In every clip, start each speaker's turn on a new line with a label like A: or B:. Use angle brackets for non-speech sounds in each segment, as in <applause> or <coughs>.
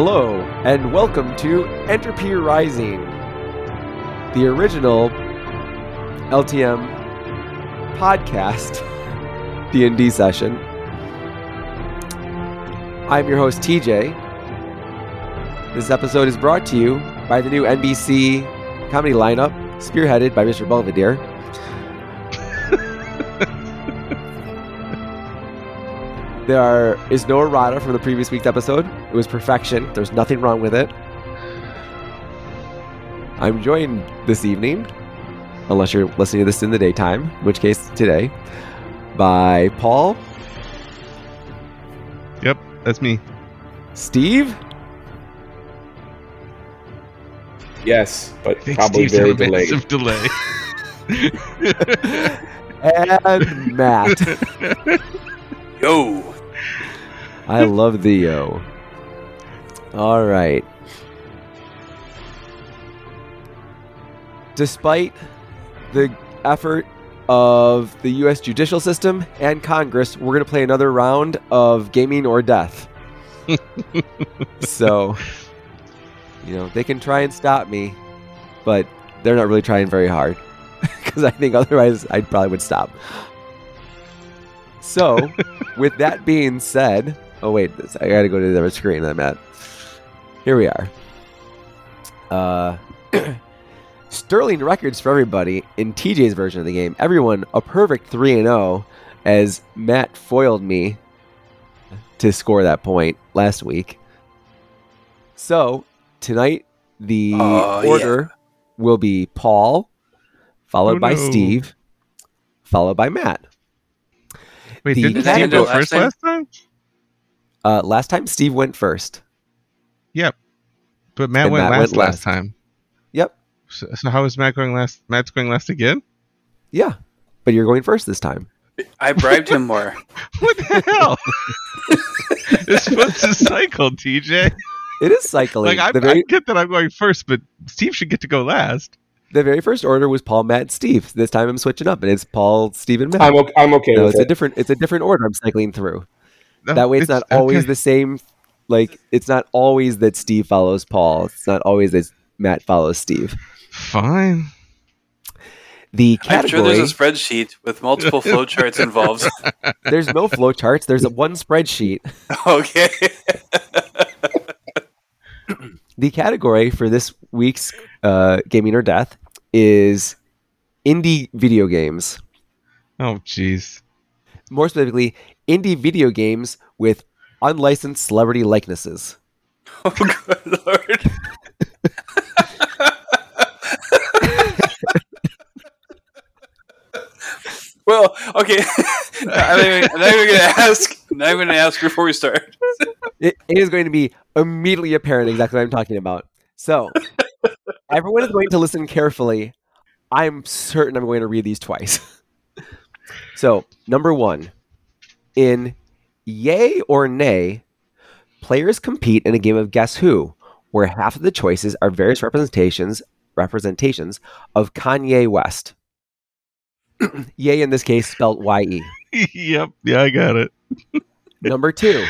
A: Hello, and welcome to Entropy Rising, the original LTM podcast <laughs> D&D session. I'm your host TJ. This episode is brought to you by the new NBC comedy lineup, spearheaded by Mr. Belvedere. There are, is no errata from the previous week's episode. It was perfection. There's nothing wrong with it. I'm joined this evening, unless you're listening to this in the daytime, in which case today, by Paul,
B: Yep, that's me.
A: Steve,
C: Yes, but probably
B: Steve's
C: very delayed.
B: massive delay. <laughs>
A: and Matt. <laughs>
C: Yo,
A: I love the yo. All right. Despite the effort of the U.S. judicial system and Congress, we're going to play another round of gaming or death. <laughs> so, you know, they can try and stop me, but they're not really trying very hard <laughs> because I think otherwise I probably would stop. So, <laughs> with that being said, oh wait, I got to go to the other screen. I'm at. Here we are. Uh, <clears throat> sterling records for everybody in TJ's version of the game. Everyone a perfect three and zero, as Matt foiled me to score that point last week. So tonight the
C: Oh, yeah.
A: order will be Paul, followed
B: Oh,
A: by
B: no.
A: Steve, followed by Matt.
B: Wait,
A: The
B: didn't Steve go first last time?
A: Uh, last time Steve went first.
B: Yep. But Matt
A: And
B: went
A: Matt
B: last
A: went
B: last
A: last.
B: time.
A: Yep.
B: So, so how is Matt going last? Matt's going last again?
A: Yeah, but you're going first this time.
C: I bribed him more. <laughs>
B: What the hell? <laughs> it's supposed to cycle, TJ.
A: It is cycling.
B: Like I,
A: the very
B: I get that I'm going first, but Steve should get to go last.
A: the very first order was Paul, Matt, Steve. This time I'm switching up, and it's Paul, Steve, and Matt.
C: I'm okay, I'm okay
A: no,
C: with
A: it's a different it's a different order I'm cycling through.
B: No,
A: that way, it's, not always
B: okay.
A: the same. Like it's not always that Steve follows Paul. It's not always that Matt follows Steve.
B: fine.
A: The
D: I'm sure
A: category
D: there's a spreadsheet with multiple <laughs> flowcharts involved.
A: there's no flowcharts. There's a one spreadsheet. <laughs>
D: okay. <laughs>
A: The category for this week's uh, gaming or death is indie video games.
B: Oh, jeez.
A: More specifically, indie video games with unlicensed celebrity likenesses.
D: Oh, good lord. well, okay. <laughs> I'm not even, even gonna ask. I'm not even gonna ask before we start.
A: It, it is going to be immediately apparent exactly what I'm talking about. So, everyone is going to listen carefully. I'm certain I'm going to read these twice. <laughs> so, number one, in Yay or Nay, players compete in a game of Guess Who, where half of the choices are various representations representations of Kanye West. <clears throat> Yay in this case spelled Y E. <laughs>
B: yep. Yeah, I got it. <laughs>
A: Number two.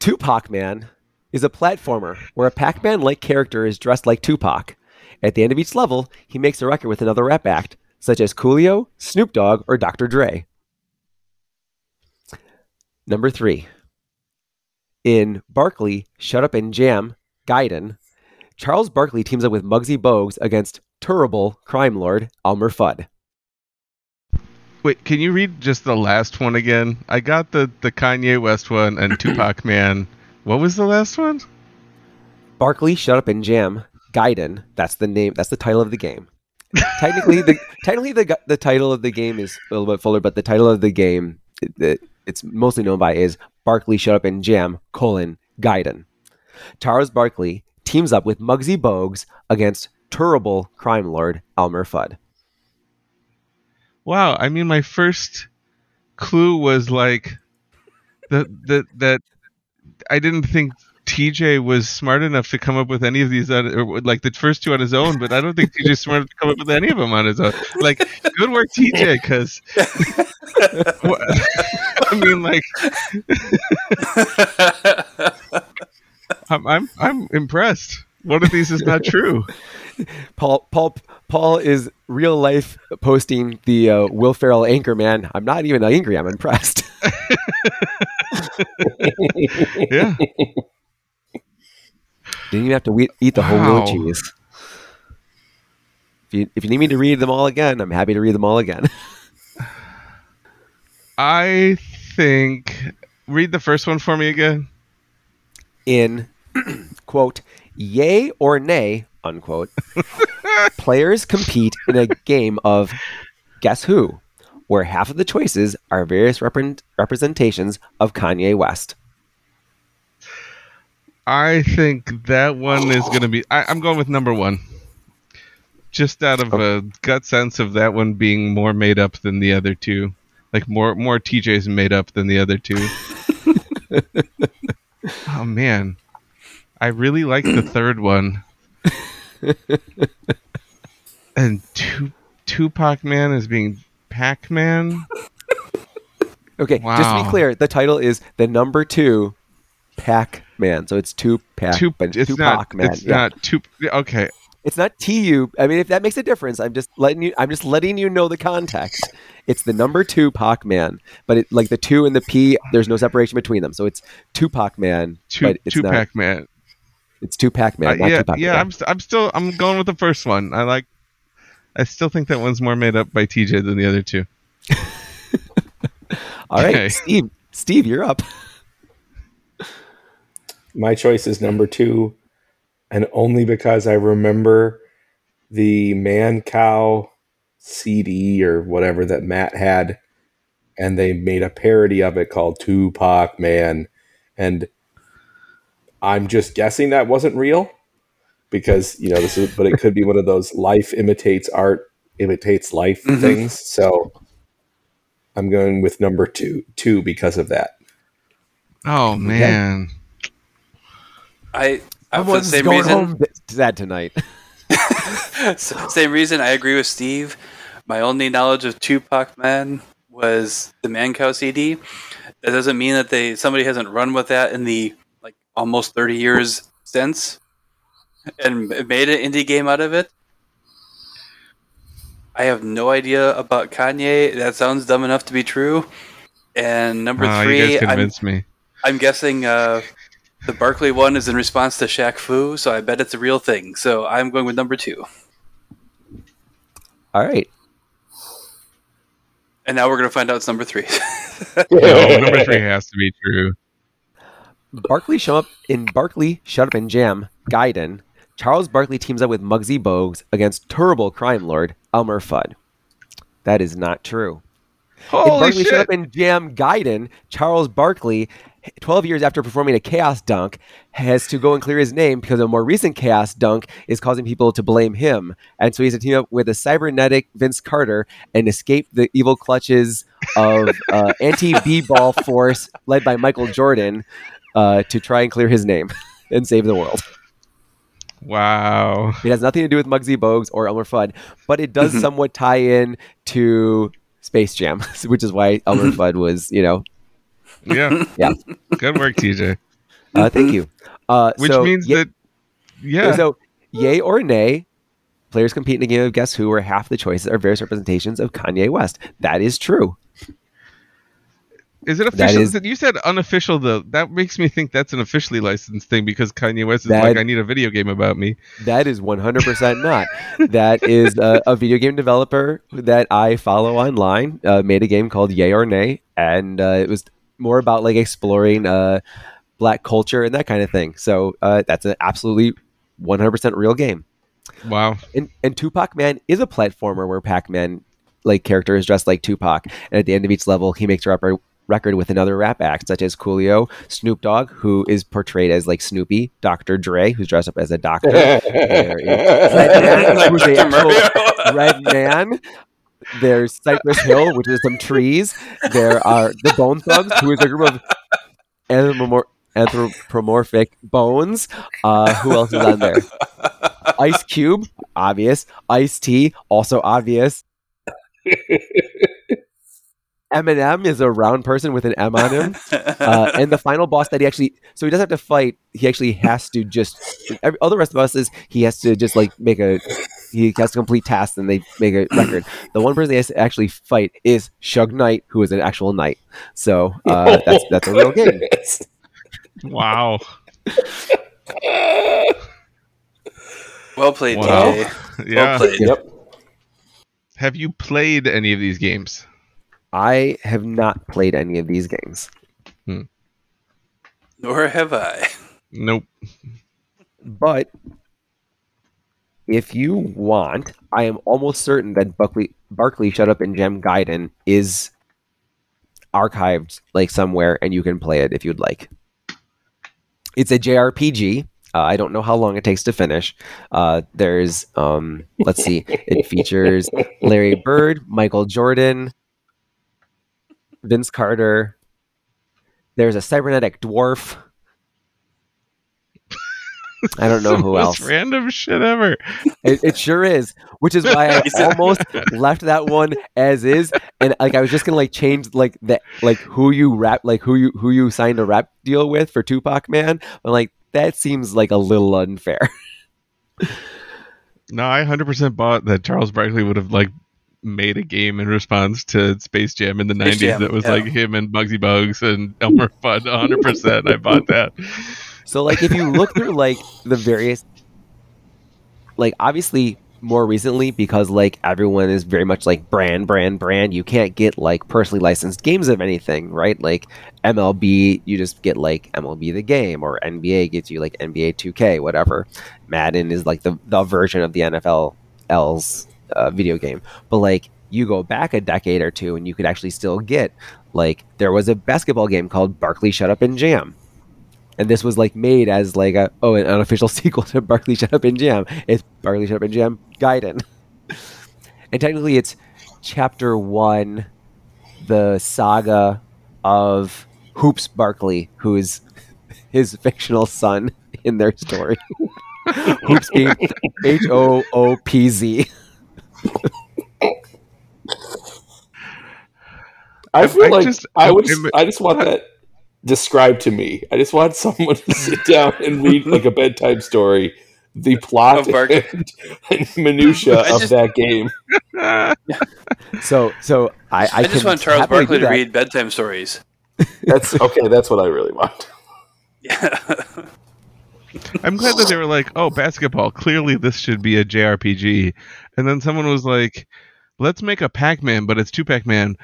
A: Tupac Man is a platformer where a Pac Man like character is dressed like Tupac. At the end of each level, he makes a record with another rap act, such as Coolio, Snoop Dogg, or Dr. Dre. Number three. In Barkley, Shut Up and Jam, Gaiden, Charles Barkley teams up with Muggsy Bogues against terrible crime lord Elmer Fudd.
B: Wait, can you read just the last one again? I got the the Kanye West one and Tupac <coughs> Man. What was the last one?
A: Barkley, shut up and jam. Gaiden. That's the name. That's the title of the game. Technically, the technically the the title of the game is a little bit fuller, but the title of the game that it- it's mostly known by is Barkley, shut up and jam. Colon Gaiden. Charles Barkley teams up with Muggsy Bogues against terrible crime lord Elmer Fudd.
B: Wow, I mean my first clue was like that that that I didn't think TJ was smart enough to come up with any of these, or like the first two on his own. But I don't think TJ's smart enough to come up with any of them on his own. Like, good work, TJ, because <laughs> <laughs> I mean, like, <laughs> I'm, I'm, I'm impressed. One of these is not true.
A: Paul Paul Paul is real life posting the uh, Will Ferrell Anchorman. I'm not even angry. I'm impressed.
B: Yeah.
A: Didn't even have to eat the whole
B: Wow.
A: blue cheese. If you, if you need me to read them all again, I'm happy to read them all again. <laughs>
B: I think. Read the first one for me again.
A: In <clears throat> quote, yay or nay, unquote, <laughs> players compete in a game of guess who, where half of the choices are various repre- representations of Kanye West.
B: I think that one is going to be. I, I'm going with number one. Just out of a gut sense of that one being more made up than the other two. Like more more TJs made up than the other two. <laughs> oh man. I really like the third one. <laughs> and two, Tupac Man is being Pac Man.
A: Okay, just to be clear, the title is the number two Pac Man. So it's two Pac,
B: Two,
A: but
B: it's
A: Tupac
B: not.
A: Man.
B: It's
A: yeah.
B: not two. Okay,
A: It's not TU. I mean, if that makes a difference, I'm just letting you. I'm just letting you know the context. It's the number two Pac Man, but it, like the two and the P, there's no separation between them. So it's Tupac Man,
B: two,
A: but it's not.
B: Tupac Man.
A: It's two Pac Man,
B: Uh,
A: not
B: yeah,
A: Tupac
B: yeah.
A: Man.
B: I'm, st- I'm still. I'm going with the first one. I like. I still think that one's more made up by TJ than the other two. <laughs>
A: All right,
B: okay.
A: Steve. Steve, you're up.
E: My choice is number two, and only because I remember the Mancow CD or whatever that Matt had, and they made a parody of it called Tupac Man, and I'm just guessing that wasn't real because you know this is, but it could be one of those life imitates art, imitates life
C: Mhm.
E: things. So I'm going with number two, two because of that.
B: Oh man.
C: I, I for the
A: Everyone's
C: same
A: going
C: reason.
A: home th- sad tonight. <laughs> <laughs>
C: Same reason I agree with Steve. My only knowledge of Tupac Man was the Mancow CD. That doesn't mean that they somebody hasn't run with that in the like almost thirty years since, and made an indie game out of it. I have no idea about Kanye. That sounds dumb enough to be true. And number
B: Wow, you
C: three,
B: guys
C: I'm,
B: me.
C: I'm guessing uh, the Barkley one is in response to Shaq Fu, so I bet it's a real thing. So I'm going with number two.
A: All right.
C: And now we're going to find out it's number three. <laughs>
B: No, number three <laughs> has to be true.
A: Barkley show up in Barkley Shut Up and Jam Gaiden. Charles Barkley teams up with Muggsy Bogues against terrible crime lord Elmer Fudd. That is not true. Holy in
B: Holy
A: Barkley Shut! Up and Jam Gaiden, Charles Barkley, 12 years after performing a chaos dunk, has to go and clear his name because a more recent chaos dunk is causing people to blame him. And so he has to team up with a cybernetic Vince Carter and escape the evil clutches of uh, <laughs> anti B ball force led by Michael Jordan uh, to try and clear his name <laughs> and save the world.
B: Wow.
A: It has nothing to do with Muggsy Bogues or Elmer Fudd, but it does
C: Mhm.
A: somewhat tie in to Space Jam, <laughs> which is why Elmer Fudd was, you know,
B: Yeah. <laughs>
A: Yeah.
B: Good work, TJ.
A: uh, thank you. Uh,
B: Which
A: so,
B: means that yeah.
A: So, yay or nay, players compete in a game of Guess Who, where half the choices are various representations of Kanye West. That is true.
B: Is it official?
A: is-
B: you said unofficial though. That makes me think that's an officially licensed thing because Kanye West is
A: That-
B: like, I need a video game about me.
A: That is 100% not. that is a, a video game developer that I follow online, uh, made a game called Yay or Nay, and uh, it was more about like exploring uh, black culture and that kind of thing. So uh, that's an absolutely 100% real game.
B: Wow.
A: And, and Tupac Man is a platformer where Pac Man like character is dressed like Tupac, and at the end of each level, he makes a rep- record with another rap act, such as Coolio, Snoop Dogg, who is portrayed as like Snoopy, Dr. Dre, who's dressed up as a doctor, There is Redman, who's the actual Red Man. There's Cypress Hill, which is some trees. There are the Bone Thugs, who is a group of anthropomor- anthropomorphic bones. Uh, who else is on there? Ice Cube, obvious. Ice T, also obvious. Eminem is a round person with an M on him. <laughs> Uh, and the final boss that he actually, so he doesn't have to fight. He actually has to just. Every, all the rest of us is he has to just like make a. He has to complete tasks and they make a <coughs> record. The one person he has to actually fight is Suge Knight, who is an actual knight. So uh, that's that's a real game.
E: Goodness.
B: Wow. <laughs>
C: well played,
B: Wow.
C: TJ.
B: Yeah.
C: Well played.
E: Yep.
B: Have you played any of these games?
A: I have not played any of these games,
C: Nor have I.
B: Nope.
A: but if you want, I am almost certain that Buckley, Barkley Shut Up and Jam Gaiden is archived like somewhere, and you can play it if you'd like. It's a JRPG. Uh, I don't know how long it takes to finish. Uh, there's, um, let's see, it features Larry Bird, Michael Jordan, Vince Carter. There's a cybernetic dwarf. I don't know who
B: most
A: else.
B: Random shit ever.
A: It, it sure is, which is why I <laughs> almost left that one as is, and like I was just gonna like change like the like who you rap like who you who you signed a rap deal with for Tupac Man. I'm like that seems like a little unfair. <laughs>
B: No, I 100% bought that Charles Barkley would have like made a game in response to Space Jam in the
C: Space
B: 90s
C: Jam,
B: that was
C: yeah.
B: like him and Bugsy Bugs and Elmer Fudd 100%. I bought that.
A: So like if you look through like the various like obviously more recently because like everyone is very much like brand brand brand you can't get like personally licensed games of anything right? Like mlb you just get like mlb the game or nba gets you like nba 2k whatever. Madden is like the, the version of the nfl's uh, video game. But like you go back a decade or two and you could actually still get like there was a basketball game called barkley shut up and jam and this was like made as like a oh an unofficial <laughs> sequel to Barkley Shut Up and Jam. It's Barkley Shut Up and Jam Gaiden, <laughs> and technically it's chapter one, the saga of Hoops Barkley, who is <laughs> his fictional son in their story. Hoops being H O O P Z.
E: I feel
B: I
E: like
B: just-
E: I would.
B: I'm-
E: I just want that described to me. I just want <laughs> someone to sit down and read like a bedtime story, the plot
C: Of Bark-
E: and, <laughs> and minutia <laughs>
C: I
E: of
C: just-
E: that game.
A: So so I I,
C: I, just want Charles Barkley to read bedtime stories.
E: That's okay. That's what I really want.
C: Yeah.
B: I'm glad that they were like, oh, basketball. Clearly, this should be a JRPG. And then someone was like, let's make a Pac Man, but it's two Pac Man,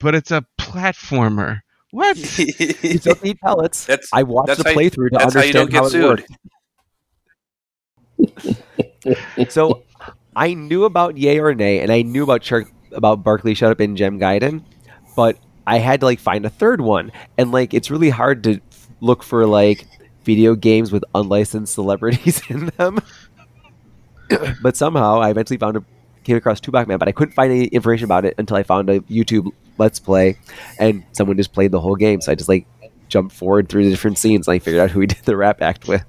B: but it's a platformer. What? <laughs>
A: You don't need pellets.
C: That's
A: I watched the
C: how you-
A: playthrough to
C: how
A: understand
C: don't
A: how, it worked. <laughs> so I knew about Yay or Nay, and I knew about about Barkley Shut Up in Jam Gaiden, but I had to like find a third one, and like it's really hard to look for like video games with unlicensed celebrities <laughs> in them. <coughs> but somehow I eventually found a came across Tupac Man, but I couldn't find any information about it until I found a YouTube Let's Play, and someone just played the whole game. So I just like jumped forward through the different scenes, and I figured out who he <laughs> did the rap act with.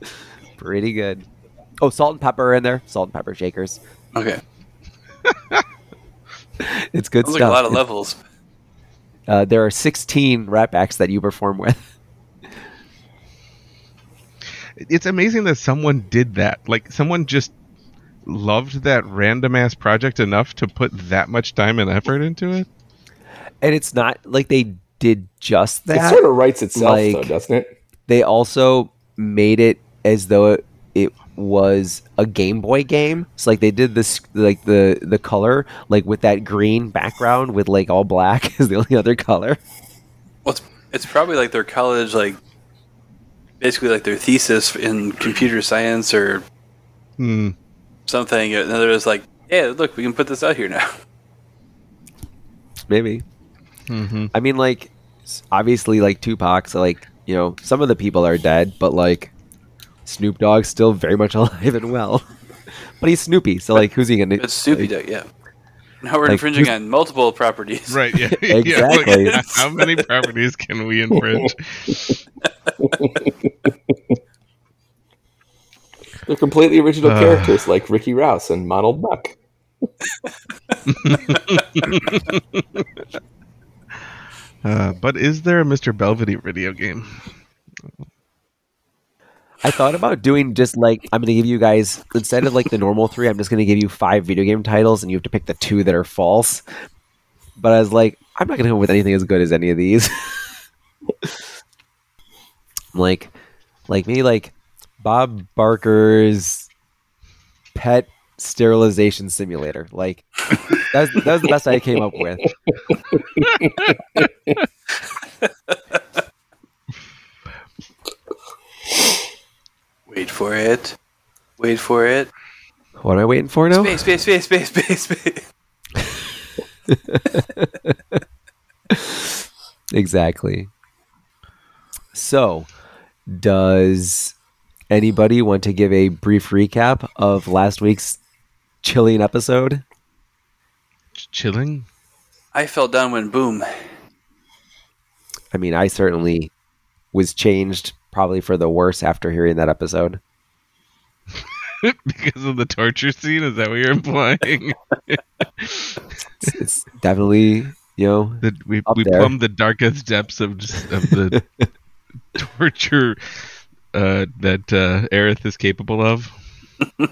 A: <laughs> Pretty good. Oh, salt and pepper are in there. Salt and pepper shakers.
C: Okay. <laughs>
A: It's good
C: Sounds
A: stuff.
C: like a lot of levels.
A: Uh, there are 16 rap acts that you perform with.
B: It's amazing that someone did that. Like, someone just loved that random ass project enough to put that much time and effort into it.
A: And it's not like they did just that.
E: It sort of writes itself, though, doesn't it?
A: they also made it as though it, it was a Game Boy game. So like they did this like the the color like with that green background with like all black <laughs> is the only other color.
C: Well, it's, it's probably like their college, like basically like their thesis in computer science or
B: Hmm.
C: Something. And they're just like, yeah, look, we can put this out here now.
A: Maybe.
B: hmm
A: I mean like obviously like Tupac so like you know some of the people are dead but like Snoop Dogg's still very much <laughs> alive and well. but he's Snoopy so like who's he gonna
C: It's stupid,
A: like,
C: yeah. Now we're
A: like,
C: infringing on multiple properties.
B: Right. Yeah. <laughs> Yeah, like,
A: Exactly.
B: how many properties can we infringe? <laughs>
E: They're completely original
B: Uh.
E: characters like Ricky Rouse and Donald Duck. <laughs>
B: Uh, but is there a Mr. Belvedere video game?
A: I thought about doing just like I'm going to give you guys instead of like the normal three, I'm just going to give you five video game titles, and you have to pick the two that are false. But I was like, I'm not going to come up with anything as good as any of these. <laughs> like, like maybe like Bob Barker's pet sterilization simulator. Like that's that was the best I came up with.
C: Wait for it. Wait for it.
A: What am I waiting for now?
C: Space, space, space, space, space, space. <laughs>
A: Exactly. So, does anybody want to give a brief recap of last week's chilling episode?
B: Chilling?
C: I fell down when boom.
A: I mean, I certainly was changed probably for the worse after hearing that episode. <laughs>
B: because of the torture scene? Is that what you're implying?
A: It's, it's definitely, you know,
B: that we we
A: there.
B: plumbed the darkest depths of just of the <laughs> torture uh, that uh, Aerith is capable of. <laughs>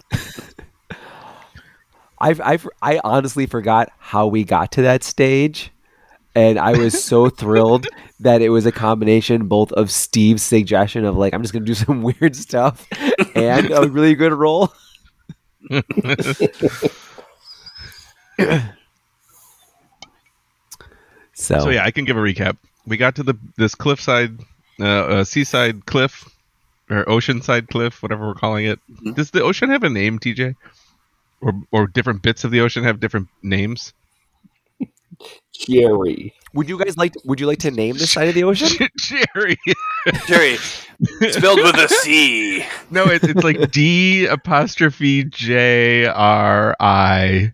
A: I've, I've, I honestly forgot how we got to that stage. And I was so <laughs> thrilled that it was a combination both of Steve's suggestion of like, I'm just going to do some <laughs> weird stuff and a really good role. so,
B: So yeah, I can give a recap. We got to the this cliffside, uh, uh, seaside cliff, or oceanside cliff, whatever we're calling it.
C: Mhm.
B: Does the ocean have a name, TJ? Or or different bits of the ocean have different names?
E: Jerry.
A: would you guys like, would you like to name this side of the ocean? <laughs>
B: Jerry.
C: Jerry, spelled with a C. <laughs>
B: No, it's it's like D apostrophe J R I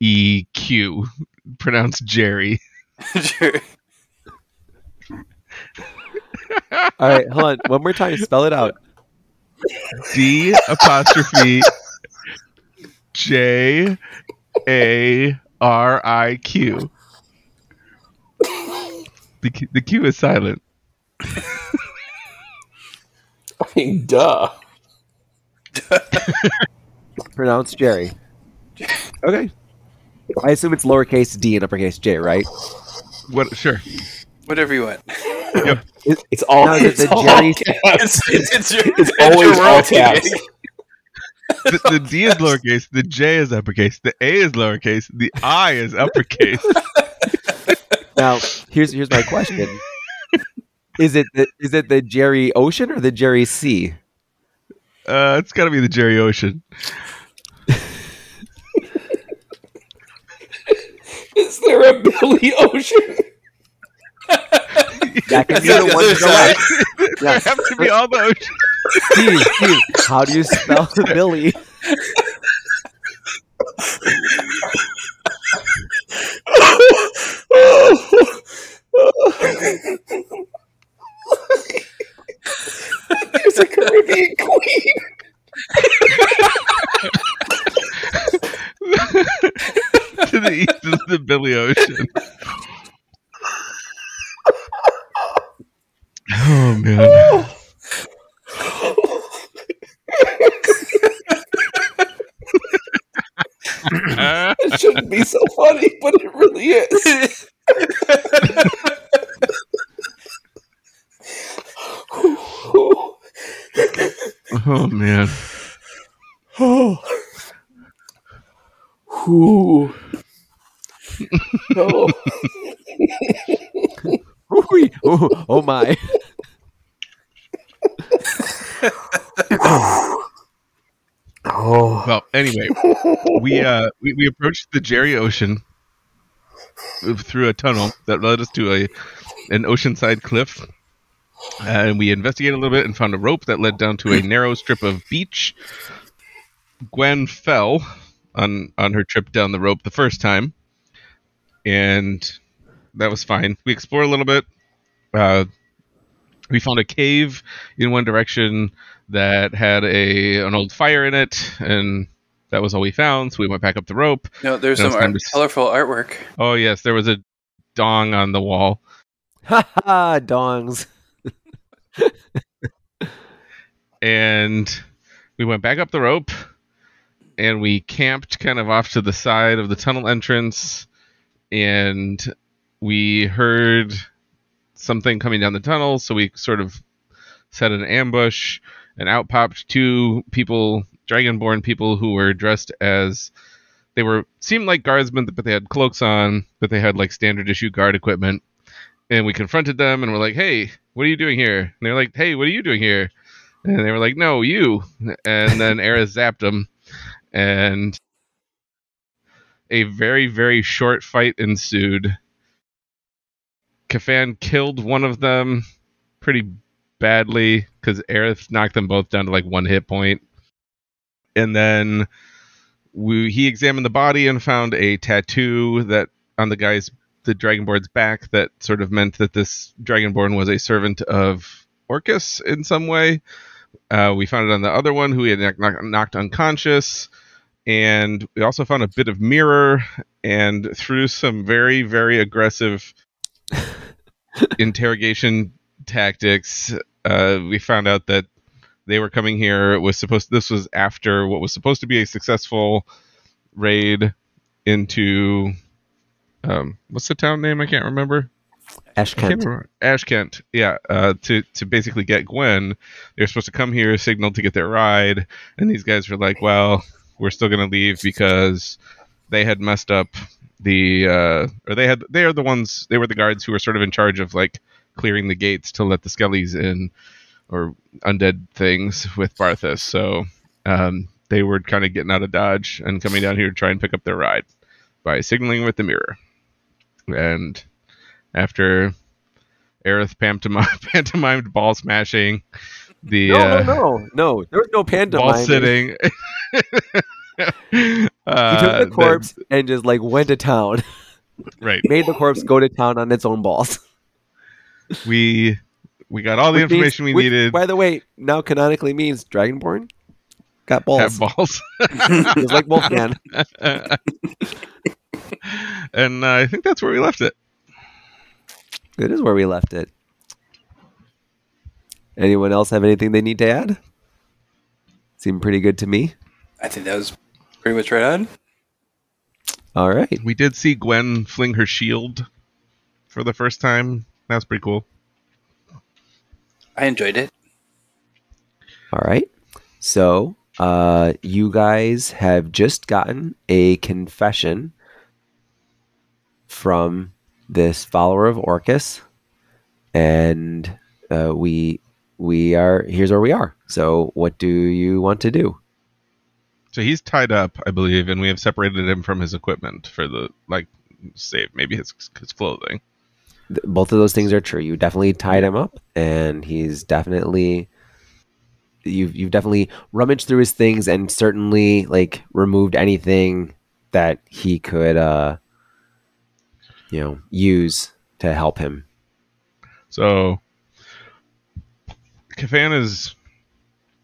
B: E Q, pronounced Jerry.
C: Jerry. <laughs>
A: All right, hold on. One more time. Spell it out.
B: D apostrophe J A R I Q. The Q, the Q is silent.
E: I mean, duh.
A: Pronounce Jerry. Okay. I assume it's lowercase d and uppercase J, right?
B: What? Sure.
C: Whatever you want.
E: It's all.
A: No, the-
E: it's
A: the
E: all
A: Jerry-
E: caps.
C: It's, it's, it's, your,
E: It's always all caps. <laughs>
B: The, the D is lowercase. The J is uppercase. The A is lowercase. The I is uppercase. <laughs>
A: Now, here's here's my question: Is it the, is it the Jerry Ocean or the Jerry Sea?
B: Uh, it's got to be the Jerry Ocean. <laughs>
E: Is there a Billy Ocean?
A: That can be the
C: the
A: one to the
C: side. <laughs>
A: left.
B: Have to be all the ocean.
A: Steve, Steve, how do you spell <laughs> Billy?
E: There's a Caribbean queen. <laughs>
B: to the east is the Billy Ocean. Oh man. <laughs>
E: It shouldn't be so funny, but it really is.
B: Oh man. <laughs>
E: Oh. Ooh. Oh.
A: Ooh-wee. Oh, oh my!
E: Oh.
B: Well, anyway, we uh we, we approached the Jerry Ocean through a tunnel that led us to a an oceanside cliff. And we investigated a little bit and found a rope that led down to a narrow strip of beach. Gwen fell on on her trip down the rope the first time, and that was fine. We explored a little bit. Uh, we found a cave in one direction that had a an old fire in it, and that was all we found. So we went back up the rope.
C: No, there's some art,
B: to
C: colorful artwork.
B: Oh yes, there was a dong on the wall.
A: Ha ha, dongs. <laughs>
B: and we went back up the rope and we camped kind of off to the side of the tunnel entrance and we heard something coming down the tunnel so we sort of set an ambush and out popped two people dragonborn people who were dressed as they were seemed like guardsmen but they had cloaks on but they had like standard issue guard equipment and we confronted them and we're like hey what are you doing here and they're like hey what are you doing here and they were like, "No, you." And then Era <laughs> zapped them, and a very very short fight ensued. Kafan killed one of them pretty badly because Aerith knocked them both down to like one hit point. and then we, he examined the body and found a tattoo that on the guy's the dragonborn's back that sort of meant that this dragonborn was a servant of Orcus in some way. Uh, we found it on the other one who he had knocked unconscious. And we also found a bit of mirror. And through some very, very aggressive <laughs> interrogation tactics, uh, we found out that they were coming here. It was supposed. This was after what was supposed to be a successful raid into um, what's the town name? I can't remember.
A: Ashkent.
B: remember. Ashkent, yeah, uh, to to basically get Gwen. they're supposed to come here, signal to get their ride, and these guys were like, "Well, we're still gonna leave because they had messed up the, uh, or they had they are the ones they were the guards who were sort of in charge of like clearing the gates to let the skellies in or undead things with Barthas. So um, they were kind of getting out of dodge and coming down here to try and pick up their ride by signaling with the mirror, and after Aerith pantomime, <laughs> pantomimed ball smashing, the
A: No,
B: uh,
A: no, no, no. There was no pantomime.
B: ball sitting. <laughs>
A: He
B: uh,
A: took the
B: then-
A: corpse and just like went to town. <laughs>
B: right.
A: Made the corpse go to town on its own balls. <laughs>
B: We we got all the
A: Which means-
B: information we
A: which,
B: needed.
A: By the way, now canonically means Dragonborn got balls,
B: Have balls. <laughs>
A: just like Wolfman.
B: and uh, I think that's where we left it.
A: It is where we left it. Anyone else have anything they need to add? Seemed pretty good to me.
C: I think that was pretty much right on.
A: All right.
B: We did see Gwen fling her shield for the first time. That was pretty cool.
C: I enjoyed it.
A: All right. So, uh, you guys have just gotten a confession from this follower of Orcus, and uh, we we are here's where we are. So, what do you want to do?
B: So he's tied up, I believe, and we have separated him from his equipment for the like save maybe his his clothing.
A: Both of those things are true. You definitely tied him up, and he's definitely you've you've definitely rummaged through his things and certainly like removed anything that he could uh you know use to help him.
B: So Kafan is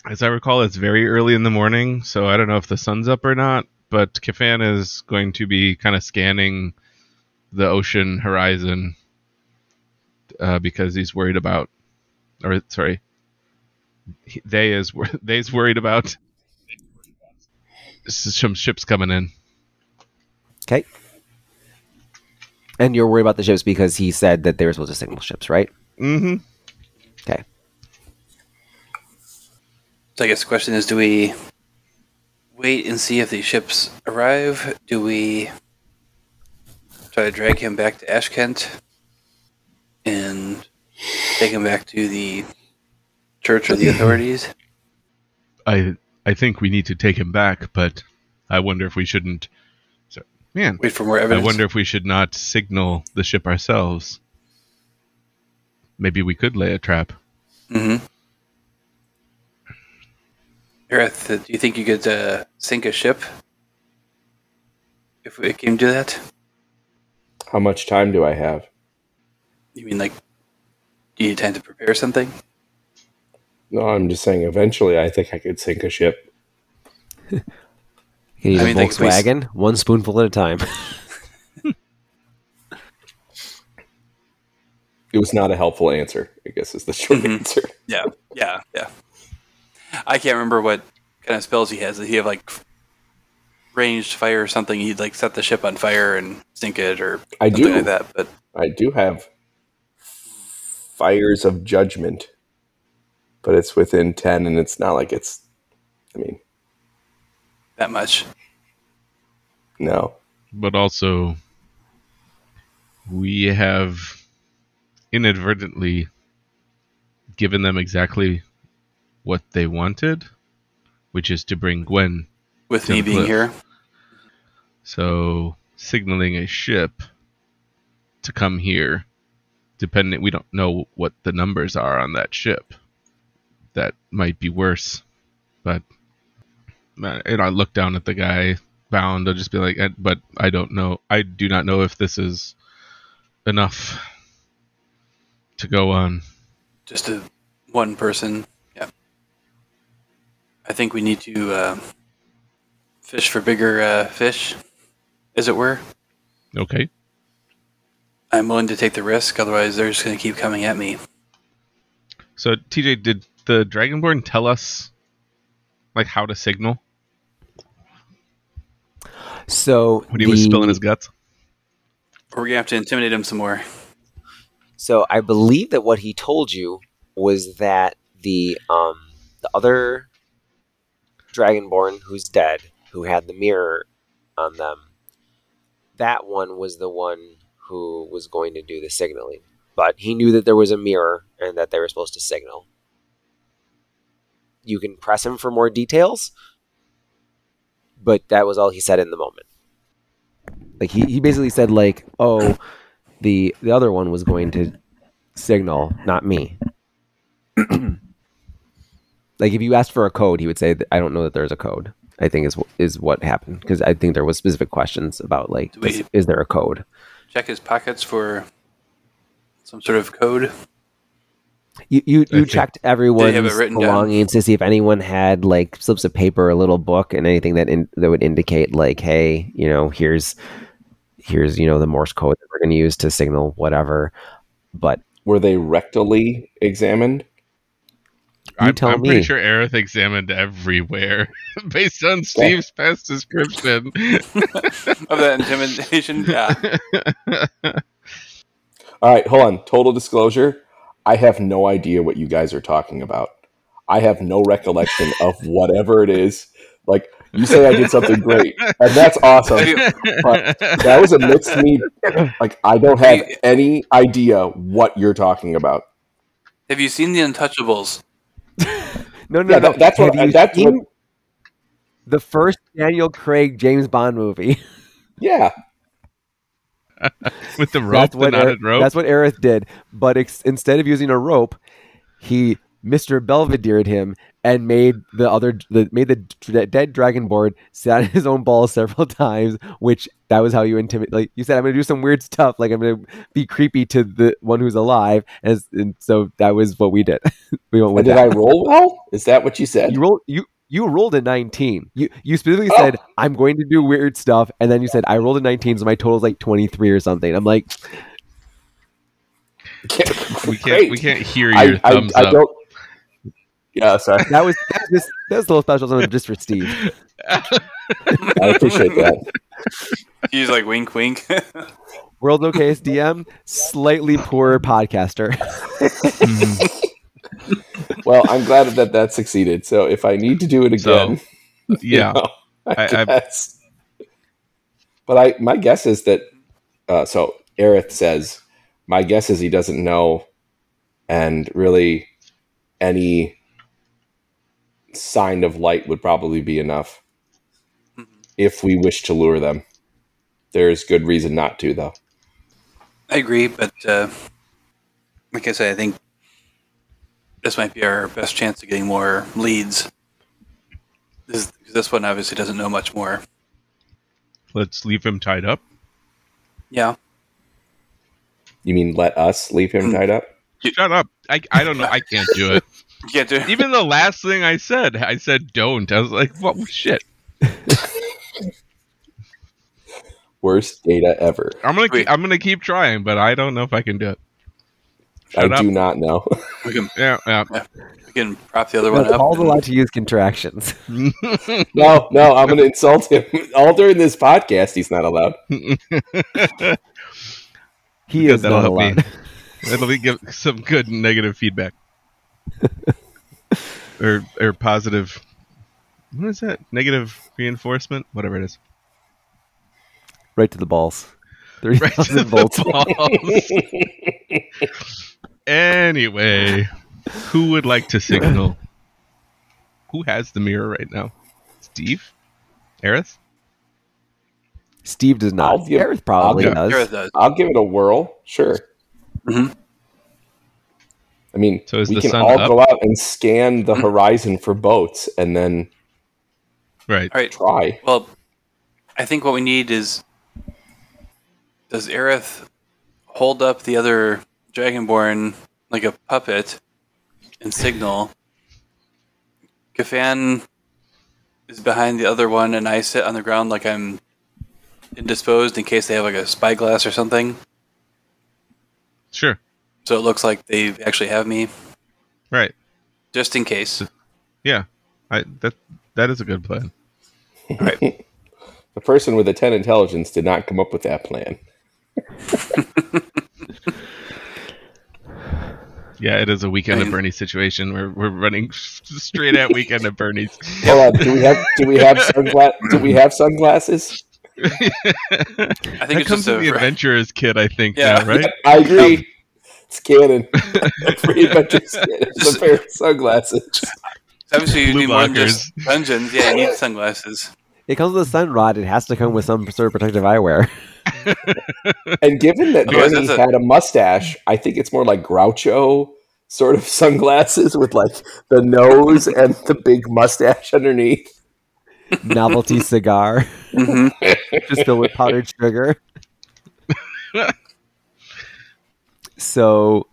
B: as I recall, it's very early in the morning, so I don't know if the sun's up or not, but Kafan is going to be kind of scanning the ocean horizon uh, because he's worried about, or sorry, they is <laughs> they's worried about some ships coming in.
A: Okay. And you're worried about the ships because he said that they were supposed to signal ships, right?
B: Mm-hmm.
A: Okay.
C: So I guess the question is, do we wait and see if these ships arrive? Do we try to drag him back to Ashkent and take him back to the church or the <clears throat> authorities?
B: I I think we need to take him back, but I wonder if we shouldn't. So, man,
C: Wait for more evidence.
B: I wonder if we should not signal the ship ourselves. Maybe we could lay a trap.
C: Mm-hmm. Aerith, do you think you could uh, sink a ship if it came to that?
E: How much time do I have?
C: You mean like, do you need time to prepare something?
E: No, I'm just saying. Eventually, I think I could sink a ship. <laughs>
A: You need
C: I
A: a
C: mean, like, we s-
A: Volkswagen, one spoonful at a time. <laughs>
E: It was not a helpful answer. I guess is the short
C: Mhm.
E: answer.
C: Yeah, yeah, yeah. I can't remember what kind of spells he has. Does he have like ranged fire or something? He'd like set the ship on fire and sink it or
E: I
C: something
E: do.
C: like that. But
E: I do have fires of judgment, but it's within ten, and it's not like it's. I mean,
C: that much.
E: no.
B: but also we have inadvertently given them exactly what they wanted, which is to bring Gwen.
C: With me being
B: cliff.
C: here,
B: So signaling a ship to come here, depending we don't know what the numbers are on that ship. That might be worse, but and I look down at the guy bound. I'll just be like, "Uh, but I don't know. I do not know if this is enough to go on.
C: just a one person. Yeah. I think we need to uh, fish for bigger uh, fish, as it were.
B: Okay.
C: I'm willing to take the risk. Otherwise, they're just going to keep coming at me.
B: So TJ, did the Dragonborn tell us like how to signal
A: So
B: when he was
A: the-
B: spilling his guts?
C: Or we're going to have to intimidate him some more.
A: So I believe that what he told you was that the um the other dragonborn who's dead, who had the mirror on them, that one was the one who was going to do the signaling. But he knew that there was a mirror and that they were supposed to signal. You can press him for more details, but that was all he said in the moment. Like he, he basically said like, oh, the the other one was going to signal, not me. <clears throat> like if you asked for a code, he would say, "I don't know that there's a code." I think is is what happened because I think there was specific questions about like,
C: Do we-
A: is, is there a code?
C: Check his pockets for some sort of code.
A: You you, you checked everyone's
C: have it written down?
A: belongings to see if anyone had like slips of paper, or a little book, and anything that in, that would indicate like, hey, you know, here's here's you know the Morse code that we're going to use to signal whatever. But
E: Were they rectally examined?
A: You
B: I'm,
A: tell
B: I'm
A: me.
B: pretty sure Aerith examined everywhere <laughs> based on Steve's past description.
C: Of that intimidation? <laughs> Yeah.
E: All right, hold on. Total disclosure: I have no idea what you guys are talking about. I have no recollection of whatever it is. Like you say, I did something great, and that's awesome. But that was a mixed me. Like I don't have any idea what you're talking about.
C: Have you seen The Untouchables?
A: No, no,
E: Yeah,
A: no.
E: that's what-
A: Have you
E: that's
A: seen
E: what-
A: the first Daniel Craig James Bond movie. <laughs>
E: Yeah,
B: With the rope,
A: that's
B: the
A: what
B: knotted
A: Aerith,
B: rope.
A: that's what Aerith did. But ex- instead of using a rope, he Mr. Belvedere'd him and made the other the, made the d- dead dragonborn sit on <laughs> his own balls several times. Which that was how you intimidate. Like you said, I'm going to do some weird stuff. Like I'm going to be creepy to the one who's alive. As and so that was what we did. <laughs> we went
E: and
A: with
E: did
A: that.
E: I roll well? Is that what you said?
A: You rolled you you rolled a 19. You you specifically
E: Oh.
A: said I'm going to do weird stuff, and then you said I rolled a 19, so my total's like 23 or something. I'm like, <laughs>
B: we can't we can't hear your
E: I, I,
B: thumbs
E: I
B: up.
E: Don't. Yeah, sorry.
A: that was that was just that's a little special something just for Steve.
E: I appreciate that.
C: He's like wink, wink.
A: World No Case DM, slightly poorer podcaster. <laughs>
E: Well, I'm glad that that succeeded. So if I need to do it
B: So,
E: again, <laughs>
B: yeah,
E: you know, I,
B: I- I-
E: guess. But I, my guess is that. Uh, so Aerith says, my guess is he doesn't know, and really, any sign of light would probably be enough if we wish to lure them. There's good reason not to, though.
C: I agree, but uh, like I said, I think this might be our best chance of getting more leads. This, this one obviously doesn't know much more.
B: let's leave him tied up.
C: Yeah.
E: You mean let us leave him tied up?
B: Shut up! I I don't know. I can't do it. <laughs>
C: You can't do it.
B: Even the last thing I said, I said don't. I was like, what shit? <laughs>
E: Worst data ever.
B: I'm gonna
C: Wait.
B: keep, I'm gonna keep trying, but I don't know if I can do it.
E: I
B: up.
E: do not know.
C: We can <laughs>
B: Yeah, yeah. <laughs>
C: we can prop the other one
A: But
C: up.
A: Paul's
C: and-
A: allowed to use contractions.
E: no, no, I'm going to insult him. All during this podcast, he's not allowed.
A: He
B: Good,
A: is
B: that'll
A: not
B: help me.
A: allowed.
B: That'll be give some good negative feedback. <laughs> or or positive what is that? Negative reinforcement? Whatever it is.
A: Right to the balls. Thirty
B: Right to
A: thousand
B: the
A: volts.
B: balls. anyway, who would like to signal? Who has the mirror right now? Steve? Aerith?
A: Steve does not.
E: I'll give-
A: Gareth probably
B: I'll
A: does.
C: Gareth does.
E: I'll give it a whirl. Sure.
C: Mhm.
E: I mean,
B: So is
E: we
B: the
E: can
B: sun
E: all
B: up?
E: go out and scan the mm-hmm. horizon for boats and then
B: Right.
C: All right.
E: try.
C: Well, I think what we need is does Aerith hold up the other Dragonborn like a puppet and signal? Kafan is behind the other one, and I sit on the ground like I'm indisposed in case they have like a spyglass or something.
B: Sure.
C: So it looks like they actually have me,
B: Right.
C: just in case.
B: Yeah. I that that is a good plan. <laughs>
E: The person with the 10 intelligence did not come up with that plan. <laughs>
B: Yeah, it is a weekend
C: I
B: of Bernie situation. We're we're running <laughs> straight at weekend of Bernie's.
E: Hold on, do we have do we have sungla- do we have sunglasses?
C: I think
B: that
C: it's
B: comes
C: just
B: with
C: a
B: the adventurer's kit, I think.
C: Yeah.
B: Now, right?
E: I agree. It's canon. Free adventures. It's a pair of sunglasses.
C: obviously you
B: Blue
C: need more than just dungeons. Yeah, you need sunglasses.
A: It comes with a sun rod. It has to come with some sort of protective eyewear. <laughs>
E: And given that
C: Otherwise,
E: Bernie
C: a-
E: had a mustache, I think it's more like Groucho sort of <laughs> sunglasses with like the nose and the big mustache underneath.
A: Novelty <laughs> cigar,
C: hmm
A: just filled with powdered sugar. So,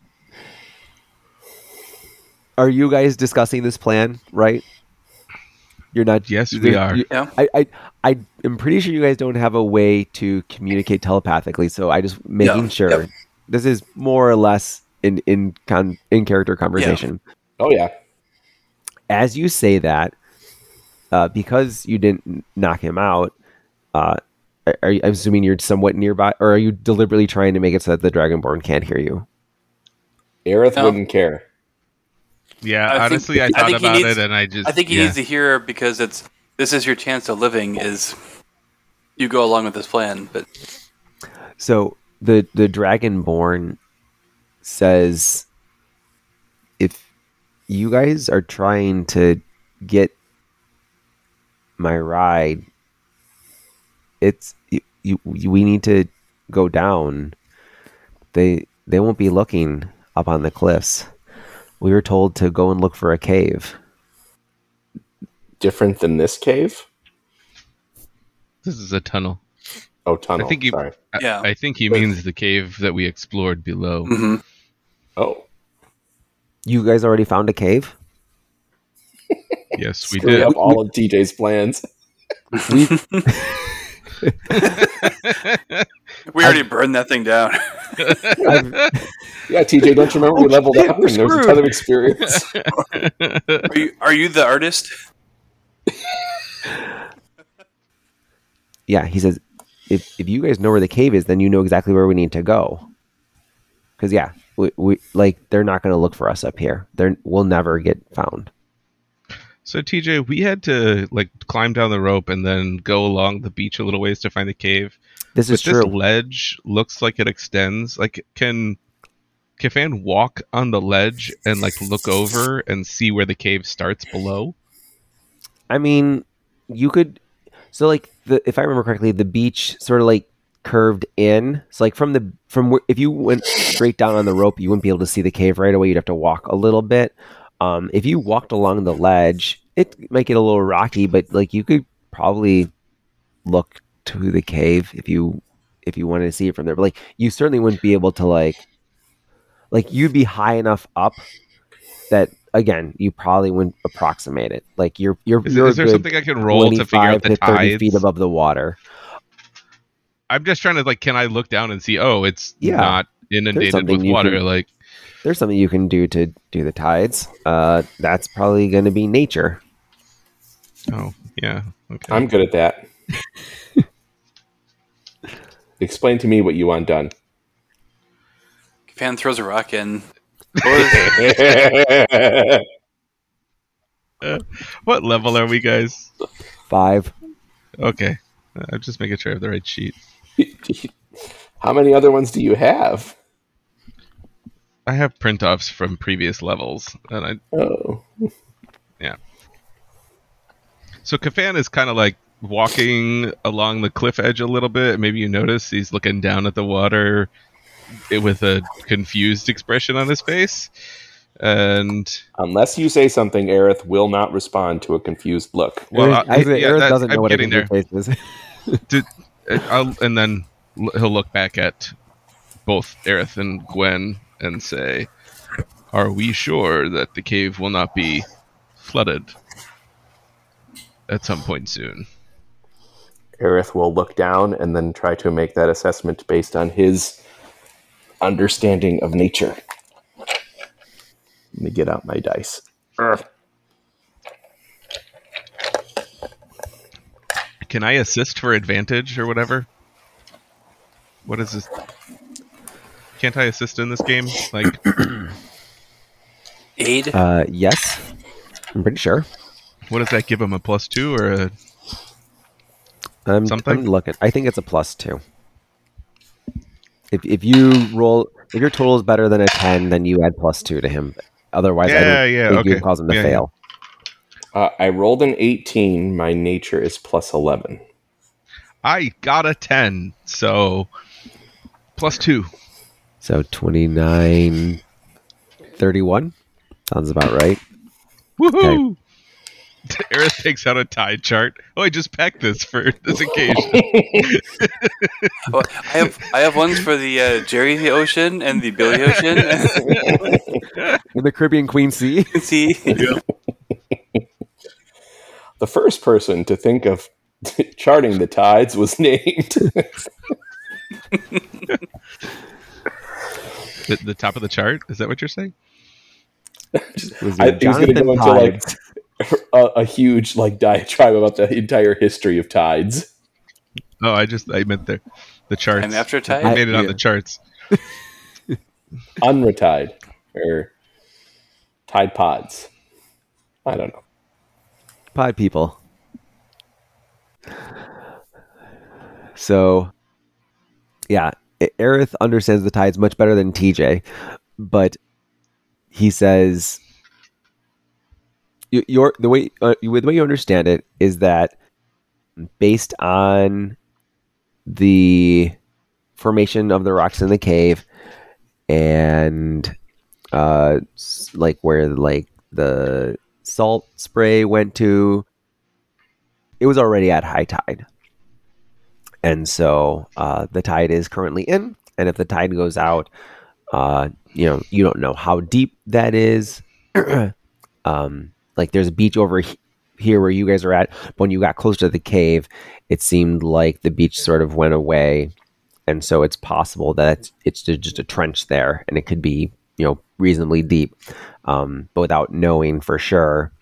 A: are you guys discussing this plan? Right? You're not.
B: Yes, we are.
A: you-
C: Yeah.
A: I, I, I am pretty sure you guys don't have a way to communicate telepathically. So I just making
C: Yeah,
A: sure
C: yep.
A: this is more or less in in con, in character conversation.
E: Oh yeah.
A: As you say that, uh, because you didn't knock him out, uh, are you, I'm assuming you're somewhat nearby, or are you deliberately trying to make it so that the Dragonborn can't hear you?
E: Aerith
C: No.
E: wouldn't care.
B: Yeah,
C: I
B: honestly, I
C: I
B: thought
C: think he
B: about
C: needs-
B: it and I just.
C: I think he
B: yeah.
C: needs to hear because it's this is your chance of living. Is you go along with this plan, but
A: So the the Dragonborn says, if you guys are trying to get my ride, it's you, you, we need to go down. They they won't be looking up on the cliffs. We were told to go and look for a cave.
E: Different than this cave?
B: This is a tunnel.
E: Oh, tunnel.
B: I think you-
E: Sorry.
B: I-
C: Yeah.
B: I, think he means the cave that we explored below.
C: mhm.
E: Oh,
A: You guys already found a cave?
B: Yes, we
E: screw
B: did.
E: up all of TJ's plans.
A: We <laughs> <laughs>
C: we already burned that thing down. <laughs>
E: Yeah, TJ, don't you remember we
A: Oh,
E: leveled
A: shit,
E: up
A: we're
E: and there was a ton of experience? <laughs>
C: are you are you the artist?
A: yeah, he says, if if you guys know where the cave is, then you know exactly where we need to go. Because yeah, we, we like they're not going to look for us up here. They're we'll never get found.
B: So TJ, we had to like climb down the rope and then go along the beach a little ways to find the cave.
A: This
B: But
A: is true.
B: this ledge looks like it extends. Like can Kafan walk on the ledge and like look over and see where the cave starts below?
A: I mean, you could. So like the if I remember correctly, the beach sort of like curved in. So like from the from where if you went straight down on the rope, you wouldn't be able to see the cave right away. You'd have to walk a little bit. Um, if you walked along the ledge, it might get a little rocky, but like you could probably look to the cave if you if you wanted to see it from there. But like you certainly wouldn't be able to like like you'd be high enough up that again you probably wouldn't approximate it. Like you're you're
B: Is,
A: you're
B: is there something I can roll to figure out the
A: to 30
B: tides?
A: feet above the water.
B: I'm just trying to like, can I look down and see? Oh, it's
A: Yeah.
B: not inundated with water.
A: can-
B: Like,
A: there's something you can do to do the tides. Uh, that's probably going to be nature.
B: Oh, yeah. Okay.
E: I'm good at that. <laughs> Explain to me what you want done.
C: Fan throws a rock in. <laughs>
B: what level are we, guys?
A: Five.
B: Okay. Uh, I'm just making sure I have the right sheet. <laughs>
E: How many other ones do you have?
B: I have print offs from previous levels, and I
E: Oh, yeah.
B: So Kafan is kind of like walking along the cliff edge a little bit. Maybe you notice he's looking down at the water with a confused expression on his face. And
E: unless you say something, Aerith will not respond to a confused look.
B: well,
A: Aerith-
B: I-
A: actually,
B: yeah,
A: Aerith doesn't know
B: I'm
A: what a
B: getting there.
A: confused face is. <laughs>
B: Did, uh, I'll, and then l- he'll look back at both Aerith and Gwen and say, "Are we sure that the cave will not be flooded at some point soon?"
E: Aerith will look down and then try to make that assessment based on his understanding of nature. Let me get out my dice. Ugh.
B: Can I assist for advantage or whatever? What is this? Can't I assist in this game? Like, <clears throat>
C: Aid.
A: Uh, yes, I'm pretty sure.
B: what does that give him? A plus two or a?
A: I'm,
B: Something?
A: I'm looking. I think it's a plus two. If if you roll, if your total is better than a ten, then you add plus two to him. Otherwise, I
B: Yeah,
A: don't
B: yeah,
A: think you cause him to
B: Yeah, yeah.
A: fail.
E: Uh, I rolled an 18. My nature is plus 11.
B: I got a ten, so plus two.
A: So 29, 31 sounds about right.
B: Woohoo! Aerith <laughs> takes out a tide chart. Oh, I just packed this for this occasion. <laughs>
C: Well, I have I have ones for the uh, Jerry Ocean and the Billy Ocean. <laughs>
A: In the Caribbean Queen Sea.
C: See,
E: The first person to think of charting the tides was named.
B: The, the top of the chart. Is that what you're saying? <laughs>
A: Was
E: I
A: your
E: think he's going to go into like <laughs> a, a huge like diatribe about the entire history of tides.
B: Oh, I just I meant the the charts.
C: And after
B: I
C: tide?
B: made it on
A: Yeah.
B: the charts. <laughs>
E: Unretide or tide pods. I don't know.
A: Pod people. So, yeah, A- Aerith understands the tides much better than TJ, but he says your the way uh, the way you understand it is that based on the formation of the rocks in the cave and uh like where like the salt spray went to it was already at high tide and so uh, the tide is currently in and if the tide goes out uh, you know you don't know how deep that is. <clears throat> Um, like there's a beach over he- here where you guys are at. But when you got close to the cave it seemed like the beach sort of went away. And so it's possible that it's, just a trench there and it could be you know reasonably deep. Um, but without knowing for sure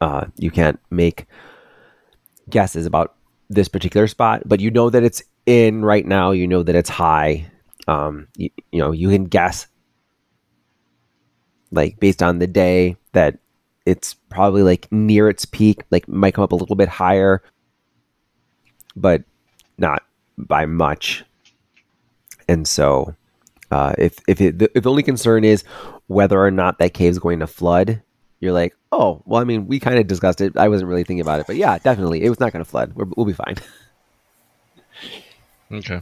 A: uh, you can't make guesses about this particular spot but you know that it's in right now. You know that it's high. Um, you, you know you can guess like based on the day that it's probably like near its peak like might come up a little bit higher but not by much. And so uh, if if it, if the only concern is whether or not that cave is going to flood, you're like, oh, well, I mean, we kind of discussed it. I wasn't really thinking about it, but yeah, definitely, it was not going to flood. We're, we'll be fine. <laughs>
B: Okay.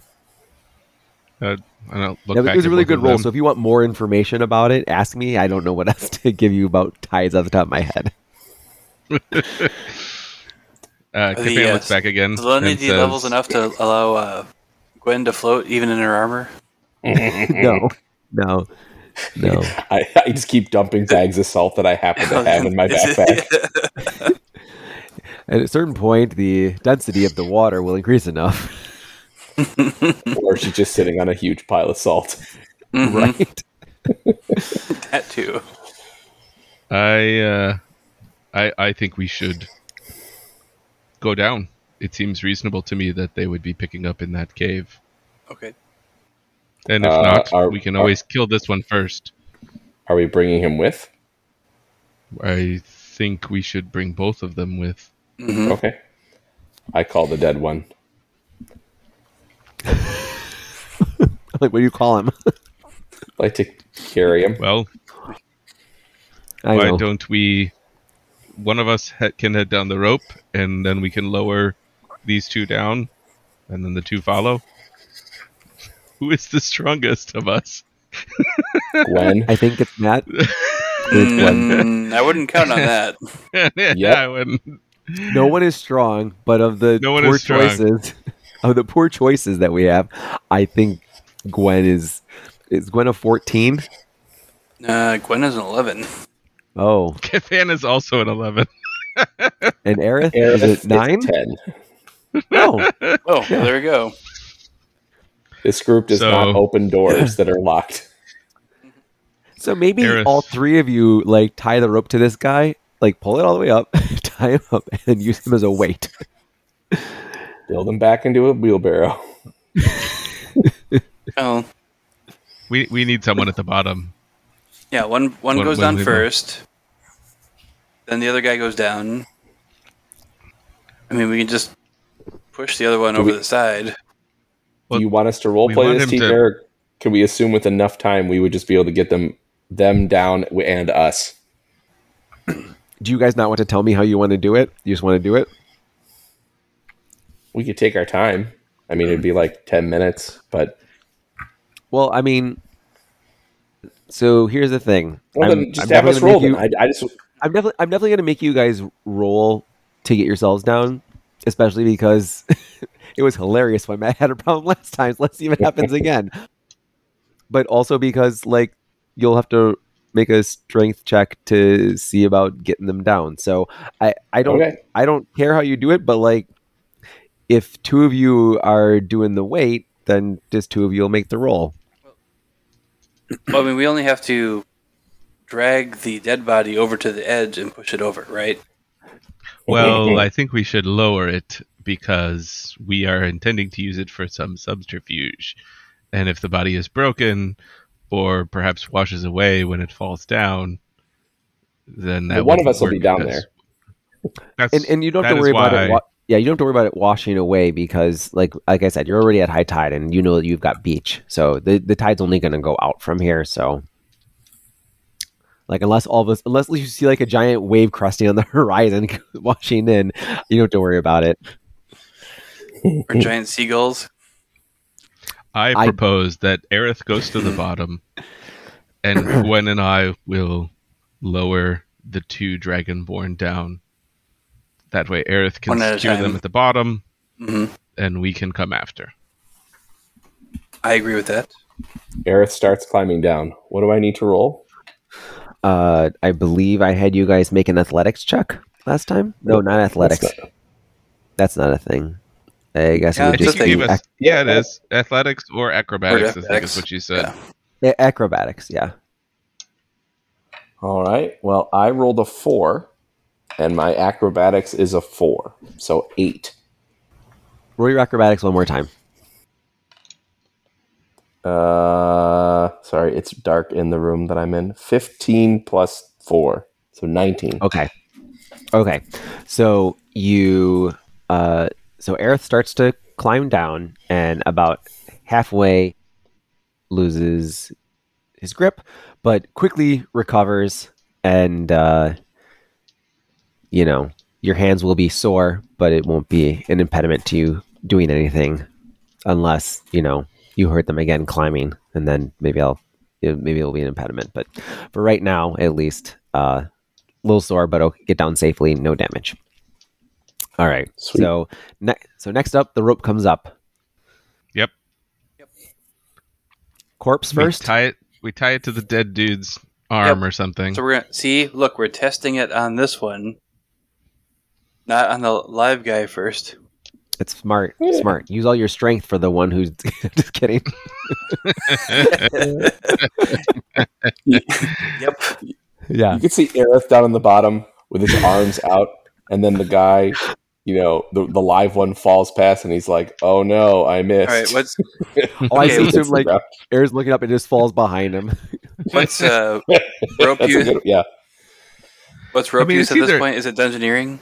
B: Uh, and I'll look
A: It was-
B: back
A: it was a really good
B: of
A: roll. So if you want more information about it, ask me. I don't know what <laughs> else to give you about tides off the top of my head. <laughs>
B: uh,
C: The,
B: Kafan
C: uh,
B: looks back again. and
C: salinity
B: says,
C: levels enough to allow uh, Gwen to float even in her armor.
A: no, no, no. <laughs>
E: I, I just keep dumping bags of salt that I happen to <laughs> have in my backpack. <laughs>
A: At a certain point, the density of the water will increase enough,
E: or she's just sitting on a huge pile of salt.
C: Mhm.
A: right?
C: that too.
B: I uh, I I think we should go down. It seems reasonable to me that they would be picking up in that cave.
C: Okay.
B: And if
E: Uh,
B: not,
E: are-
B: we can
E: are-
B: always kill this one first.
E: Are we bringing him with?
B: I think we should bring both of them with.
C: hmm
E: Okay. I call the dead one. <laughs>
A: like, what do you call him? <laughs>
E: like to carry him.
B: Well,
A: I
B: why
A: know.
B: don't we? One of us he- can head down the rope, and then we can lower these two down, and then the two follow. <laughs> Who is the strongest of us? <laughs>
E: Gwen.
A: I think it's Matt. <laughs>
C: Mm, I wouldn't count on that.
B: yeah,
E: Yep.
B: I wouldn't.
A: No one is strong, but of the
B: No one
A: poor
B: is strong.
A: choices, of the poor choices that we have, I think Gwen is is Gwen a fourteen?
C: Uh, Gwen is an 11.
A: Oh,
B: Fan is also an eleven.
A: and Aerith
E: Aerith
A: is it nine?
E: Ten.
A: No,
C: Oh, well, there we go.
E: This group does
B: So-
E: not open doors that are locked. <laughs>
A: so maybe
B: Aerith.
A: all three of you like tie the rope to this guy, like pull it all the way up, <laughs> tie him up, and then use him as a weight.
E: Build him back into a wheelbarrow. <laughs>
C: Oh,
B: We we need someone at the bottom.
C: yeah. One one
B: When-
C: goes
B: when
C: down
B: we-
C: first. Then the other guy goes down. I mean, we can just push the other one
E: Do
C: over
E: we-
C: the side.
B: Well,
E: Do you want us to role play
B: want
E: this,
B: him to-
E: Or can we assume with enough time we would just be able to get them them down and us?
A: Do you guys not want to tell me how you want to do it? You just want to do it?
E: We could take our time. I mean, it'd be like ten minutes, but
A: Well, I mean, so here's the thing.
E: well,
A: I'm-
E: then just
A: I'm
E: have us roll.
A: gonna
E: Then.
A: you-
E: I, I just
A: I'm definitely I'm definitely gonna make you guys roll to get yourselves down, especially because it was hilarious when Matt had a problem <laughs> last time. So let's see if it happens <laughs> again. But also because like you'll have to make a strength check to see about getting them down. So I I don't
E: okay.
A: I don't care how you do it, but like if two of you are doing the weight, then just two of you will make the roll.
C: Well, I mean, we only have to drag the dead body over to the edge and push it over, right?
B: Well, I think we should lower it because we are intending to use it for some subterfuge. And if the body is broken or perhaps washes away when it falls down, then that
E: Well, one of us will be down there.
B: That's,
A: and and you don't have to worry about it. Wa- yeah, you don't have to worry about it washing away because, like, like I said, you're already at high tide, and you know that you've got beach, so the the tide's only going to go out from here. So, like, unless all of us, unless you see like a giant wave cresting on the <laughs> horizon <laughs> washing in, you don't have to worry about it.
C: Or <laughs> giant seagulls.
B: I
A: I-
B: propose that Aerith goes to the <laughs> bottom, and Gwen and I will lower the two Dragonborn down. That way, Aerith can
C: One
B: secure them at the bottom,
C: hmm
B: and we can come after.
C: I agree with that.
E: Aerith starts climbing down. What do I need to roll?
A: Uh, I believe I had you guys make an athletics check last time. No, not athletics.
E: That's
A: That's not a thing. I guess
C: Yeah,
A: it would
C: it's
A: just
C: a
B: you
A: be ac-
B: yeah, it is athletics or acrobatics. I think is what you said.
C: Yeah.
A: a- acrobatics. Yeah.
E: All right. Well, I rolled a four, and my acrobatics is a four, so eight.
A: Roll your acrobatics one more time.
E: Uh, sorry, it's dark in the room that I'm in. Fifteen plus four, so nineteen.
A: Okay. Okay. So you uh so Aerith starts to climb down and about halfway loses his grip, but quickly recovers and uh you know, your hands will be sore, but it won't be an impediment to you doing anything unless, you know, you hurt them again climbing and then maybe I'll it- maybe it'll be an impediment, but for right now at least uh little sore, but okay, get down safely, no damage. All right.
E: Sweet.
A: So, ne- so next up, the rope comes up.
B: Yep. Yep.
A: Corpse
B: We
A: first.
B: tie it. We tie it to the dead dude's arm or something.
C: So we're gonna see. Look, we're testing it on this one, not on the live guy first.
A: It's smart. Smart. Use all your strength for the one who's <laughs> just kidding. <laughs>
C: Yep.
A: Yeah.
E: You can see Aerith down on the bottom with his arms out, and then the guy, you know, the, the live one falls past, and he's like, "Oh no, I missed."
C: All right. What's
A: Oh, <laughs> <laughs> I see
C: let's
A: him like <laughs> Air's looking up and just falls behind him.
C: what's uh rope
E: That's a
C: use?
E: good, yeah.
C: What's rope
B: I mean,
C: use
B: it's
C: at this
B: either-
C: point? Is it dungeoneering?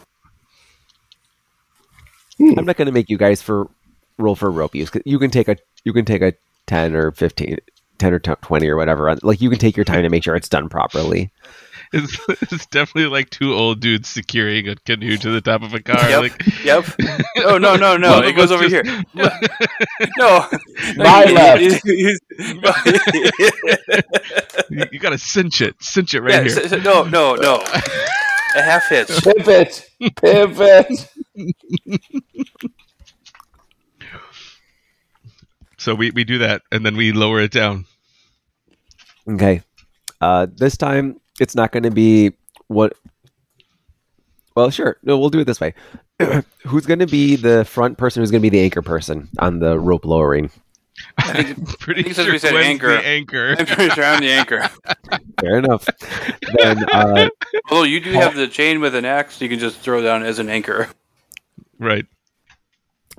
A: I'm not going to make you guys for roll for rope use. 'cause You can take a you can take a 10 or 15 10 or 20 or whatever. Like you can take your time to make sure it's done properly.
B: It's, <laughs> it's definitely like two old dudes securing a canoe to the top of a car.
C: Yep.
B: Like, <laughs>
C: Yep. Oh no no no! It goes over
B: just-
C: here. <laughs> No,
E: My
C: no,
E: left.
C: you- you-
B: you, you gotta cinch it, cinch it right
C: yeah,
B: here.
C: so- so- no no no. A half hitch.
E: Pivot, pivot.
B: So we, we do that, and then we lower it down.
A: Okay. Uh, this time it's not going to be what. Well, sure. No, we'll do it this way. <clears throat> who's going to be the front person? Who's going to be the anchor person on the rope lowering?
B: I'm <laughs> pretty
C: I think
B: sure
C: we said, anchor.
B: the anchor.
C: I'm pretty sure I'm the anchor. <laughs>
A: Fair enough. then uh,
C: Although you do have the chain with an axe, you can just throw down as an anchor.
B: Right.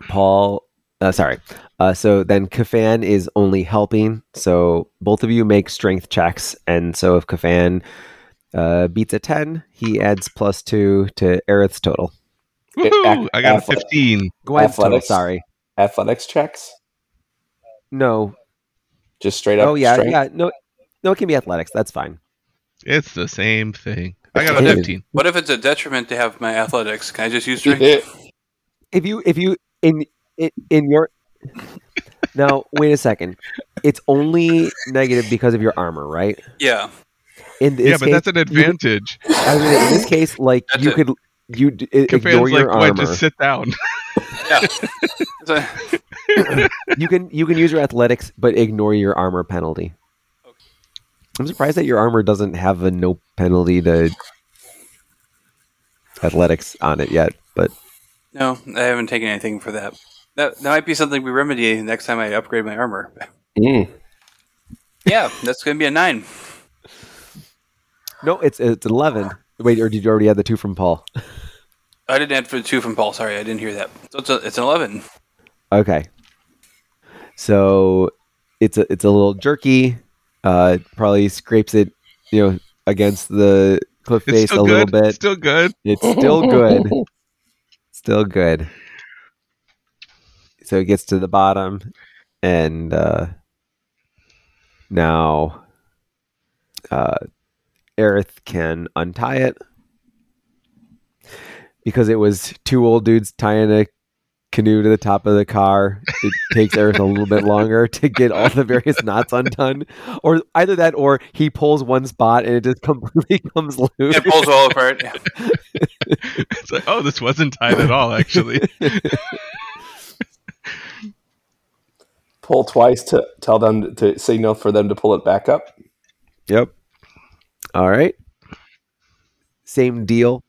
A: Paul. Uh, sorry. Uh, so then Kafan is only helping. So both of you make strength checks, and so if Kafan uh, beats a ten, he adds plus two to Aerith's total.
B: Woohoo!
E: ac-
B: I got a 15.
A: Gwen's total.
E: Athletics.
A: Sorry.
E: Athletics checks,
A: No.
E: just straight up.
A: Oh yeah,
E: strength?
A: yeah. No, no. It can be athletics. That's fine.
B: It's the same thing. I got a
A: is.
B: 15.
C: What if it's a detriment to have my athletics? Can I just use strength?
A: If you, if you in in, in your now, wait a second. It's only negative because of your armor, right?
C: Yeah.
A: In this
B: Yeah, but
A: case,
B: that's an advantage.
A: I was in this case, like
C: That's
A: you
C: it.
A: could you d- i- ignore
B: Kafan's like,
A: your
B: Gwen,
A: armor.
B: just sit down.
C: Yeah. So- <laughs>
A: You can you can use your athletics, but ignore your armor penalty. I'm surprised that your armor doesn't have a no penalty to athletics on it yet, but
C: no, I haven't taken anything for that. That, that might be something we remedy next time I upgrade my armor.
E: Mm.
C: Yeah, that's going to be a nine.
A: no, it's it's eleven. Wait, or did you already add the two from Paul?
C: I didn't add for the two from Paul. Sorry, I didn't hear that. So it's, a, it's an 11.
A: Okay. So it's a it's a little jerky. Uh, probably scrapes it, you know, against the cliff face a
B: still
A: little
B: good.
A: bit.
B: Still good.
A: It's still good. <laughs> still good. So it gets to the bottom, and uh, now uh, Aerith can untie it because it was two old dudes tying a canoe to the top of the car. It takes Aerith a little bit longer to get all the various knots undone, or either that, or he pulls one spot and it just <laughs> completely comes loose.
C: It pulls all apart. Yeah. <laughs>
B: It's like, oh, this wasn't tied at all, actually. <laughs>
E: Pull twice to tell them to signal for them to pull it back up.
A: Yep. All right. Same deal.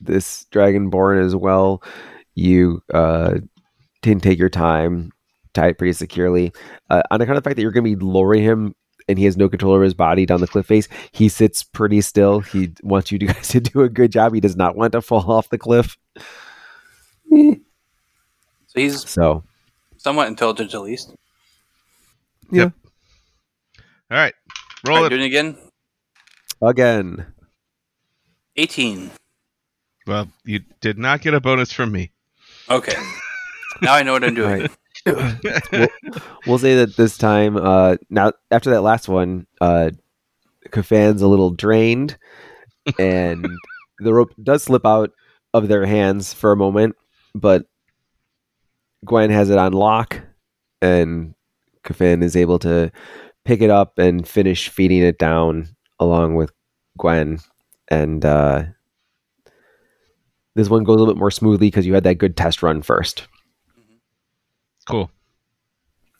A: This dragonborn as well. You uh, can take your time, tie it pretty securely. Uh, on account of the fact that you're going to be lowering him and he has no control over his body down the cliff face, he sits pretty still. He wants you <laughs> guys to do a good job. He does not want to fall off the cliff.
C: So he's
A: So,
C: somewhat intelligent, at least. Yep.
B: All right. Roll
C: All right,
B: it.
C: doing it again.
A: again.
C: 18.
B: Well, you did not get a bonus from me.
C: Okay. now I know what I'm doing.
A: Right. we'll say that this time, uh, now after that last one, uh, Kafan's a little drained, and the rope does slip out of their hands for a moment, but Gwen has it on lock, and Kafan is able to pick it up and finish feeding it down along with Gwen, and uh, this one goes a little bit more smoothly because you had that good test run first.
B: Cool.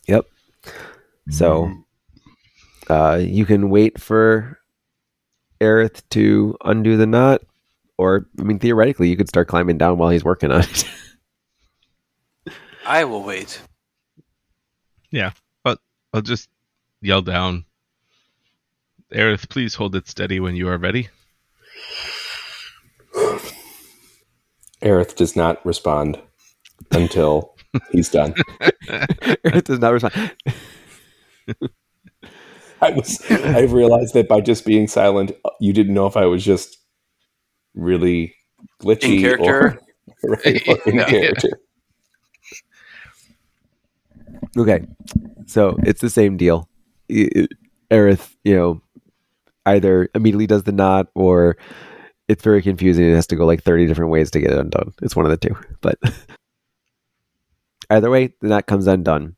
A: Yep. So uh, you can wait for Aerith to undo the knot, or I mean, theoretically, you could start climbing down while he's working on it. <laughs>
C: I will wait.
B: Yeah, but I'll just yell down. Aerith, please hold it steady when you are ready.
E: Aerith does not respond until <laughs> he's done.
A: Earth does not respond.
E: I was I realized that by just being silent, you didn't know if I was just really glitchy
C: In character?
E: or, <laughs> right, or in
B: Yeah.
E: character.
A: Okay, so it's the same deal. I- I- Aerith, you know, either immediately does the knot or it's very confusing. It has to go like 30 different ways to get it undone. It's one of the two. <laughs> But either way, the knot comes undone.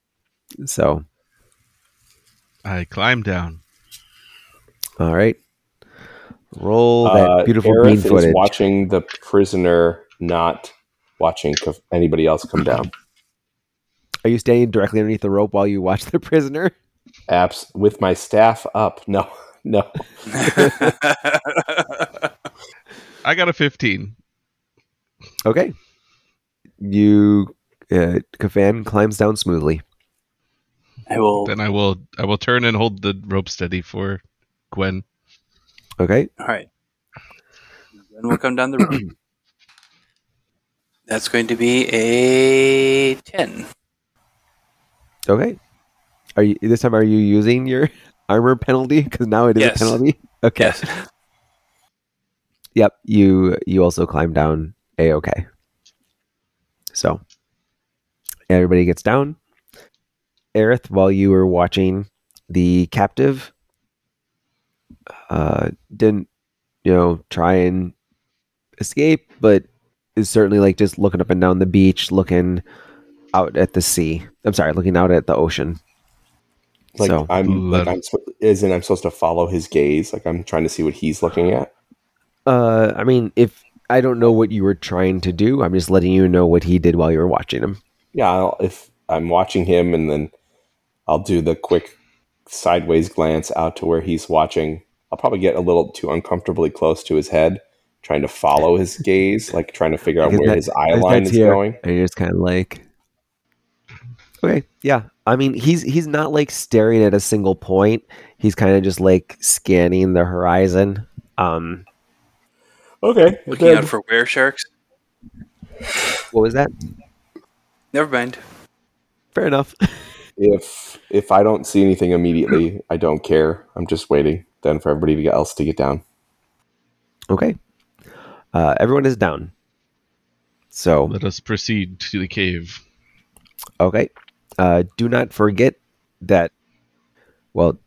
A: So,
B: I climb down.
A: all right. Roll that
E: Uh,
A: beautiful
E: Aerith
A: green
E: is
A: footage.
E: watching the prisoner, not watching anybody else come down.
A: Are you standing directly underneath the rope while you watch the prisoner?
E: Apps with my staff up. No, <laughs> no.
B: I got a 15.
A: Okay. You, uh, Kafan climbs down smoothly.
C: I will.
B: Then I will I will turn and hold the rope steady for Gwen.
A: Okay.
C: All right. Then we'll come down the rope. <clears throat> That's going to be a ten.
A: Okay. Are you this time? Are you using your <laughs> armor penalty? Because now it is
C: Yes.
A: a penalty. <laughs> Okay.
C: Yes.
A: Yep. You you also climb down. A okay. So everybody gets down. Aerith, while you were watching the captive, uh, didn't you know try and escape, but is certainly like just looking up and down the beach, looking out at the sea. I'm sorry, looking out at the ocean.
E: Like
A: so
E: I'm like
B: Let-
E: I'm isn't I'm supposed to follow his gaze? Like I'm trying to see what he's looking at.
A: Uh, I mean, if I don't know what you were trying to do, I'm just letting you know what he did while you were watching him.
E: Yeah, I'll, if I'm watching him, and then I'll do the quick sideways glance out to where he's watching. I'll probably get a little too uncomfortably close to his head, trying to follow his gaze, like trying to figure out where
A: that-
E: his eye line is
A: here,
E: going.
A: and you're just kind of like, okay, yeah. I mean, he's he's not like staring at a single point. He's kind of just like scanning the horizon. Um,
E: Okay,
C: Looking out for where sharks.
A: what was that?
C: Never mind.
A: Fair enough. <laughs>
E: if if I don't see anything immediately, I don't care. I'm just waiting then for everybody to get, else to get down.
A: okay, uh, everyone is down. So
B: Let us proceed to the cave.
A: Okay. Uh, do not forget that. Well,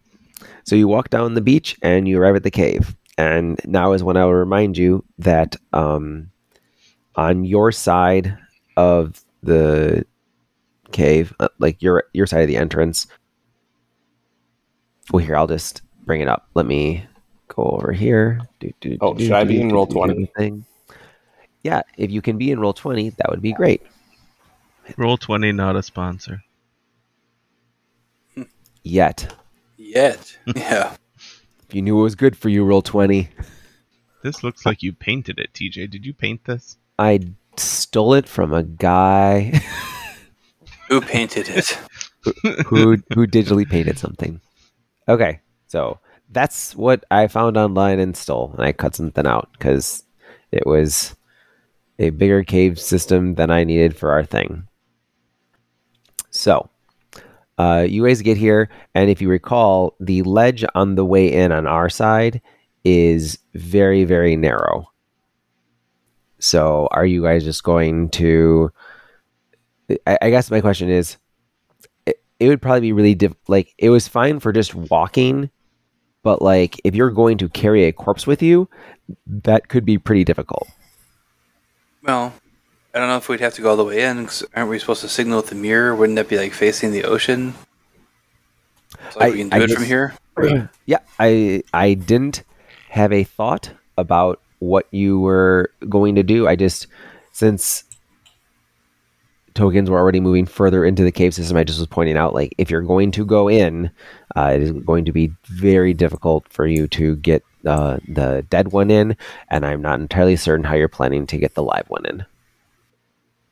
A: so you walk down the beach and you arrive at the cave. And now is when I will remind you that um, on your side of the cave, uh, like your your side of the entrance. Well, here I'll just bring it up. Let me go over here. Do, do,
E: Oh,
A: do,
E: should I be in roll 20?
A: Yeah, if you can be in roll twenty, that would be great.
B: Roll 20, not a sponsor.
A: Yet,
C: Yet. <laughs> Yeah.
A: if you knew it was good for you, roll twenty.
B: This looks like you painted it, TJ. Did you paint this?
A: I stole it from a guy
C: Who painted it?
A: who who digitally painted something. Okay, so that's what I found online and stole, and I cut something out because it was a bigger cave system than I needed for our thing. So, uh, you guys get here, and if you recall, the ledge on the way in on our side is very very narrow. So, are you guys just going to? I, I guess my question is, it, it would probably be really diff- like it was fine for just walking, but like if you're going to carry a corpse with you, that could be pretty difficult.
C: Well, I don't know if we'd have to go all the way in. 'cause aren't we supposed to signal with the mirror? Wouldn't that be like facing the ocean? So
A: I-
C: we can do
A: I
C: it from here. <clears throat>
A: yeah, I I didn't have a thought about what you were going to do. I just since tokens were already moving further into the cave system, I just was pointing out like if you're going to go in, uh, it is going to be very difficult for you to get uh, the dead one in, and I'm not entirely certain how you're planning to get the live one in.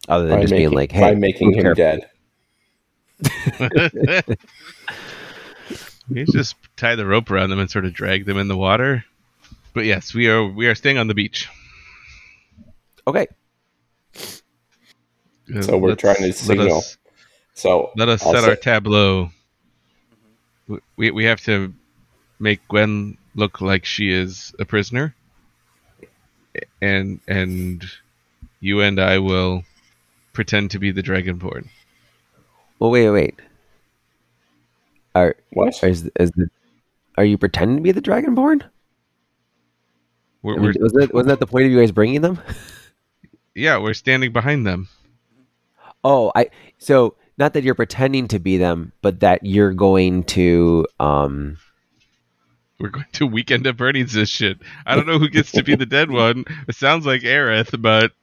A: Other than
E: By
A: just
E: making,
A: being like, hey,
E: by
A: hey,
E: making him
A: careful.
E: dead.
B: We just tie the rope around them and sort of drag them in the water. But yes, we are we are staying on the beach.
A: Okay.
B: Uh,
E: So we're
B: let's-
E: trying to
B: let
E: signal.
B: us-
E: So
B: Let us
E: I'll
B: set
E: say-
B: our tableau. We we have to make Gwen look like she is a prisoner, and and you and I will pretend to be the Dragonborn.
A: Well, wait, wait. Are
E: what?
A: is is the are you pretending to be the Dragonborn?
B: We're,
A: I mean,
B: we're
A: was that wasn't that the point of you guys bringing them? <laughs>
B: yeah, we're standing behind them.
A: Oh, I so not that you're pretending to be them, but that you're going to um
B: We're going to weekend at Bernie's this shit. I don't know who gets to be the dead one. It sounds like Aerith, but <laughs>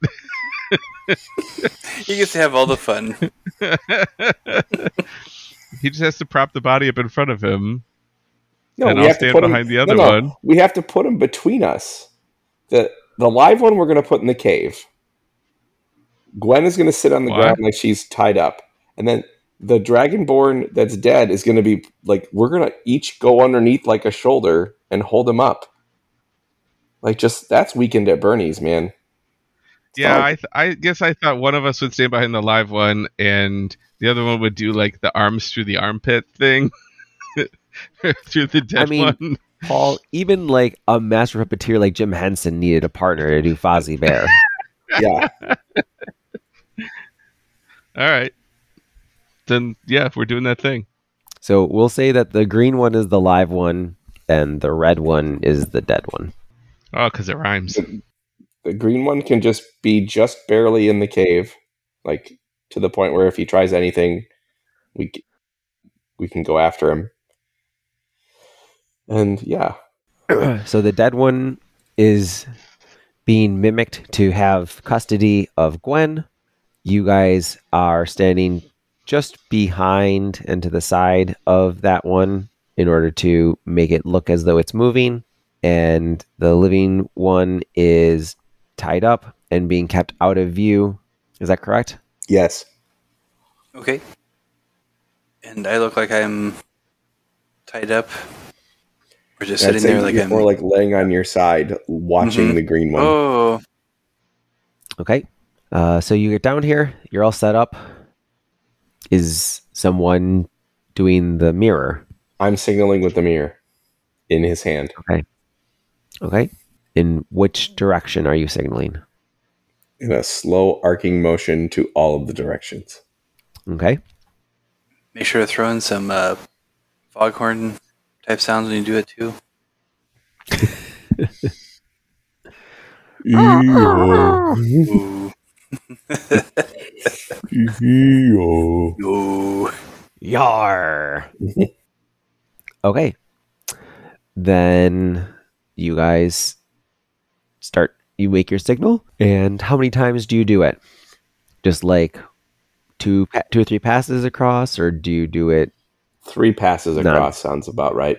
C: He gets to have all the fun. <laughs>
B: he just has to prop the body up in front of him.
E: No,
B: and
E: we
B: I'll
E: have to
B: stand
E: put 'em-
B: behind the other
E: no,
B: one.
E: We have to put him between us. The the live one we're going to put in the cave. Gwen is going to sit on the
B: Why?
E: ground like she's tied up, and then the dragonborn that's dead is going to be like we're going to each go underneath like a shoulder and hold him up. Like just that's weekend at Bernie's, man.
B: Yeah,
E: fine.
B: I th- I guess I thought one of us would stand behind the live one, and the other one would do like the arms through the armpit thing <laughs> through the dead I
A: mean-
B: one.
A: Paul. Even like a master puppeteer like Jim Henson needed a partner to do Fozzie Bear. <laughs>
E: Yeah,
B: All right, then yeah, we're doing that thing.
A: so we'll say that the green one is the live one, and the red one is the dead one.
B: Oh, because it rhymes.
E: The green one can just be just barely in the cave, like to the point where if he tries anything, we we can go after him. And yeah, <clears throat>
A: so the dead one is being mimicked to have custody of Gwen. You guys are standing just behind and to the side of that one in order to make it look as though it's moving. And the living one is tied up and being kept out of view. Is that correct?
E: yes,
C: Okay. And I look like I'm tied up. Or just
E: I'd
C: sitting there like I'm.
E: more like laying on your side, watching
C: Mhm.
E: the green one.
C: oh,
A: Okay. Uh, so you get down here. You're all set up. Is someone doing the mirror?
E: I'm signaling with the mirror in his hand.
A: Okay. Okay. In which direction are you signaling?
E: in a slow arcing motion to all of the directions.
A: Okay.
C: make sure to throw in some uh, foghorn type sounds when you do it too. Ooh. Ooh.
A: Yar. okay. Then you guys start. You make your signal, and how many times do you do it? Just like two, two or three passes across, or do you do it
E: Three passes
A: None.
E: across sounds about right.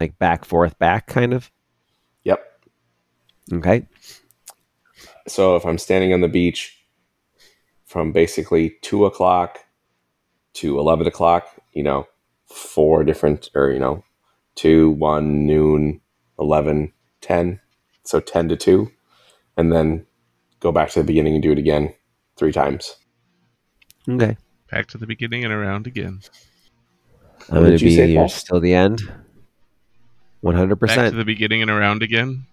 A: like back, forth, back, kind of?
E: Yep.
A: Okay.
E: So if I'm standing on the beach from basically two o'clock to 11 o'clock, you know, four different, or, you know, two, one, noon, 11, 10. So 10 to 2. And then go back to the beginning and do it again three times.
A: Okay.
B: Back to the beginning and around again.
A: I'm going to be
E: say,
A: your,
E: Paul?
A: still the end. One hundred
B: Back to the beginning and around again.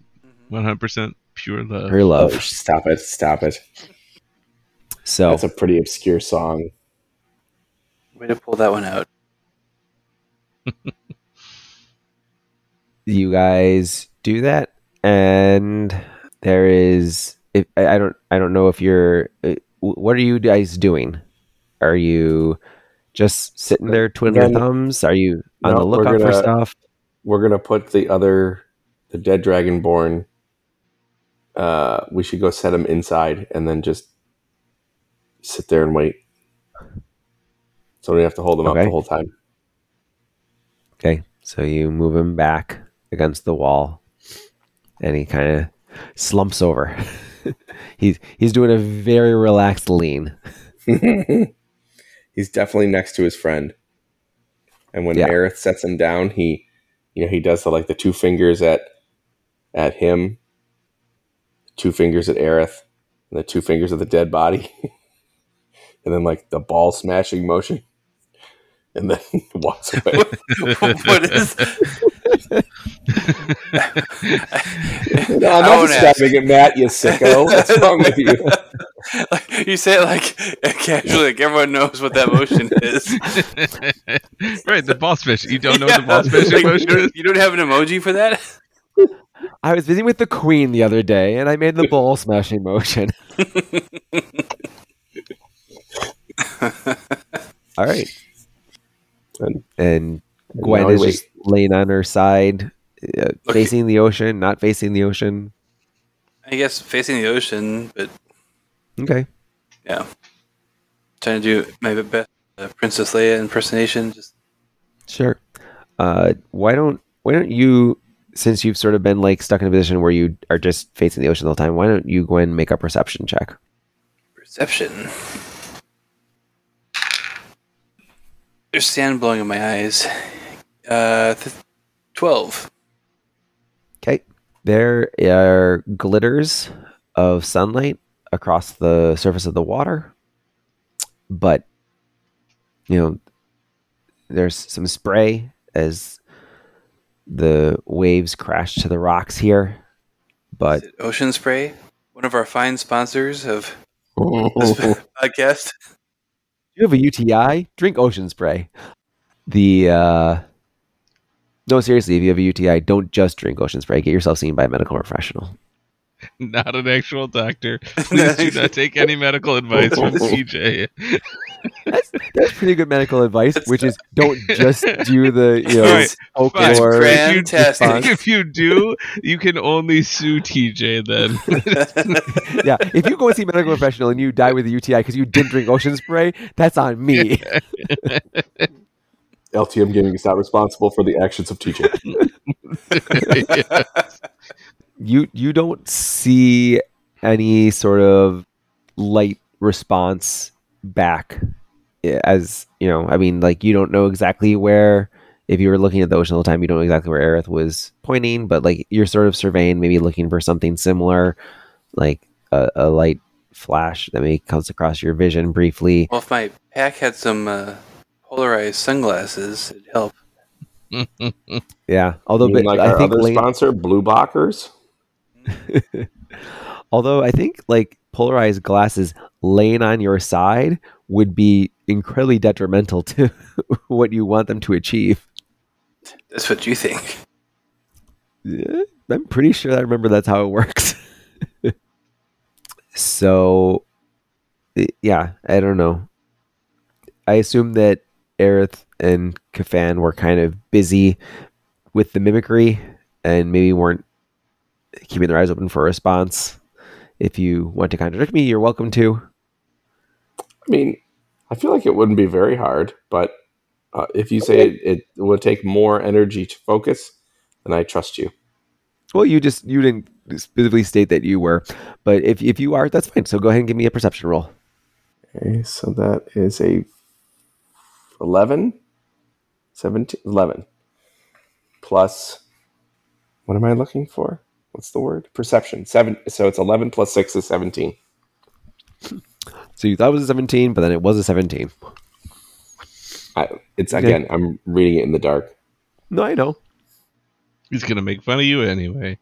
B: One hundred percent pure love.
A: Her
E: Oh,
A: love.
E: stop it. Stop it.
A: So
E: That's a pretty obscure song.
C: Way to pull that one out. <laughs>
A: you guys do that and there is if I don't I don't know if you're uh, what are you guys doing? Are you just sitting there twiddling thumbs? Are you on
E: no,
A: the lookout for
E: gonna-
A: stuff?
E: we're gonna put the other the dead dragonborn uh we should go set him inside and then just sit there and wait so we have to hold him up the whole time
A: Okay, so you move him back against the wall, and he kind of slumps over. <laughs> he's he's doing a very relaxed lean. <laughs>
E: he's definitely next to his friend and when
A: Yeah.
E: Aerith sets him down, he, you know, he does the like the two fingers at at him, two fingers at Aerith, and the two fingers at the dead body, <laughs> and then like the ball smashing motion, and then he walks away.
C: what is?
E: No, I'm
C: I
E: not
C: won't ask.
E: describing it, Matt. You sicko. What's wrong with you? <laughs>
C: Like, you say it like casually, like everyone knows what that motion is. <laughs>
B: right, the ball smash. You don't know
C: Yeah,
B: what the ball <laughs> smash
C: like,
B: emotion
C: you,
B: is?
C: don't, you don't have an emoji for that?
A: I was visiting with the queen the other day, and I made the ball smashing motion. All right,
E: And
A: and Gwen is just laying on her side, uh,
C: Okay.
A: facing the ocean, not facing the ocean.
C: I guess facing the ocean, but
A: Okay.
C: yeah, trying to do my best uh, Princess Leia impersonation. Just
A: Sure. Uh, why don't Why don't you, since you've sort of been like stuck in a position where you are just facing the ocean all the whole time, why don't you go and make a perception check?
C: perception. There's sand blowing in my eyes. Uh, th- twelve.
A: Okay. There are glitters of sunlight across the surface of the water, but you know, there's some spray as the waves crash to the rocks here. But
C: Is it Ocean Spray, one of our fine sponsors of <laughs> this podcast.
A: you have a UTI, drink ocean spray. The uh no, seriously, if you have a UTI, don't just drink ocean spray. Get yourself seen by a medical professional.
B: Not an actual doctor. Please do not take any medical advice from <laughs> TJ.
A: That's that's pretty good medical advice, which is don't just do the <laughs> you know
B: Alright, fine.
A: folklore.
C: Grand-
B: If you, <laughs> if you do, you can only sue TJ then.
A: yeah, if you go and see a medical professional and you die with a UTI because you didn't drink ocean spray, that's on me.
E: LTM Gaming is not responsible for the actions of TJ.
B: Yeah. <laughs> <laughs>
A: You you don't see any sort of light response back as you know. I mean, like you don't know exactly where. If you were looking at the ocean all the time, you don't know exactly where Aerith was pointing, but like you're sort of surveying, maybe looking for something similar, like a, a light flash that maybe comes across your vision briefly.
C: Well, if my pack had some uh, polarized sunglasses, it'd help. <laughs>
A: Yeah, although but
E: like
A: I
E: our
A: think
E: other
A: Lane-
E: sponsor, BluBlockers. <laughs>
A: Although I think like polarized glasses laying on your side would be incredibly detrimental to <laughs> what you want them to achieve.
C: That's what you think.
A: Yeah, I'm pretty sure I remember that's how it works. so, yeah, I don't know. I assume that Aerith and Kafan were kind of busy with the mimicry and maybe weren't keeping their eyes open for a response. If you want to contradict me, you're welcome to.
E: I mean, I feel like it wouldn't be very hard, but uh, if you say it, it would take more energy to focus, then I trust you.
A: Well, you just you didn't specifically state that you were, but if if you are, that's fine. So go ahead and give me a perception roll.
E: Okay, so that is a 11, 17, 11. Plus, what am I looking for? What's the word? Perception. Seven. So it's 11 plus 6 is 17. <laughs>
A: So you thought it was a 17, but then it was a 17.
E: I, it's
A: Okay.
E: again, I'm reading it in the dark.
A: No, I know.
B: He's gonna make fun of you anyway.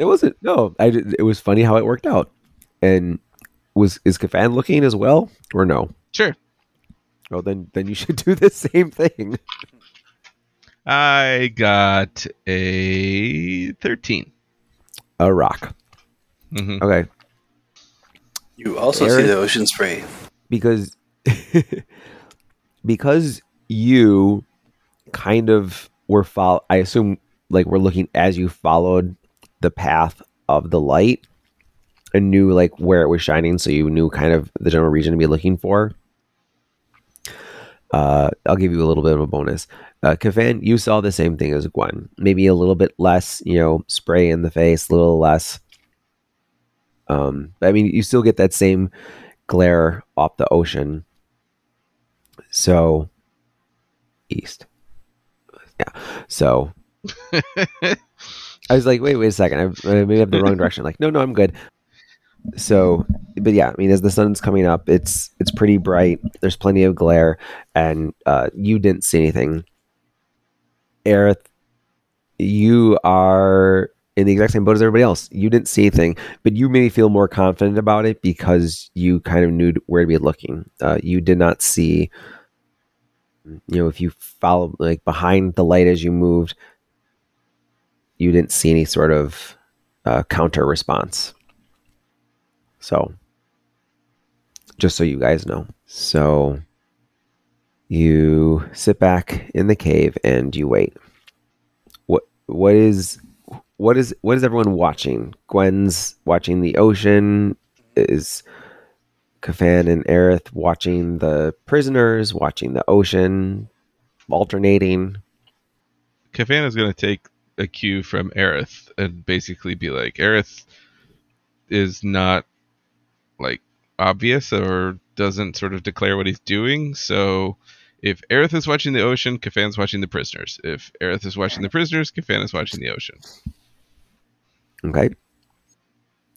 A: It wasn't. No, I. It was funny how it worked out. And was is Kafan looking as well, or no?
B: Sure.
A: Well, then then you should <laughs> do the same thing.
B: I got a thirteen.
A: A rock.
B: hmm
A: Okay,
C: You also see the ocean spray.
A: because <laughs> because you kind of were follow. I assume like we're looking as you followed the path of the light and knew like where it was shining, so you knew kind of the general region to be looking for. Uh, I'll give you a little bit of a bonus. Uh, Kafan, you saw the same thing as Gwen. Maybe a little bit less, you know, spray in the face, a little less. Um, I mean, you still get that same glare off the ocean. So, east. Yeah. So <laughs> I was like, wait, wait a second. I, I maybe I have the wrong direction. Like, no, no, I'm good. So, but yeah, I mean, as the sun's coming up, it's it's pretty bright. There's plenty of glare, and uh, you didn't see anything. Aerith, you are in the exact same boat as everybody else. You didn't see anything, but you maybe feel more confident about it because you kind of knew where to be looking. Uh, you did not see, you know, if you follow like behind the light as you moved, you didn't see any sort of uh, counter response. So, just so you guys know. So, you sit back in the cave and you wait. What what is what is what is everyone watching? Gwen's watching the ocean. Is Kafan and Aerith watching the prisoners, watching the ocean, alternating?
B: Kafan is going to take a cue from Aerith and basically be like, Aerith is not like obvious or doesn't sort of declare what he's doing. So if Aerith is watching the ocean, Kafan's watching the prisoners. If Aerith is watching the prisoners, Kafan is watching the ocean.
A: Okay.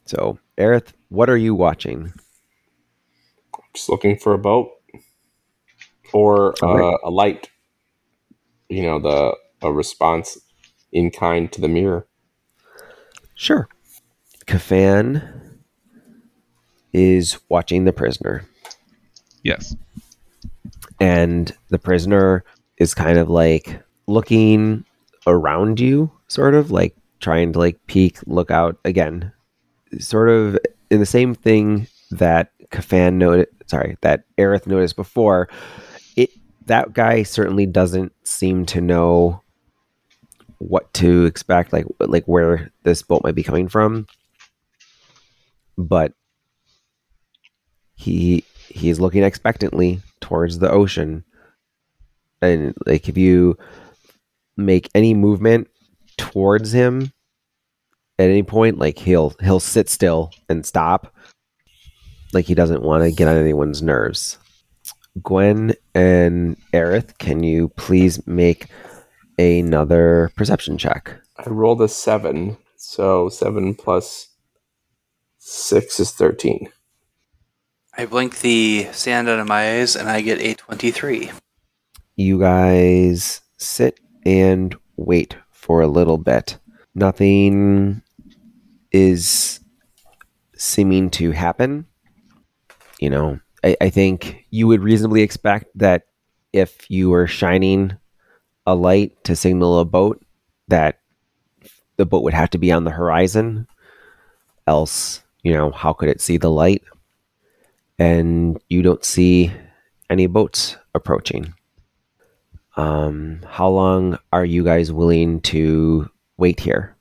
A: So, Aerith, what are you watching?
E: Just looking for a boat or uh,
A: Okay.
E: a light. You know, the a response in kind to the mirror.
A: Sure. Kafan is watching the prisoner,
B: Yes.
A: and the prisoner is kind of like looking around you, sort of like trying to like peek, look out again, sort of in the same thing that Kafan noted. Sorry, that Aerith noticed before. It that guy certainly doesn't seem to know what to expect, like like where this boat might be coming from. But he he's looking expectantly towards the ocean, and like if you make any movement towards him at any point, like he'll he'll sit still and stop, like he doesn't want to get on anyone's nerves. Gwen and Aerith, can you please make another perception check?
E: I rolled a seven, so seven plus six is thirteen.
C: I blink the sand out of my eyes and I get a 23.
A: You guys sit and wait for a little bit. Nothing is seeming to happen. You know, I, I think you would reasonably expect that if you were shining a light to signal a boat, that the boat would have to be on the horizon. Else, you know, how could it see the light? And you don't see any boats approaching. Um, how long are you guys willing to wait here?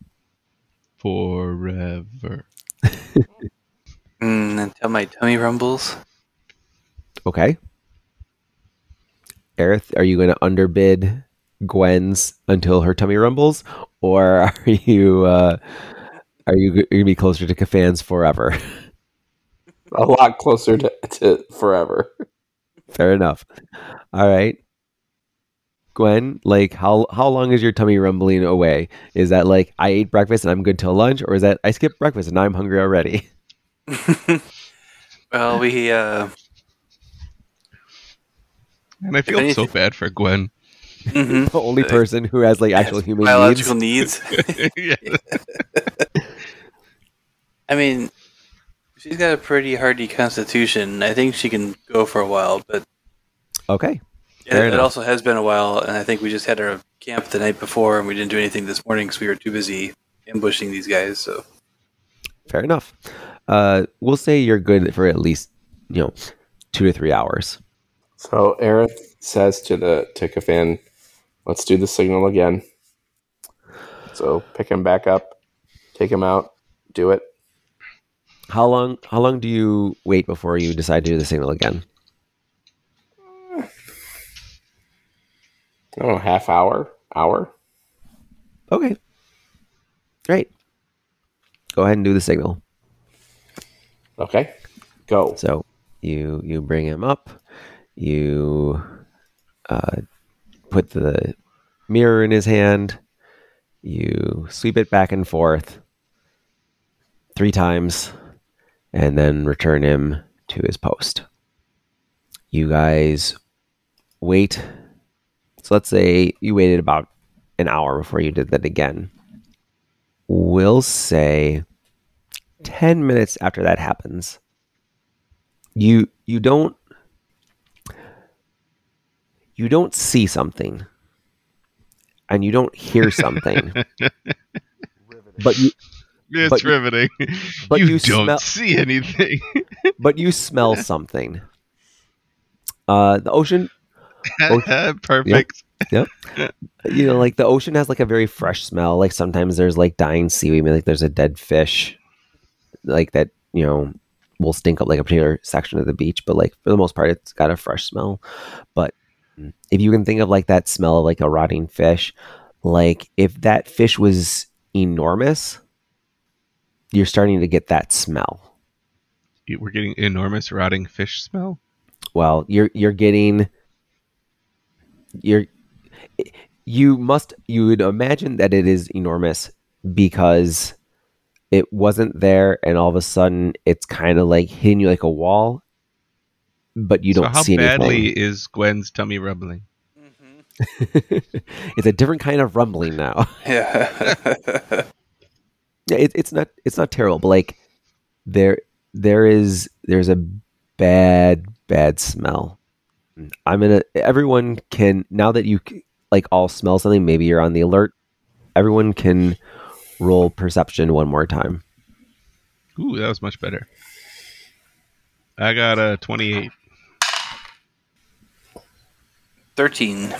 B: Forever.
C: Mm, until my tummy rumbles.
A: Okay. Aerith, are you going to underbid Gwen's until her tummy rumbles, or <laughs> are you uh, are you going to be closer to Kafan's forever? <laughs>
E: A lot closer to, to forever.
A: Fair enough. All right. Gwen, like how how long is your tummy rumbling away? Is that like I ate breakfast and I'm good till lunch, or is that I skipped breakfast and now I'm hungry already? <laughs>
C: well, we uh,
B: And I feel so bad for Gwen.
C: mhm. <laughs>
A: the only person who has like actual human
C: biological
A: needs.
C: needs. <laughs> I mean, she's got a pretty hardy constitution. I think she can go for a while, but
A: Okay.
C: it, it
A: enough.
C: also has been a while, and I think we just had our camp the night before, and we didn't do anything this morning because we were too busy ambushing these guys. So
A: Fair enough. Uh, we'll say you're good for at least you know two to three hours.
E: So Aerith says to the to Kafan, "Let's do the signal again." So pick him back up, take him out, do it.
A: How long? How long do you wait before you decide to do the signal again?
E: I half hour, hour.
A: Okay. Great. Go ahead and do the signal.
E: Okay, go.
A: So you you bring him up. You uh, put the mirror in his hand. You sweep it back and forth three times and then return him to his post. You guys wait. So let's say you waited about an hour before you did that again. We'll say 10 minutes after that happens. You you don't you don't see something and you don't hear something. <laughs> but you
B: It's
A: But you-
B: riveting. <laughs>
A: but
B: you,
A: you
B: don't
A: smell-
B: see anything. <laughs>
A: but you smell something. Uh the ocean <laughs>
B: Perfect. Yep.
A: You know, like the ocean has like a very fresh smell. Like sometimes there's like dying seaweed, like there's a dead fish, like that. You know, will stink up like a particular section of the beach, but like for the most part, it's got a fresh smell. But if you can think of like that smell of like a rotting fish, like if that fish was enormous, you're starting to get that smell.
B: We're getting enormous rotting fish smell.
A: well you're you're getting you're you must you would imagine that it is enormous because it wasn't there and all of a sudden it's kind of like hitting you like a wall but you
B: so
A: don't
B: how
A: see
B: badly is Gwen's tummy rumbling? <laughs>
A: it's a different kind of rumbling now
C: Yeah. <laughs>
A: yeah it, it's not it's not terrible but like there there is there's a bad bad smell i'm gonna everyone can now that you like all smell something maybe you're on the alert everyone can roll perception one more time
B: Ooh, that was much better. I got a 28.
C: 13.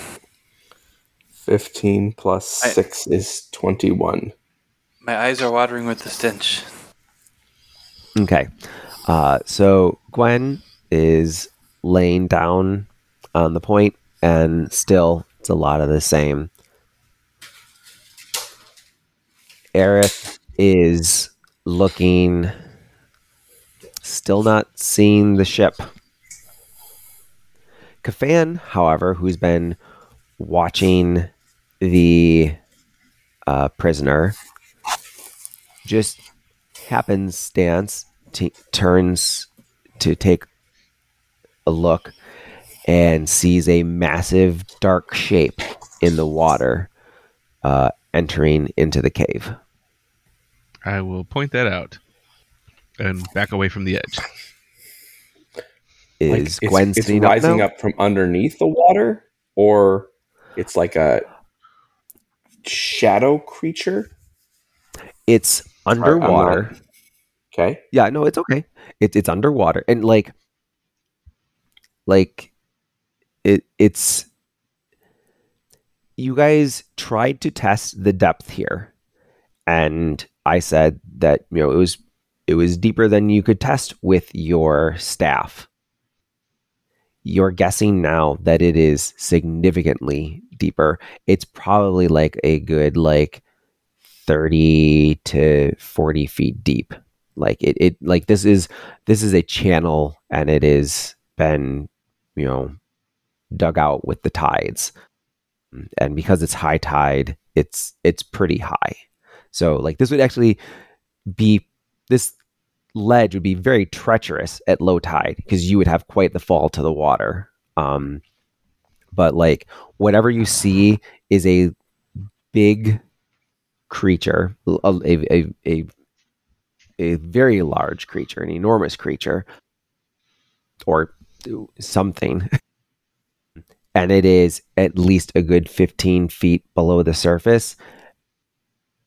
E: 15 plus
C: I-
E: 6 is 21.
C: My eyes are watering with the stench.
A: okay uh, so gwen is laying down on the point and still it's a lot of the same Aerith is looking, still not seeing the ship. Kafan, however, who's been watching the uh, prisoner, just happenstance t- turns to take a look and sees a massive dark shape in the water uh, entering into the cave.
B: I will point that out and back away from the edge.
E: Like,
A: Is
E: it's,
A: Gwen
E: it's
A: sitting
E: rising
A: now?
E: up from underneath the water, or it's like a shadow creature?
A: It's Underwater.
E: Okay.
A: Yeah, no, it's okay. It, it's underwater, and like, like, it it's. You guys tried to test the depth here, and I said that you know it was it was deeper than you could test with your staff. You're guessing now that it is significantly deeper. It's probably like a good like thirty to forty feet deep. Like it, it like this is this is a channel and it is been you know dug out with the tides. And because it's high tide it's it's pretty high. So like this would actually be this ledge would be very treacherous at low tide because you would have quite the fall to the water. Um but like whatever you see is a big creature a, a, a, a very large creature, an enormous creature, or something. <laughs> and it is at least a good 15 feet below the surface.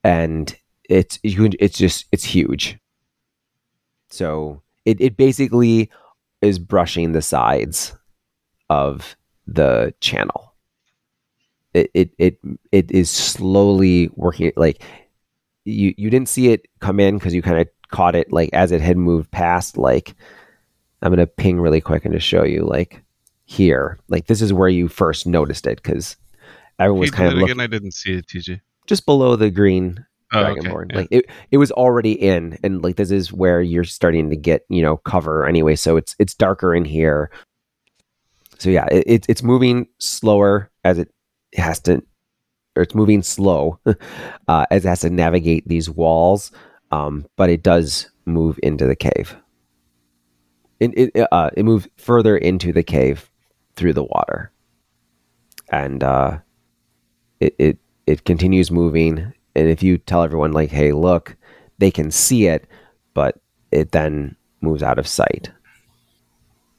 A: And it's it's just it's huge. So it, it basically is brushing the sides of the channel. It it it, it is slowly working like you you didn't see it come in because you kind of caught it like as it had moved past like i'm gonna ping really quick and just show you like here like this is where you first noticed it because everyone was kind of looking
B: again. I didn't see it, TJ.
A: just below the green
B: Oh, okay.
A: dragonborn
B: yeah.
A: like it, it was already in and like this is where you're starting to get you know cover anyway so it's it's darker in here so yeah it, it's it's moving slower as it has to or it's moving slow <laughs> uh, as it has to navigate these walls, um, but it does move into the cave. It it, uh, it moves further into the cave through the water, and uh, it it it continues moving. And if you tell everyone like, "Hey, look," they can see it, but it then moves out of sight.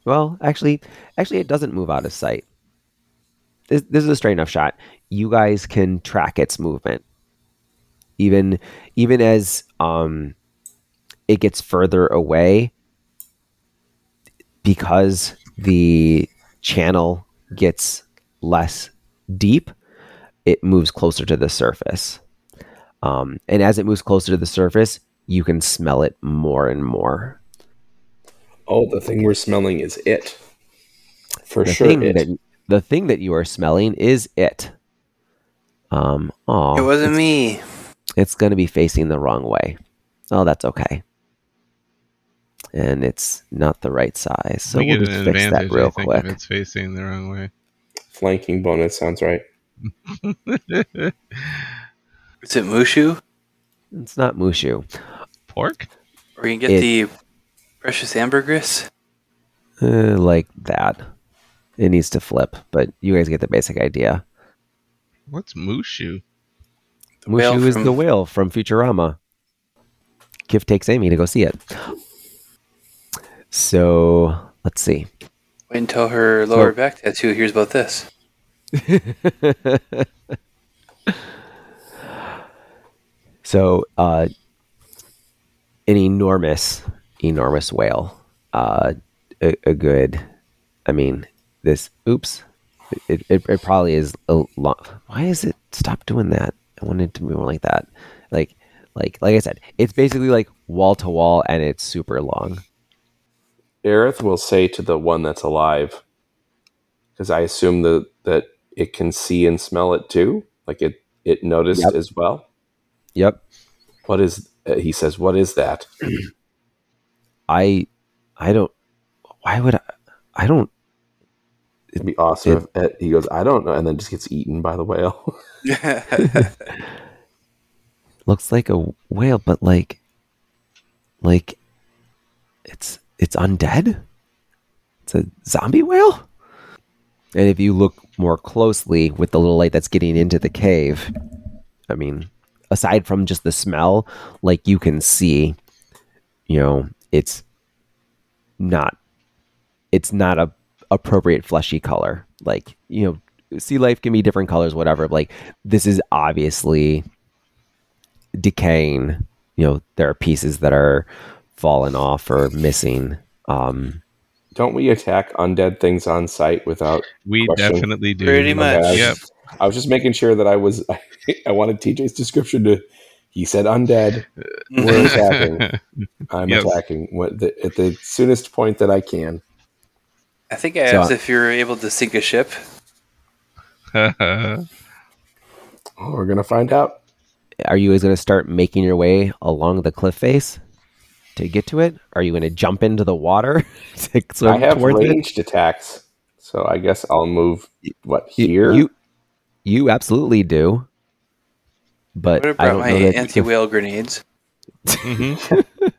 A: Well, actually, actually, it doesn't move out of sight. This, this is a straight enough shot. You guys can track its movement, even even as um, it gets further away, because the channel gets less deep. It moves closer to the surface, um, and as it moves closer to the surface, you can smell it more and more.
E: Oh, the thing we're smelling is it. For
A: the
E: sure,
A: thing
E: it.
A: that the thing that you are smelling is it. Um, oh,
D: It wasn't me.
A: it's going to be facing the wrong way. Oh, that's okay. And it's not the right size, so
B: we
A: we'll just fix that real
B: I think,
A: quick.
B: if it's facing the wrong way.
E: Flanking bonus sounds right. <laughs>
D: Is it Mushu?
A: It's not Mushu.
B: Pork?
D: Or you can get
A: It-
D: the precious ambergris?
A: Uh, like that. It needs to flip, but you guys get the basic idea.
B: What's Mushu?
D: The whale
A: Mushu is
D: from-
A: the whale from Futurama. Kif takes Amy to go see it. So let's see.
D: Wait until her lower
A: So-
D: back tattoo hears about this. <laughs>
A: So, uh, an enormous, enormous whale. Uh, a, a good, I mean, this, oops. It, it, it probably is a lot. Why is it stop doing that? I wanted to be more like that. Like, like, like I said, it's basically like wall to wall and it's super long.
E: Aerith will say to the one that's alive, because I assume that that it can see and smell it too. Like it, it noticed
A: Yep.
E: as well.
A: Yep.
E: What is? Uh, he says, "What is that?" <clears throat>
A: I, I don't, why would I, I don't,
E: It'd be awesome if uh, he goes, "I don't know," and then just gets eaten by the whale. <laughs>
A: looks like a whale, but like, like, it's it's undead. It's a zombie whale. And if you look more closely with the little light that's getting into the cave, I mean, aside from just the smell, like you can see, you know, it's not, it's not a appropriate fleshy color. Like you know, sea life can be different colors, whatever. Like this is obviously decaying. You know, there are pieces that are fallen off or missing. Um,
E: don't we attack undead things on sight without?
B: We
E: Question.
B: definitely do.
D: Pretty much.
E: Okay, I, was,
B: Yep.
E: I was just making sure that I was. <laughs> I wanted TJ's description to. He said undead. We're <laughs> attacking. I'm
B: Yep.
E: attacking what the, at the soonest point that I can.
D: I think I
A: So-
D: asked if you're able to sink a ship. <laughs>
E: Oh, we're gonna find out.
A: are you guys going to start making your way along the cliff face to get to it? Are you going to jump into the water <laughs> to swim
E: I have
A: towards it?
E: ranged attacks, so I guess I'll move. What here?
A: You, you absolutely do. But
D: I would have
A: I
D: brought
A: don't
D: my
A: know
D: anti whale grenades. <laughs>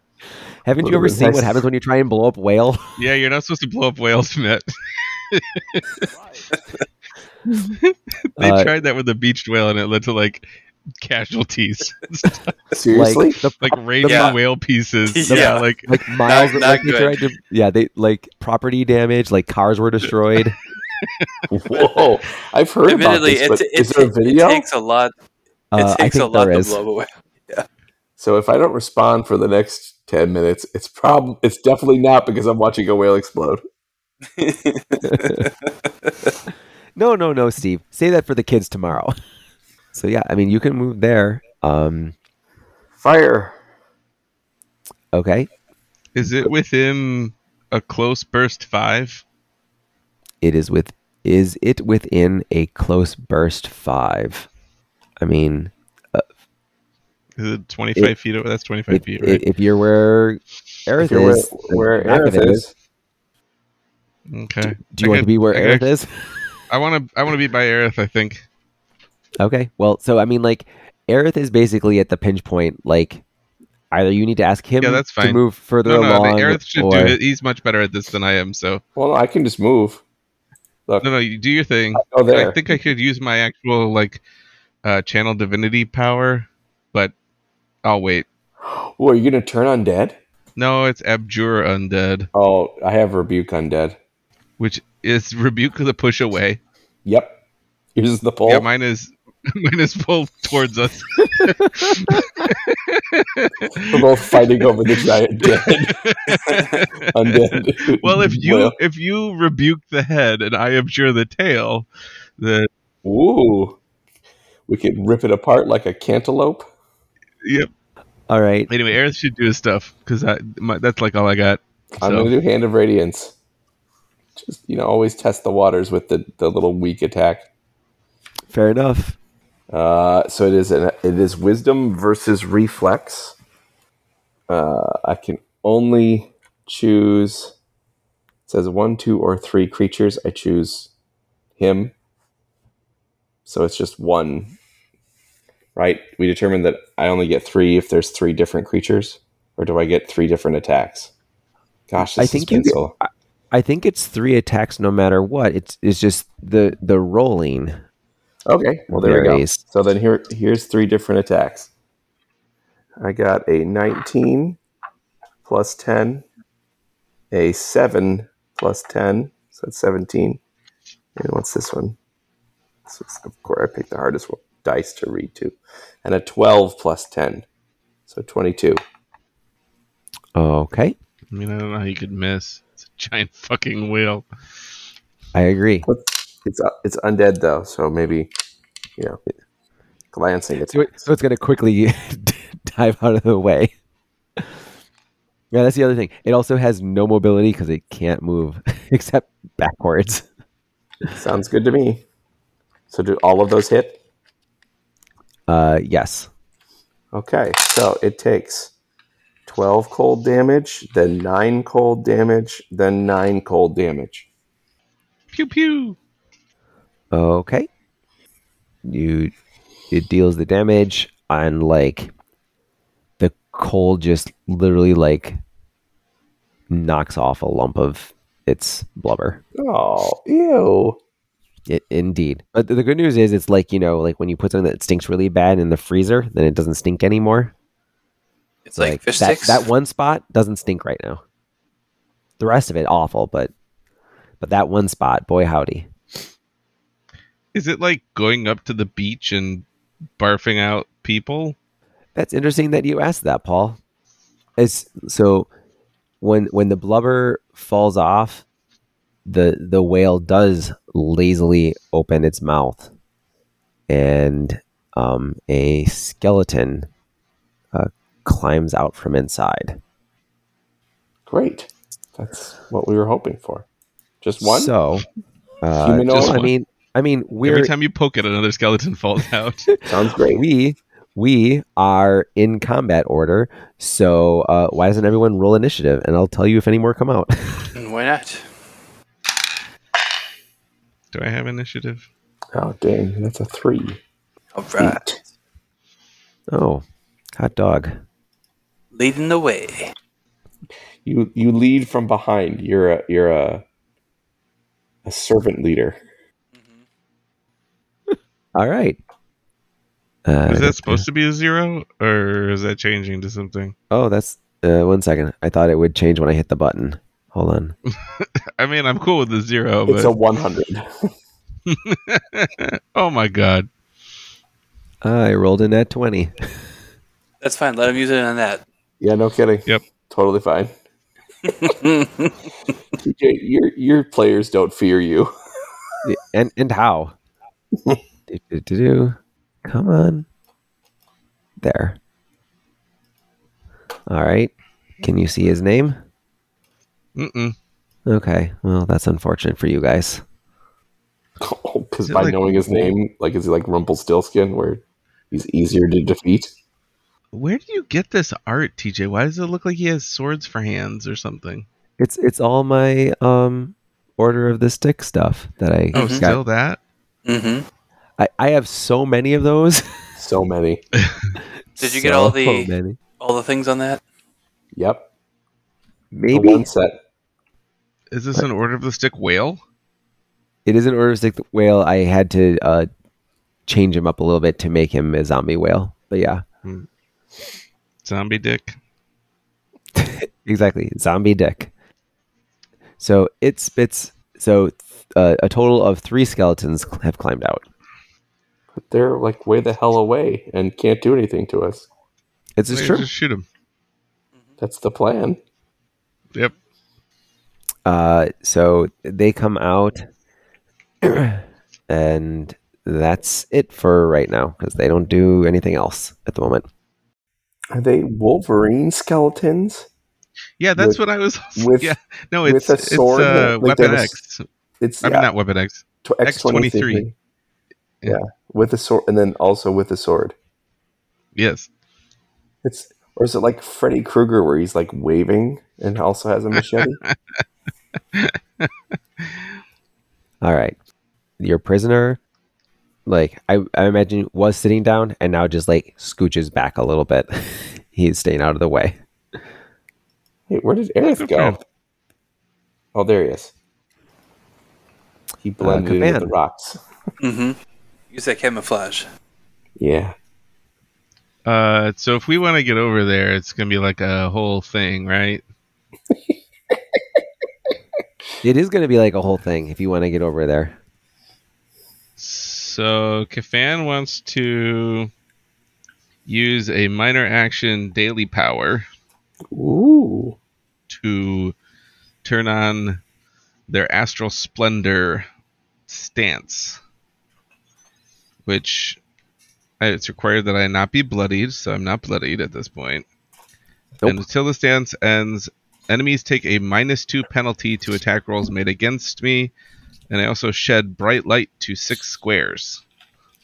A: haven't you ever
E: been
A: seen what happens when you try and blow up whale? <laughs>
B: Yeah, you're not supposed to blow up whales, Matt. <laughs> they
A: Uh,
B: tried that with a beached whale, and it led to like casualties, <laughs>
E: Seriously?
A: Like the
B: like raging
D: Yeah.
B: whale pieces.
D: Yeah.
B: Yeah, like
A: like miles
D: not
A: like they tried to yeah they like property damage like cars were destroyed
E: Whoa! I've heard about this, but
D: it,
E: is
D: it,
E: there a video?
D: it takes a lot. It
A: uh,
D: takes a lot
A: there
D: to
A: is
D: blow away. Yeah.
E: So if I don't respond for the next ten minutes, it's prob it's definitely not because I'm watching a whale explode. <laughs>
A: no no no steve say that for the kids tomorrow <laughs> so yeah i mean you can move there um
E: Fire!
A: okay
B: is it within a close burst five?
A: it is with is it within a close burst five i mean
B: Is it 25
A: It-
B: feet over? That's 25
A: if,
B: feet, right?
A: if you're where Aerith
E: If you're where,
A: is
E: where
A: the back of
E: Aerith
A: it
E: is,
B: okay.
A: do you want to be where
B: I
A: Aerith is
B: I want to. I want to be by Aerith. I think.
A: Okay. Well, so I mean, like, Aerith is basically at the pinch point. Like, either you need to ask him
B: Yeah, that's
A: to
B: fine.
A: move further
B: No, no,
A: along,
B: the Aerith should
A: or
B: do it. He's much better at this than I am. So
E: Well, I can just move. Look,
B: no, no, you do your thing.
E: oh there.
B: I think I could use my actual like uh, channel divinity power, but I'll wait.
E: Oh, are you gonna turn undead?
B: No, it's abjure undead,
E: Oh, I have rebuke undead.
B: which is rebuke the push away.
E: Yep. Here's the pull.
B: Yeah, mine is <laughs> mine is pulled towards us. <laughs>
E: We're both fighting over the giant <laughs> dead undead.
B: well, if you
E: Well,
B: if you rebuke the head and I abjure the tail, then
E: ooh, we could rip it apart like a cantaloupe.
B: Yep.
A: all right.
B: Anyway, Aerith should do his stuff because that's like all I got.
E: I'm gonna do Hand of Radiance. Just you know, always test the waters with the, the little weak attack.
A: Fair enough.
E: Uh, so it is an, it is Wisdom versus Reflex. Uh, I can only choose. It says one, two, or three creatures. I choose him. So it's just one. Right? We determined that I only get three if there's three different creatures, or do I get three different attacks? Gosh, this
A: I think
E: has
A: you-
E: so.
A: I think it's three attacks no matter what. It's it's just the the rolling.
E: Okay, well there we go. So then here here's three different attacks. I got a 19 plus 10, a 7 plus 10, so that's 17. And what's this one? This is, of course, I picked the hardest one, dice to read to. And a 12 plus 10, so 22.
A: Okay,
B: I mean, I don't know how you could miss. It's a giant fucking wheel.
A: I agree.
E: It's uh, it's undead though, so maybe you know, glancing it's
A: So, it, so it's going to quickly <laughs> dive out of the way. Yeah, that's the other thing. It also has no mobility because it can't move <laughs> except backwards.
E: sounds good to me. So do all of those hit?
A: Uh, yes.
E: Okay, so it takes 12 cold damage, then 9 cold damage, then 9 cold damage.
B: Pew pew.
A: Okay. You it deals the damage and like the cold just literally like knocks off a lump of its blubber.
E: Oh, ew.
A: It, indeed. But the good news is it's like, you know, like when you put something that stinks really bad in the freezer, then it doesn't stink anymore.
C: It's like, fish
A: that,
C: sticks.
A: that one spot doesn't stink right now. The rest of it awful, but but that one spot, boy howdy.
B: Is it like going up to the beach and barfing out people?
A: That's interesting that you asked that, Paul. It's so when when the blubber falls off, the the whale does lazily open its mouth, and um, a skeleton uh, climbs out from inside.
E: Great. That's what we were hoping for. Just one?
A: So, uh,
E: Humanoid?
A: just- I mean, I mean, we're
B: Every time you poke it, another skeleton falls out. <laughs>
E: Sounds great.
A: we we are in combat order. So uh, why doesn't everyone roll initiative? And I'll tell you if any more come out. <laughs>
C: Why not?
B: Do I have initiative?
E: Oh, dang. That's a 3.
C: All right.
A: oh, hot dog.
C: Leading the way.
E: You you lead from behind. You're a you're a a servant leader.
A: All right. Uh,
B: Is that supposed to be a zero, or is that changing to something?
A: oh, that's uh, one second. I thought it would change when I hit the button. Hold on. <laughs>
B: I mean, I'm cool with the zero,
E: It's a 100. <laughs>
B: oh my god,
A: I rolled in at twenty.
C: That's fine. Let him use it on that.
E: yeah, no kidding.
B: Yep.
E: Totally fine. <laughs> TJ, your your players don't fear you.
A: and and how? do, do, do, do. Come on. There. All right. Can you see his name?
B: Mm-mm.
A: Okay. Well, that's unfortunate for you guys. <laughs>
E: Oh, because
B: Is it
E: by
B: like-
E: knowing his name, like is he like Rumpelstiltskin, where he's easier to defeat?
B: Where do you get this art, TJ? Why does it look like he has swords for hands or something?
A: It's it's all my um order of the stick stuff that I
B: Oh,
A: got.
B: still that?
C: Mm-hmm.
A: I, I have so many of those. <laughs>
E: So many. <laughs>
C: Did you get all the-
A: many?
C: All the things on that.
E: Yep. The
A: Maybe
E: one set.
B: Is this an Order of the Stick whale?
A: it is an order of the stick whale. I had to uh, change him up a little bit to make him a zombie whale. But yeah,
B: Zombie dick. <laughs>
A: exactly. Zombie dick. So it spits. So uh, a total of three skeletons cl- have climbed out.
E: But they're like way the hell away and can't do anything to us.
A: It's just true.
B: Just shoot them.
E: That's the plan.
B: Yep.
A: Uh, so they come out, <clears throat> and that's it for right now because they don't do anything else at the moment.
E: Are they Wolverine skeletons?
B: Yeah, that's
E: With-
B: what I was. <laughs>
E: with-
B: yeah, no,
E: with
B: it's
E: a
B: it's uh,
E: that- like
B: Weapon
E: there was-
B: X.
E: It's
B: I
E: yeah,
B: mean, not Weapon X.
E: X23.
B: X23.
E: Yeah. with a sword, and then also with a sword.
B: Yes.
E: It's or is it like Freddy Krueger where he's like waving and also has a <laughs> machete? <laughs>
A: All right, your prisoner, like I, I imagine, was sitting down and now just like scooches back a little bit. <laughs> He's staying out of the way.
E: Hey, where did Aerith
B: Good for
E: go? Oh, there he is. He blended into
A: Kafan.
E: the rocks.
C: Mm-hmm. Use that camouflage.
E: Yeah.
B: Uh, so if we want to get over there, it's gonna be like a whole thing, right? <laughs>
A: It is going to be like a whole thing if you want to get over there.
B: So Kafan wants to use a minor action daily power
E: Ooh.
B: to turn on their astral splendor stance, which it's required that I not be bloodied, so I'm not bloodied at this point.
A: Nope.
B: And until the stance ends, enemies take a minus two penalty to attack rolls made against me, and I also shed bright light to six squares.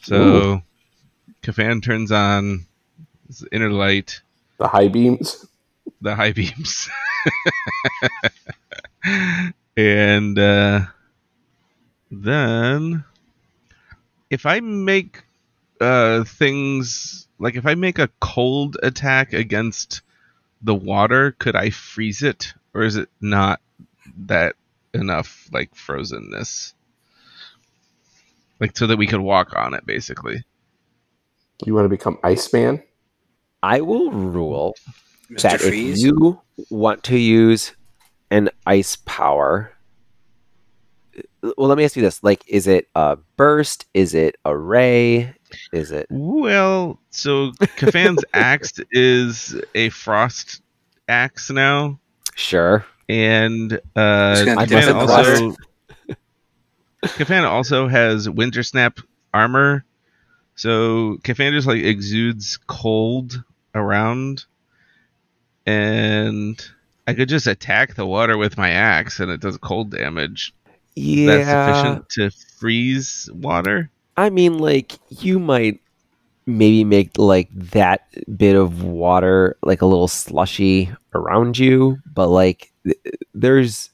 B: So Kafan turns on his inner light,
E: The high beams.
B: the high beams. <laughs> and uh, then if I make uh, things like if I make a cold attack against the water, could I freeze it, or is it not that enough like frozenness? Like so that we could walk on it, basically.
E: You want to become Iceman?
A: I will rule
C: Mr.
A: that
C: Freeze.
A: if you want to use an ice power, well, let me ask you this: like, is it a burst? Is it a ray? Is it?
B: Well, so Kafan's <laughs> axe is a frost axe now,
A: Sure.
B: and uh,
C: Just gonna
A: I
B: Kafan also <laughs> Kafan also has winter snap armor, so Kafan just like exudes cold around, and I could just attack the water with my axe, and it does cold damage.
A: Yeah.
B: That's sufficient to freeze water.
A: I mean, like, you might maybe make like that bit of water like a little slushy around you, but like, th- there's.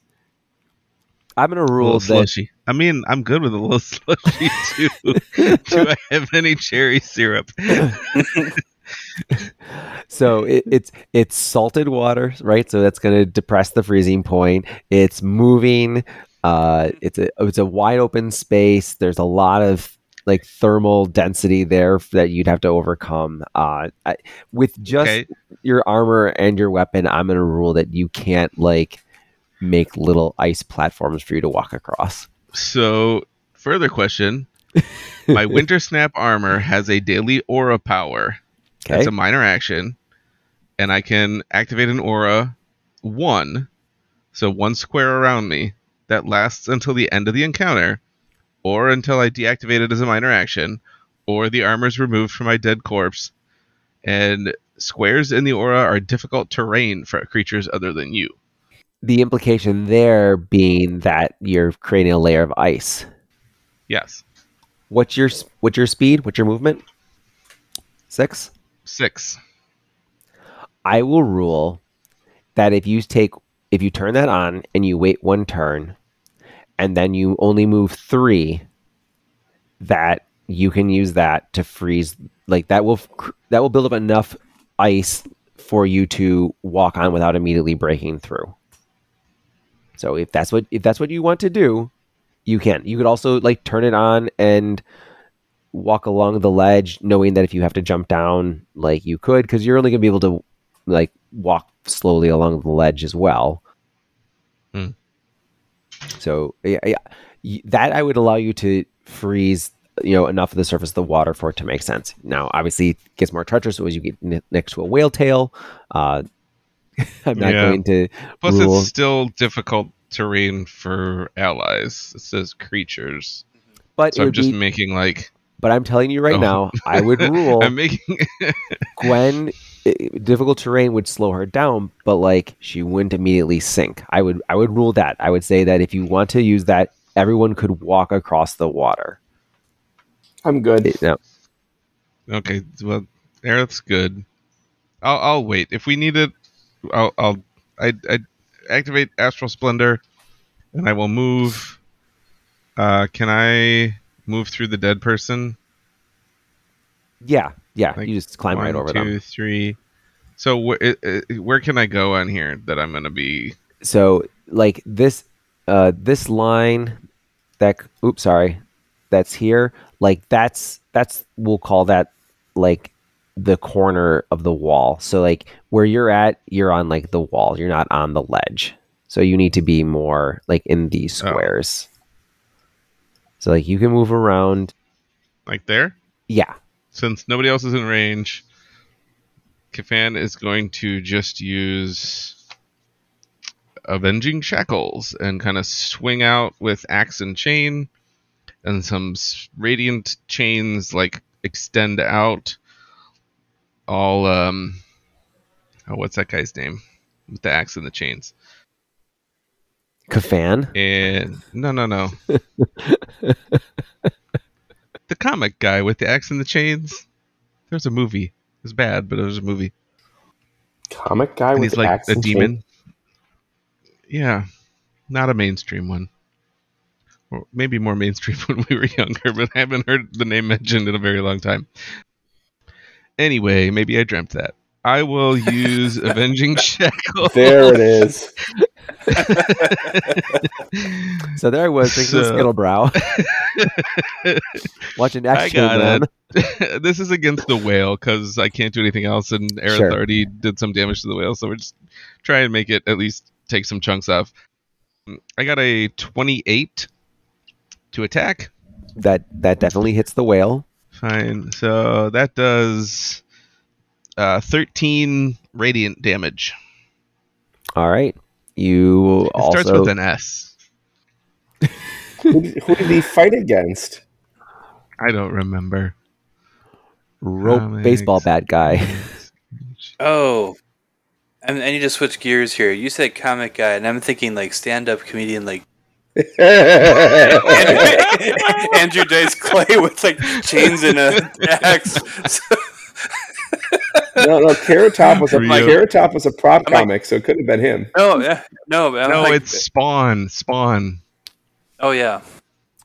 A: I'm gonna
B: A
A: rule that
B: slushy. I mean, I'm good with a little <laughs> slushy too. <laughs> Do I have any cherry syrup? <laughs>
A: so it, it's it's salted water, right? So that's going to depress the freezing point. It's moving. Uh, it's a it's a wide open space. There's a lot of like thermal density there that you'd have to overcome. Uh, I, with just
B: Okay.
A: your armor and your weapon, I'm going to rule that you can't like make little ice platforms for you to walk across.
B: So, further question. <laughs> My winter snap armor has a daily aura power.
A: Okay.
B: That's a minor action, and I can activate an aura one, so one square around me that lasts until the end of the encounter, or until I deactivate it as a minor action, or the armor is removed from my dead corpse. And squares in the aura are difficult terrain for creatures other than you.
A: the implication there being that you're creating a layer of ice.
B: Yes,
A: What's your what's your speed? What's your movement? Six.
B: six.
A: I will rule that if you take if you turn that on and you wait one turn, and then you only move three, that you can use that to freeze. Like that will that will build up enough ice for you to walk on without immediately breaking through. So if that's what if that's what you want to do, you can. You could also like turn it on and walk along the ledge, knowing that if you have to jump down, like you could, because you're only gonna be able to like walk slowly along the ledge as well.
B: Hmm.
A: So yeah, yeah, that I would allow you to freeze, you know, enough of the surface of the water for it to make sense. Now, obviously, it gets more treacherous as you get ne- next to a whale tail. Uh, <laughs> I'm not
B: Yeah.
A: going to
B: Plus,
A: rule.
B: it's still difficult terrain for allies. It says creatures,
A: but
B: so I'm just
A: be,
B: making like
A: but I'm telling you right
B: Oh.
A: now, I would <laughs> rule
B: I'm making. <laughs>
A: Gwen. I- difficult terrain would slow her down, but like she wouldn't immediately sink. I would I would rule that. I would say that if you want to use that, everyone could walk across the water.
E: I'm good.
A: It- no,
B: okay, well, Aerith's good. I'll I'll wait if we need it. I'll I'll I I activate Astral Splendor, and I will move. Uh, can I move through the dead person?
A: yeah, yeah.
B: Like,
A: you just climb right over
B: two,
A: them.
B: three. So wh- where can I go on here that I'm gonna be?
A: so like this uh this line that oops sorry that's here like that's that's we'll call that like the corner of the wall so like where you're at you're on like the wall you're not on the ledge so you need to be more like in these
B: Oh.
A: squares so like you can move around
B: Like there?
A: yeah
B: Since nobody else is in range, Kafan is going to just use Avenging Shackles and kind of swing out with axe and chain, and some radiant chains like extend out. All um, oh, what's that guy's name with the axe and the chains?
A: kafan
B: And no, no, no. <laughs> the comic guy with the axe and the chains. There's a movie. It was bad, but it was a movie.
E: Comic guy
B: And
E: with
B: he's like
E: axe
B: a
E: and
B: demon. Yeah, not a mainstream one. Or maybe more mainstream <laughs> when we were younger, but I haven't heard the name mentioned in a very long time. Anyway, maybe I dreamt that. I will use <laughs> Avenging Shackle.
E: There it is. <laughs>
A: so there i was drinking
B: So-
A: skittle brow <laughs> watching
B: I
A: action
B: got it. <laughs> this is against the whale because I can't do anything else, and Aerith
A: Sure.
B: already did some damage to the whale, so we're just trying to make it at least take some chunks off. I got a 28 to attack.
A: that that definitely hits the whale
B: Fine. So that does uh, 13 radiant damage.
A: All right. You
B: It
A: also
B: starts with an S.
E: Who did, who did he fight against?
B: I don't remember.
A: rope
B: Comics.
A: baseball bat guy.
C: Oh, I, I need to switch gears here. You said comic guy, and I'm thinking like stand-up comedian, like <laughs> Andrew, Andrew Dice Clay with like chains and a axe. <laughs>
E: no, no, Carrot Top was a
B: For you.
E: Carrot Top was a prop
C: I'm like-
E: comic, so it couldn't have been him.
C: no, yeah, no, but I'm
B: no,
C: like,
B: it's Spawn. Spawn.
C: oh yeah.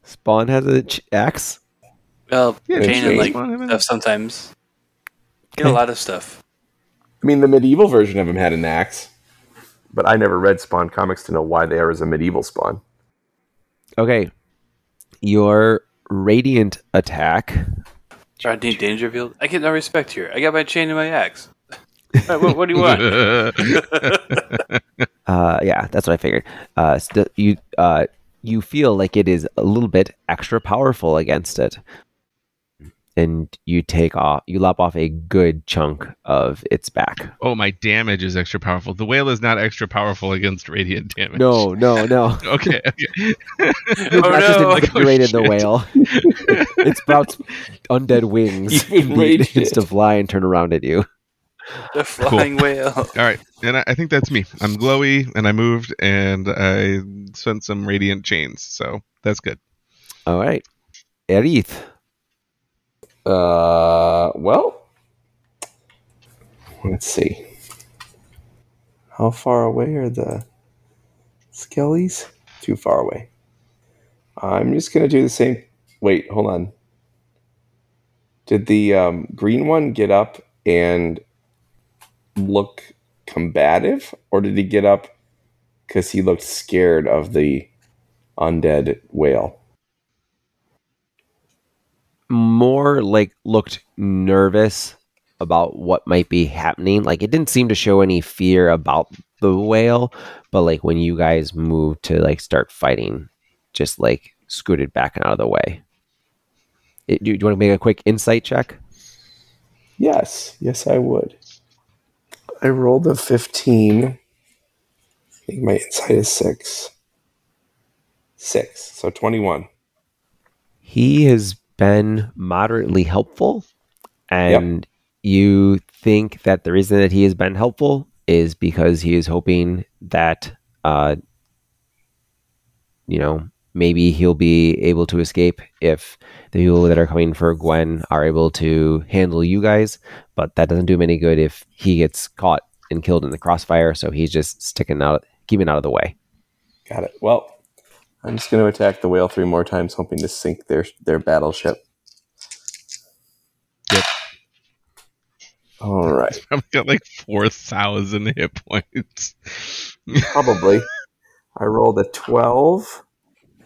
A: Spawn has an ch- axe.
C: Well,
B: Yeah,
C: chain and like
B: Spawn,
C: stuff sometimes. Get a lot of stuff.
E: I mean, the medieval version of him had an axe, but I never read Spawn comics to know why there was a medieval Spawn.
A: Okay. Your radiant attack.
C: Rodney Dangerfield. I get no respect here. I got my chain and my axe. <laughs> What, what do you want? <laughs>
A: Uh, yeah, that's what I figured. Uh, st- you uh, you feel like it is a little bit extra powerful against it, and you take off. You lop off a good chunk of its back.
B: oh, my damage is extra powerful. The whale is not extra powerful against radiant damage.
A: No, no, no. <laughs>
B: Okay. okay. <laughs>
A: You've
C: Oh,
A: not just
C: no.
A: invigorated the <laughs>
B: oh,
A: whale. it sprouts undead wings.
E: You've
A: and
E: enraged
A: begins to fly and turn around at you.
C: The flying whale.
B: All right, and I, I think that's me. I'm glowy, and I moved, and I sent some radiant chains, so that's good.
A: All right. Aerith.
E: Uh, well, let's see. How far away are the skellies? Too far away. I'm just gonna do the same. Wait, hold on. Did the um, green one get up and look combative, or did he get up because he looked scared of the undead whale?
A: More like looked nervous about what might be happening. Like it didn't seem to show any fear about the whale, but like when you guys moved to like start fighting, just like scooted back and out of the way. It, do, you, do you want to make a quick insight check?
E: Yes, yes, I would. I rolled a 15. I think my insight is six. Six, so 21.
A: He has been moderately helpful, and you think that the reason that he has been helpful is because he is hoping that, uh, you know, maybe he'll be able to escape if the people that are coming for Gwen are able to handle you guys. But that doesn't do him any good if he gets caught and killed in the crossfire. So he's just sticking out, keeping out of the way.
E: Got it. Well, I'm just going to attack the whale three more times, hoping to sink their their battleship.
B: Yep.
E: All right. <laughs>
B: I've got like four thousand hit points.
E: Probably. I rolled a 12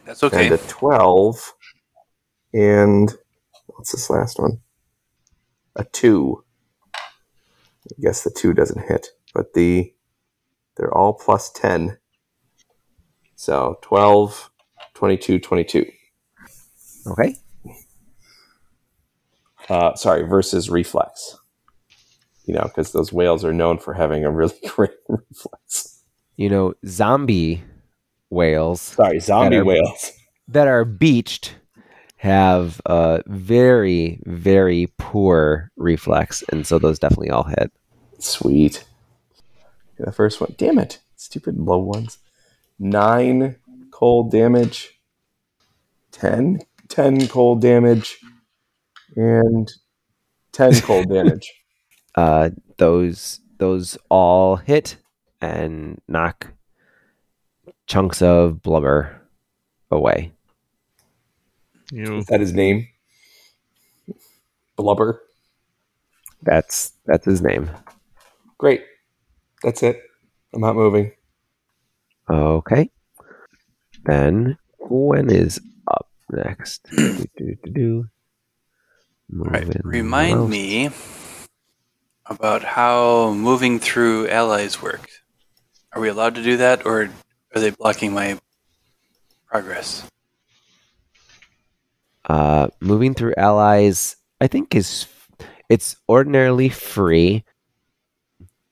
C: That's okay.
E: and a 12. And what's this last one? A 2. I guess the 2 doesn't hit, but the they're all plus 10. So 12, 22, 22.
A: Okay.
E: Uh, sorry, versus reflex. You know, because those whales are known for having a really <laughs> great reflex.
A: You know, zombie whales
E: Sorry, zombie
A: Better.
E: whales.
A: that are beached have a very, very poor reflex, and so those definitely all hit.
E: Sweet. The first one. Damn it. Stupid low ones. Nine cold damage. Ten. Ten cold damage. And ten <laughs> cold damage.
A: Uh, those those all hit and knock chunks of blubber away.
B: You know,
E: Is that his name? Blubber.
A: That's that's his name.
E: Great. That's it. I'm not moving.
A: Okay. Then Gwen is up next. Do, do, do,
C: right. Remind me about how moving through allies work. Are we allowed to do that, or are they blocking my progress?
A: uh, moving through allies i think is it's ordinarily free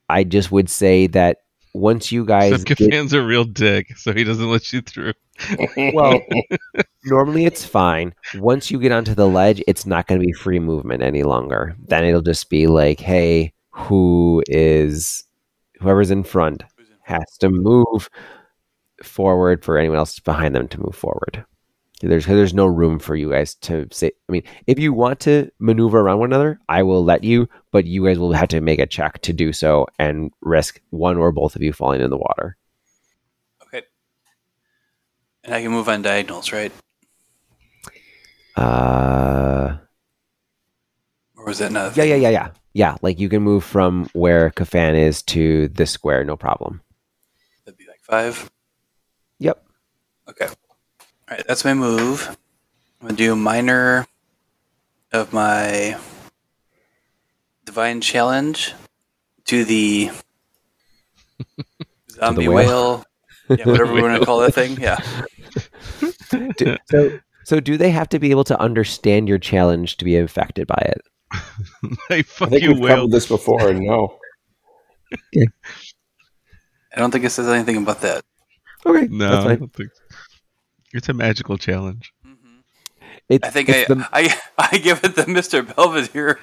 A: i just would say that once you guys
B: except
A: get,
B: Kafan's a real dick, so he doesn't let you through. <laughs>
A: well normally it's fine once you get onto the ledge it's not going to be free movement any longer then it'll just be like hey who is whoever's in front has to move forward for anyone else behind them to move forward. There's there's no room for you guys to say. I mean, if you want to maneuver around one another, I will let you, but you guys will have to make a check to do so and risk one or both of you falling in the water.
C: Okay. And I can move on diagonals, right?
A: Uh,
C: Or was that not?
A: yeah, yeah, yeah, yeah, yeah. Like you can move from where Kafan is to this square, no problem.
C: That'd be like five.
A: Yep.
C: Okay. All right, that's my move. I'm gonna do a minor of my divine challenge to the <laughs> zombie
A: whale.
C: whale. <laughs> Yeah, whatever we want to call that thing. Yeah. <laughs>
A: Do- so, so do they have to be able to understand your challenge to be affected by it?
B: hey,
E: I think
B: you,
E: we've
B: whale.
E: covered this before, and no.
C: I don't think it says anything about that.
A: Okay,
B: No,
A: that's
B: I don't think so. It's a magical challenge.
A: It's,
C: I think
A: it's
C: I,
A: the- <laughs>
C: I I give it <laughs> the Mr. Belvedere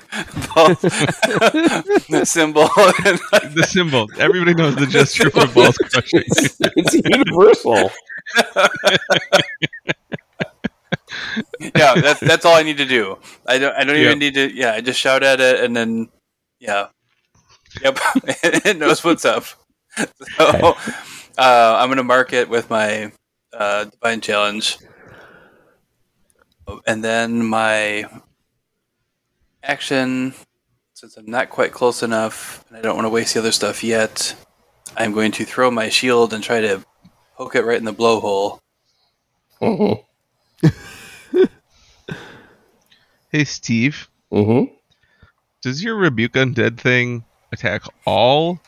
C: ball symbol. <laughs>
B: The symbol. Everybody knows the gesture for balls crushing.
E: It's, it's universal.
C: yeah, that's that's all I need to do. I don't I don't
B: Yep.
C: even need to. Yeah, I just shout at it and then yeah, yep, it knows what's up. So uh, I'm gonna mark it with my uh, divine challenge, and then my action, since I'm not quite close enough, and I don't want to waste the other stuff yet, I'm going to throw my shield and try to poke it right in the blowhole.
E: Mm-hmm. <laughs>
B: Hey, Steve,
E: Mm-hmm.
B: does your rebuke undead thing attack all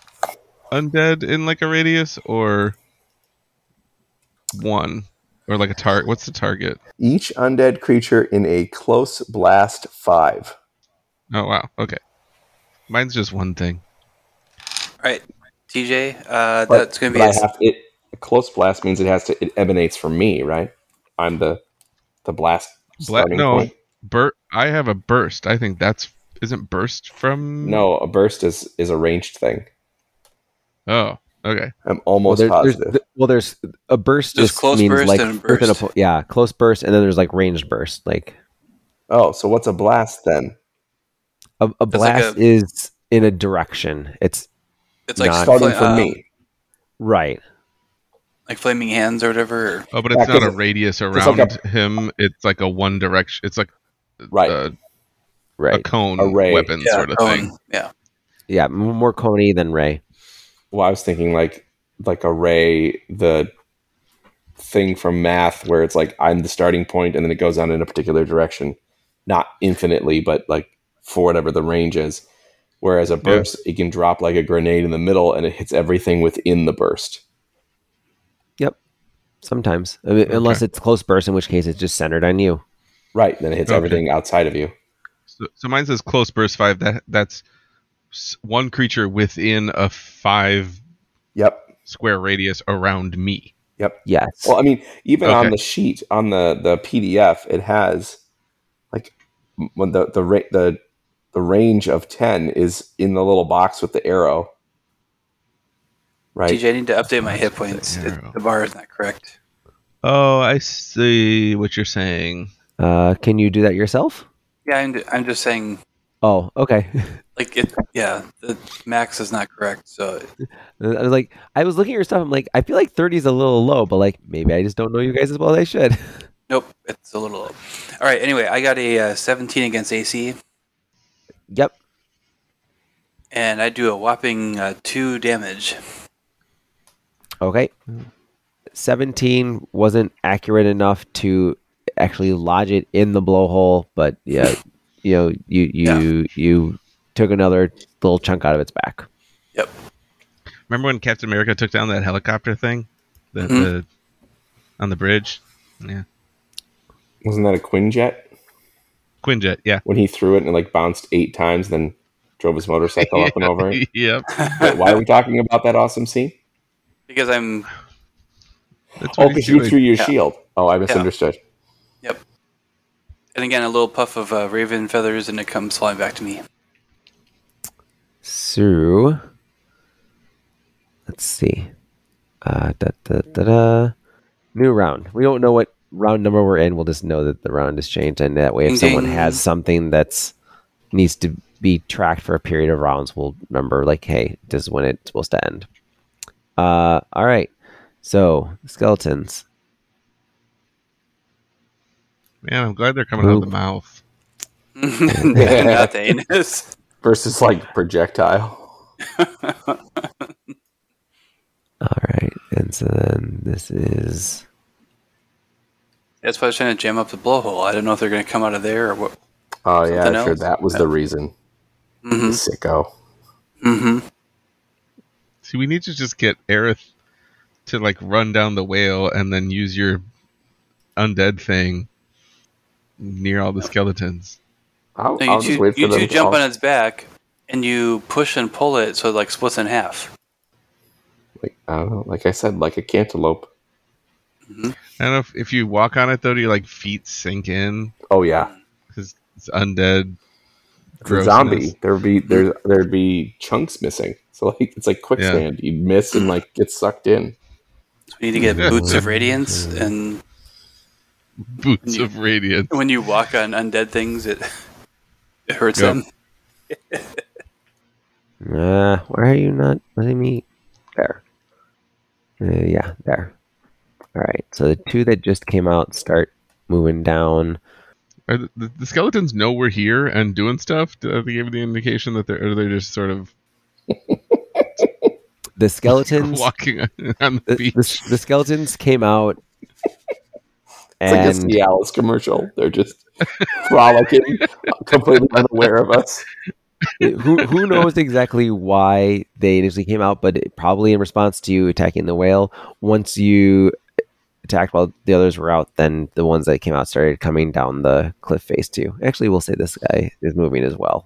B: undead in like a radius or one? Or like a target? What's the target?
E: Each undead creature in a close blast five.
B: Oh, wow. Okay. Mine's just one thing.
C: All right, TJ, uh,
E: But-
C: that's going to be
E: I
C: a,
E: have it. A close blast means it has to. It emanates from me, right? I'm the the blast
B: Bla- no,
E: point.
B: bur- I have a burst. I think that's isn't burst from.
E: No, a burst is is a ranged thing.
B: Oh, okay.
E: I'm
A: Well,
E: almost
A: there- there's,
E: positive.
A: th- well, there's a burst.
C: There's
A: just
C: close
A: means
C: burst
A: like
C: and
A: within a
C: burst.
A: po- yeah, close burst, and then there's like ranged burst. Like
E: oh, so what's a blast then?
A: a, a
C: That's like
A: blast
C: a-
A: is in a direction. It's
C: it's like
A: not-
E: Starting
C: fla-
E: from
C: uh,
E: me.
A: right.
C: like flaming hands or whatever.
B: Oh, but
E: Yeah,
B: it's not
E: 'cause
B: a
E: it-
B: radius
E: like
B: around
E: a-
B: him. It's like a one direction. It's like
E: Right.
B: a, a
A: Right.
B: cone
E: Array.
B: weapon
C: yeah,
B: sort of
C: cone,
B: thing.
C: Yeah,
A: Yeah, more Coney than Ray.
E: Well, I was thinking like like a ray, the thing from math where it's like I'm the starting point and then it goes on in a particular direction, not infinitely, but like for whatever the range is. Whereas a burst, it can drop like a grenade in the middle and it hits everything within the burst. Yep.
A: Sometimes, I mean, unless it's close burst, in which case it's just centered on you.
E: Right. Then it hits
B: Okay.
E: everything outside of you.
B: So, so mine says close burst five. That that's s- one creature within a five
E: Yep.
B: square radius around me.
E: Yep.
A: Yes.
E: Well, I mean, even on the sheet on the the PDF, it has like when the the ra- the the range of ten is in the little box with the arrow. Right.
C: TJ, I need to update my hit points. It-
B: arrow.
C: the bar is not correct.
B: Oh, I see what you're saying.
A: uh, can you do that yourself?
C: Yeah, I'm, I'm just saying,
A: Oh, okay. <laughs>
C: like it. Yeah, the max is not correct. So
A: I was like, I was looking at your stuff. I'm like, I feel like 30 is a little low, but like maybe I just don't know you guys as well as I should. <laughs>
C: nope, it's a little. Low. All right. Anyway, I got a uh, 17 against AC,
A: yep.
C: and I do a whopping uh, two damage.
A: Okay. 17 wasn't accurate enough to actually lodge it in the blowhole, but yeah, <laughs> you know, you you you took another little chunk out of its back.
C: Yep.
B: Remember when Captain America took down that helicopter thing, the,
C: Mhm.
B: the on the bridge? Yeah,
E: Wasn't that a Quinjet
B: Quinjet. Yeah.
E: when he threw it and it like bounced eight times, then drove his motorcycle up and over it? <laughs>
B: yep.
E: Wait, why are we talking about that awesome scene?
C: because I'm.
B: That's
E: Oh, because you
B: doing.
E: threw your
C: Yeah.
E: shield. Oh, I misunderstood.
C: Yep. And again, a little puff of uh, raven feathers, and it comes flying back to me.
A: So let's see. Uh, da, da, da, da. New round. We don't know what round number we're in. We'll just know that the round has changed, and that way, if
C: Ding,
A: someone
C: ding.
A: has something that's needs to be tracked for a period of rounds, we'll remember like, hey, this is when it's supposed to end. Uh, all right. So skeletons.
B: Man, I'm glad they're coming out of the
A: Ooh.
B: mouth.
C: Not the anus.
E: Versus like projectile. <laughs>
A: All right, and so then this is
C: That's why I was trying to jam up the blowhole. I don't know if they're going to come out of there or what.
E: Oh yeah,
C: Something
E: sure. That was the reason.
C: Mm-hmm.
E: Sicko.
C: Mm-hmm.
B: See, we need to just get Aerith to like run down the whale and then use your undead thing near all the skeletons.
E: I'll,
C: No, you
E: I'll just
C: two,
E: wait for
C: you
E: them
C: two
E: to
C: jump
E: all-
C: on its back, and you push and pull it so it like splits in half.
E: like, I don't know. Like I said, like a cantaloupe.
B: I don't know if, if you walk on it though, do your like feet sink in
E: Oh yeah,
B: because it's undead.
E: it's a zombie. There'd be there there'd be chunks missing. <laughs> So like it's like quicksand. You'd miss and like get sucked in.
C: So we need to get
B: Yeah.
C: boots of radiance, and
B: Boots of radiance.
C: when you walk on undead things, it <laughs> it hurts
B: Yep.
C: them. <laughs>
A: Uh, why are you not letting me? There. Uh, yeah, there. All right. So the two that just came out start moving down.
B: Are the, the, the skeletons know we're here and doing stuff? Do they give the indication that they're, or they're just sort of <laughs>
A: The skeletons, <laughs>
B: walking on the
A: the,
B: beach?
A: the, the skeletons came out,
E: It's like a
A: and
E: Cialis commercial. They're just frolicking, completely unaware of us.
A: who who knows exactly why they initially came out, but it, probably in response to you attacking the whale. Once you attacked while the others were out, then the ones that came out started coming down the cliff face too. Actually, we'll say this guy is moving as well.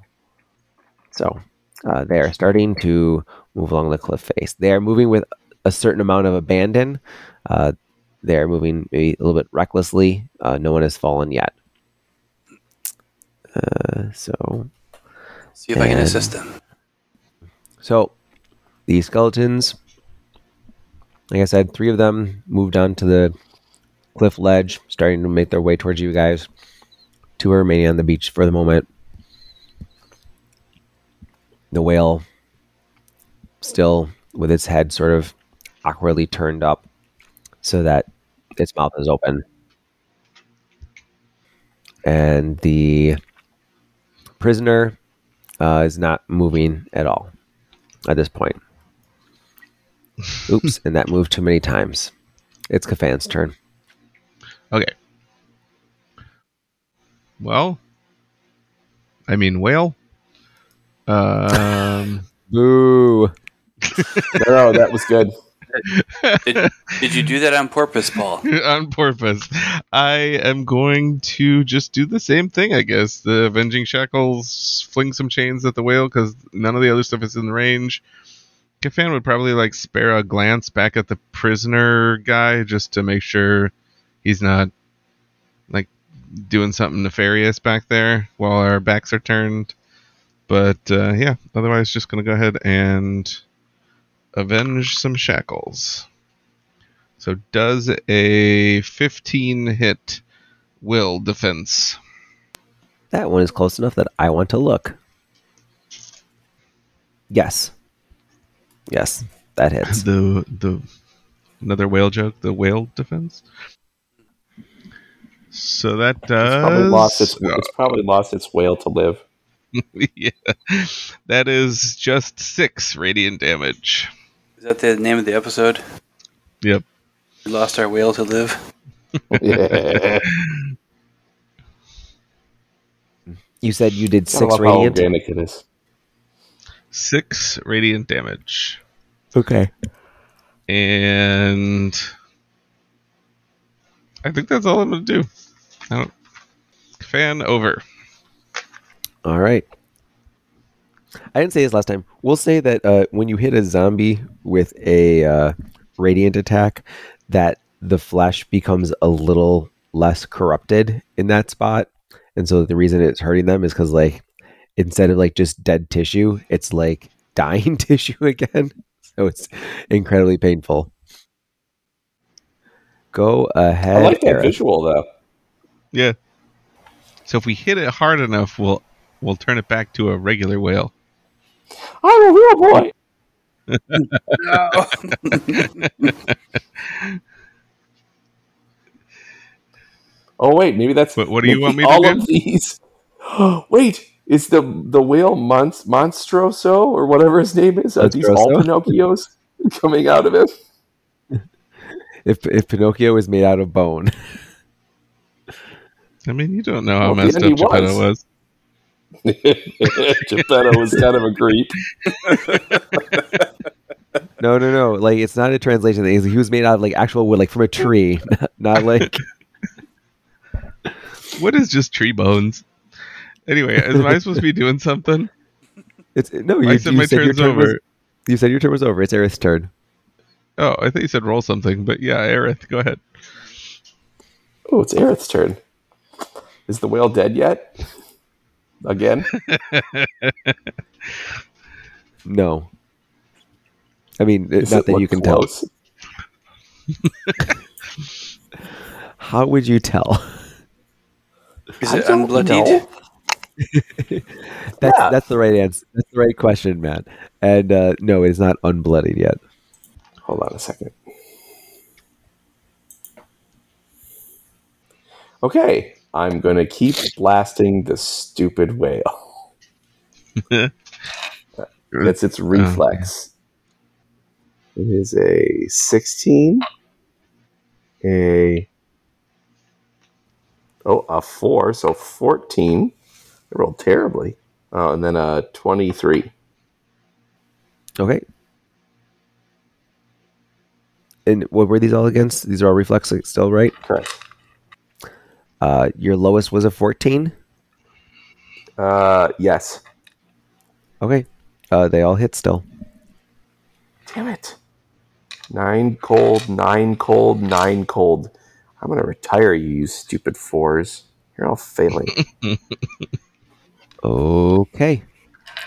A: So uh, they are starting to move along the cliff face. They are moving with a certain amount of abandon. Uh, they are moving maybe a little bit recklessly. Uh, no one has fallen yet. Uh, so
C: See if I can assist them.
A: So, the skeletons, like I said, three of them moved onto the cliff ledge, starting to make their way towards you guys. Two are remaining on the beach for the moment. The whale, still with its head sort of awkwardly turned up so that its mouth is open. And the prisoner uh, is not moving at all at this point. Oops, and that moved too many times. It's Kafan's turn.
B: Okay. Well, I mean whale. Um, <laughs>
A: Boo!
E: No, <laughs> no, that was good.
C: Did, did you do that on purpose, Paul? <laughs>
B: on purpose. I am going to just do the same thing, I guess. The avenging shackles, fling some chains at the whale because none of the other stuff is in range. Kafan would probably like spare a glance back at the prisoner guy just to make sure he's not like doing something nefarious back there while our backs are turned. But uh, yeah, otherwise, just gonna go ahead and avenge some shackles. So does a 15 hit will defense?
A: That one is close enough that I want to look. Yes. Yes, that hits.
B: The the another whale joke. The whale defense. So that
E: It's
B: does.
E: probably lost its. It's probably lost its whale to live. <laughs>
B: yeah, that is just six radiant damage.
C: Is that the name of the episode?
B: Yep.
C: We lost our whale to live.
E: Yeah. <laughs>
A: You said you did
E: I
A: six
E: love how
A: radiant.
E: organic it is.
B: Six radiant damage.
A: Okay.
B: And I think that's all I'm gonna do. I don't fan over.
A: All right. I didn't say this last time. We'll say that uh, when you hit a zombie with a uh, radiant attack, that the flesh becomes a little less corrupted in that spot, and so the reason it's hurting them is because like instead of like just dead tissue, it's like <laughs> dying tissue again. So it's incredibly painful. Go ahead,
E: I like that
A: Eric.
E: visual though.
B: Yeah. So if we hit it hard enough, we'll we'll turn it back to a regular whale.
E: I'm a real boy. <laughs> Oh wait, maybe that's.
B: What- what do you want me to
E: all
B: do?
E: of these. <gasps> wait, is the the whale Monst- Monstroso or whatever his name is? Are these all Pinocchios <laughs> coming out of him? <laughs>
A: If if Pinocchio is made out of bone,
B: I mean, you don't know how
E: Well,
B: messed up
E: he
B: Geppetto
E: was.
B: was. <laughs>
E: Geppetto was kind of a creep.
A: No, no, no. Like it's not a translation thing. He was made out of like actual wood, like from a tree, <laughs> not like.
B: What is just tree bones? Anyway, am I supposed to be doing something?
A: It's no. You,
B: I said
A: you
B: my
A: said your
B: turn's
A: turn was-
B: over.
A: you said your turn was over. It's Aerith's turn.
B: Oh, I thought you said roll something, but yeah, Aerith, go ahead.
E: Oh, it's Aerith's turn. Is the whale dead yet? Again? <laughs>
A: No. I mean,
E: Does
A: not that you can
E: close?
A: tell. <laughs> How would you tell?
C: Is it
E: don't
C: unbloodied? <laughs>
A: That's
E: Yeah.
A: that's the right answer. That's the right question, Matt. And uh, no, it's not unbloodied yet.
E: Hold on a second. Okay. I'm going to keep blasting the stupid whale. <laughs> That's its oh, reflex. It is a 16, a oh a four, so 14. I rolled terribly. Oh, and then a 23.
A: Okay. And what were these all against? These are all reflex like, still, right?
E: Correct.
A: Uh, your lowest was a 14.
E: Uh, yes.
A: Okay. Uh, they all hit still.
E: Damn it. Nine cold, nine cold, nine cold. I'm gonna retire you, you stupid fours. You're all failing. <laughs>
A: Okay.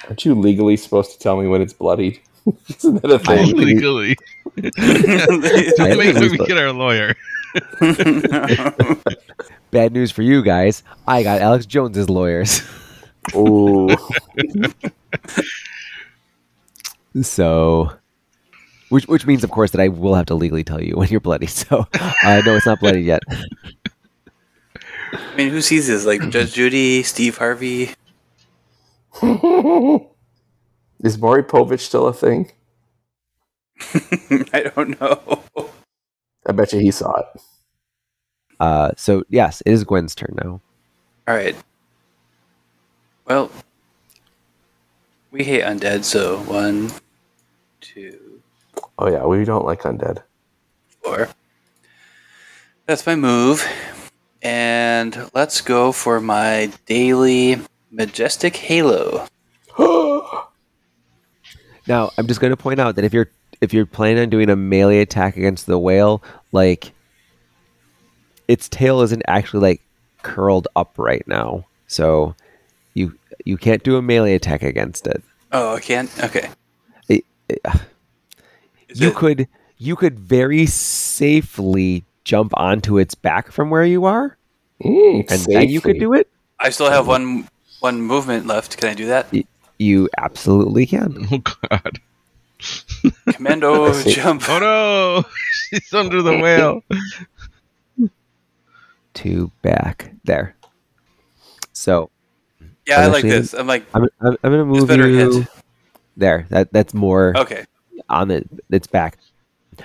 E: Aren't you legally supposed to tell me when it's bloodied? <laughs> Isn't that a thing?
A: am-
B: Legally. <laughs>
A: I
B: Don't make
A: am-
B: me get our lawyer. <laughs>
A: Bad news for you guys. I got Alex Jones's lawyers. <laughs>
E: Ooh.
A: So, which which means, of course, that I will have to legally tell you when you're bloody. So, uh, no, it's not bloody yet.
C: I mean, who sees this? Like Judge Judy, Steve Harvey. <laughs>
E: Is Maury Povich still a thing?
C: I don't know.
E: I bet you he saw it.
A: Uh, so yes, it is Gwen's turn now.
C: All right. Well, we hate undead, so one, two,
E: Oh yeah, we don't like undead.
C: four. That's my move. And let's go for my daily majestic halo. <gasps>
A: Now, I'm just going to point out that if you're if you're planning on doing a melee attack against the whale, like its tail isn't actually like curled up right now, so you you can't do a melee attack against it.
C: Oh, I can't. Okay.
A: It- it-
C: Is
A: you
C: it-
A: could you could very safely jump onto its back from where you are,
E: Mm,
A: and then you could do it.
C: I still have one one movement left. Can I do that?
A: You absolutely can.
B: Oh God!
C: Commando <laughs> jump.
B: Oh no! <laughs> She's under the whale.
A: To back there. So
C: Yeah, I like
A: Actually,
C: this. I'm like,
A: I'm I'm, I'm going to move
C: better
A: you
C: hit.
A: there. That that's more.
C: okay.
A: on the its back.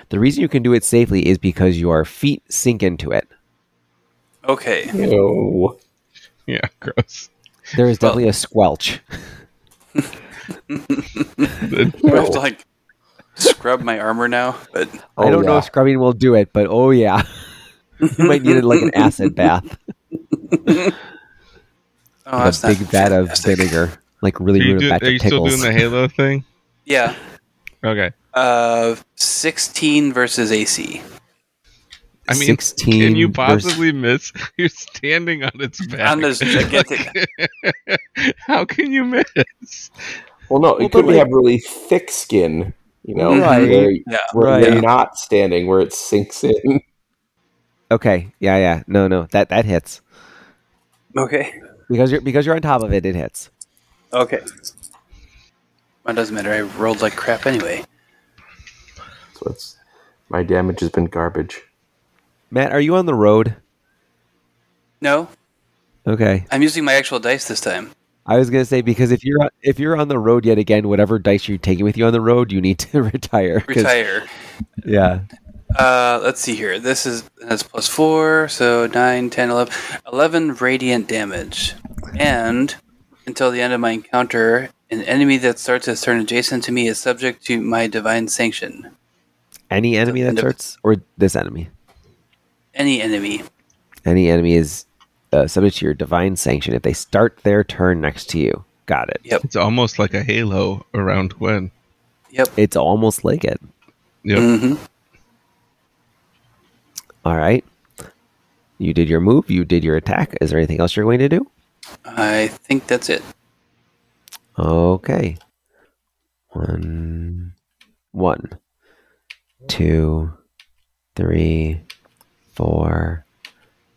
A: The reason you can do it safely is because your feet sink into it.
C: Okay.
E: Ew.
B: Yeah, gross.
A: There is
C: Well-
A: definitely a squelch. <laughs> <laughs>
B: The-
C: I have to like scrub my armor now? But
A: I
E: Oh,
A: don't know
E: yeah.
A: if scrubbing will do it, but oh yeah, <laughs> you might need it like an acid bath. <laughs>
C: oh, that's
A: a big vat of
C: fantastic.
A: vinegar, like
B: Are
A: really
B: you,
A: rude
B: do-
A: batch
B: are you
A: of
B: still doing the Halo thing?
C: Yeah.
B: Okay.
C: Uh, sixteen versus AC.
B: I mean,
A: Sixteen.
B: Can you
A: versus-
B: possibly miss? You're standing on its back.
C: On this gigantic.
B: How can you miss?
E: Well, no,
A: Well,
E: it could
A: but,
E: have really thick skin, you know, mm-hmm.
A: Right.
E: where,
C: Yeah.
E: where
A: Right.
E: you're not standing, where it sinks in. <laughs>
A: Okay, yeah, yeah, no, no, that that hits
C: Okay.
A: because you're because you're on top of it. It hits.
C: Okay. Well, it doesn't matter. I rolled like crap anyway.
E: So it's my damage has been garbage.
A: Matt, are you on the road?
C: No,
A: Okay,
C: I'm using my actual dice this time.
A: I was gonna say because if you're if you're on the road yet again, whatever dice you're taking with you on the road, you need to <laughs> retire.
C: Retire.
A: Yeah.
C: Uh, let's see here. This is that's plus four, so 9, 10, 11. 11 radiant damage. And until the end of my encounter, an enemy that starts its turn adjacent to me is subject to my divine sanction.
A: Any enemy that
C: end of-
A: starts, or this enemy?
C: Any enemy.
A: Any enemy is uh, subject to your divine sanction if they start their turn next to you. Got it.
C: Yep.
B: It's almost like a halo around Gwen.
C: Yep.
A: It's almost like it.
B: Yep.
C: hmm
A: All right. You did your move. You did your attack. Is there anything else you're going to do?
C: I think that's it.
A: Okay. One, one, two, three, four,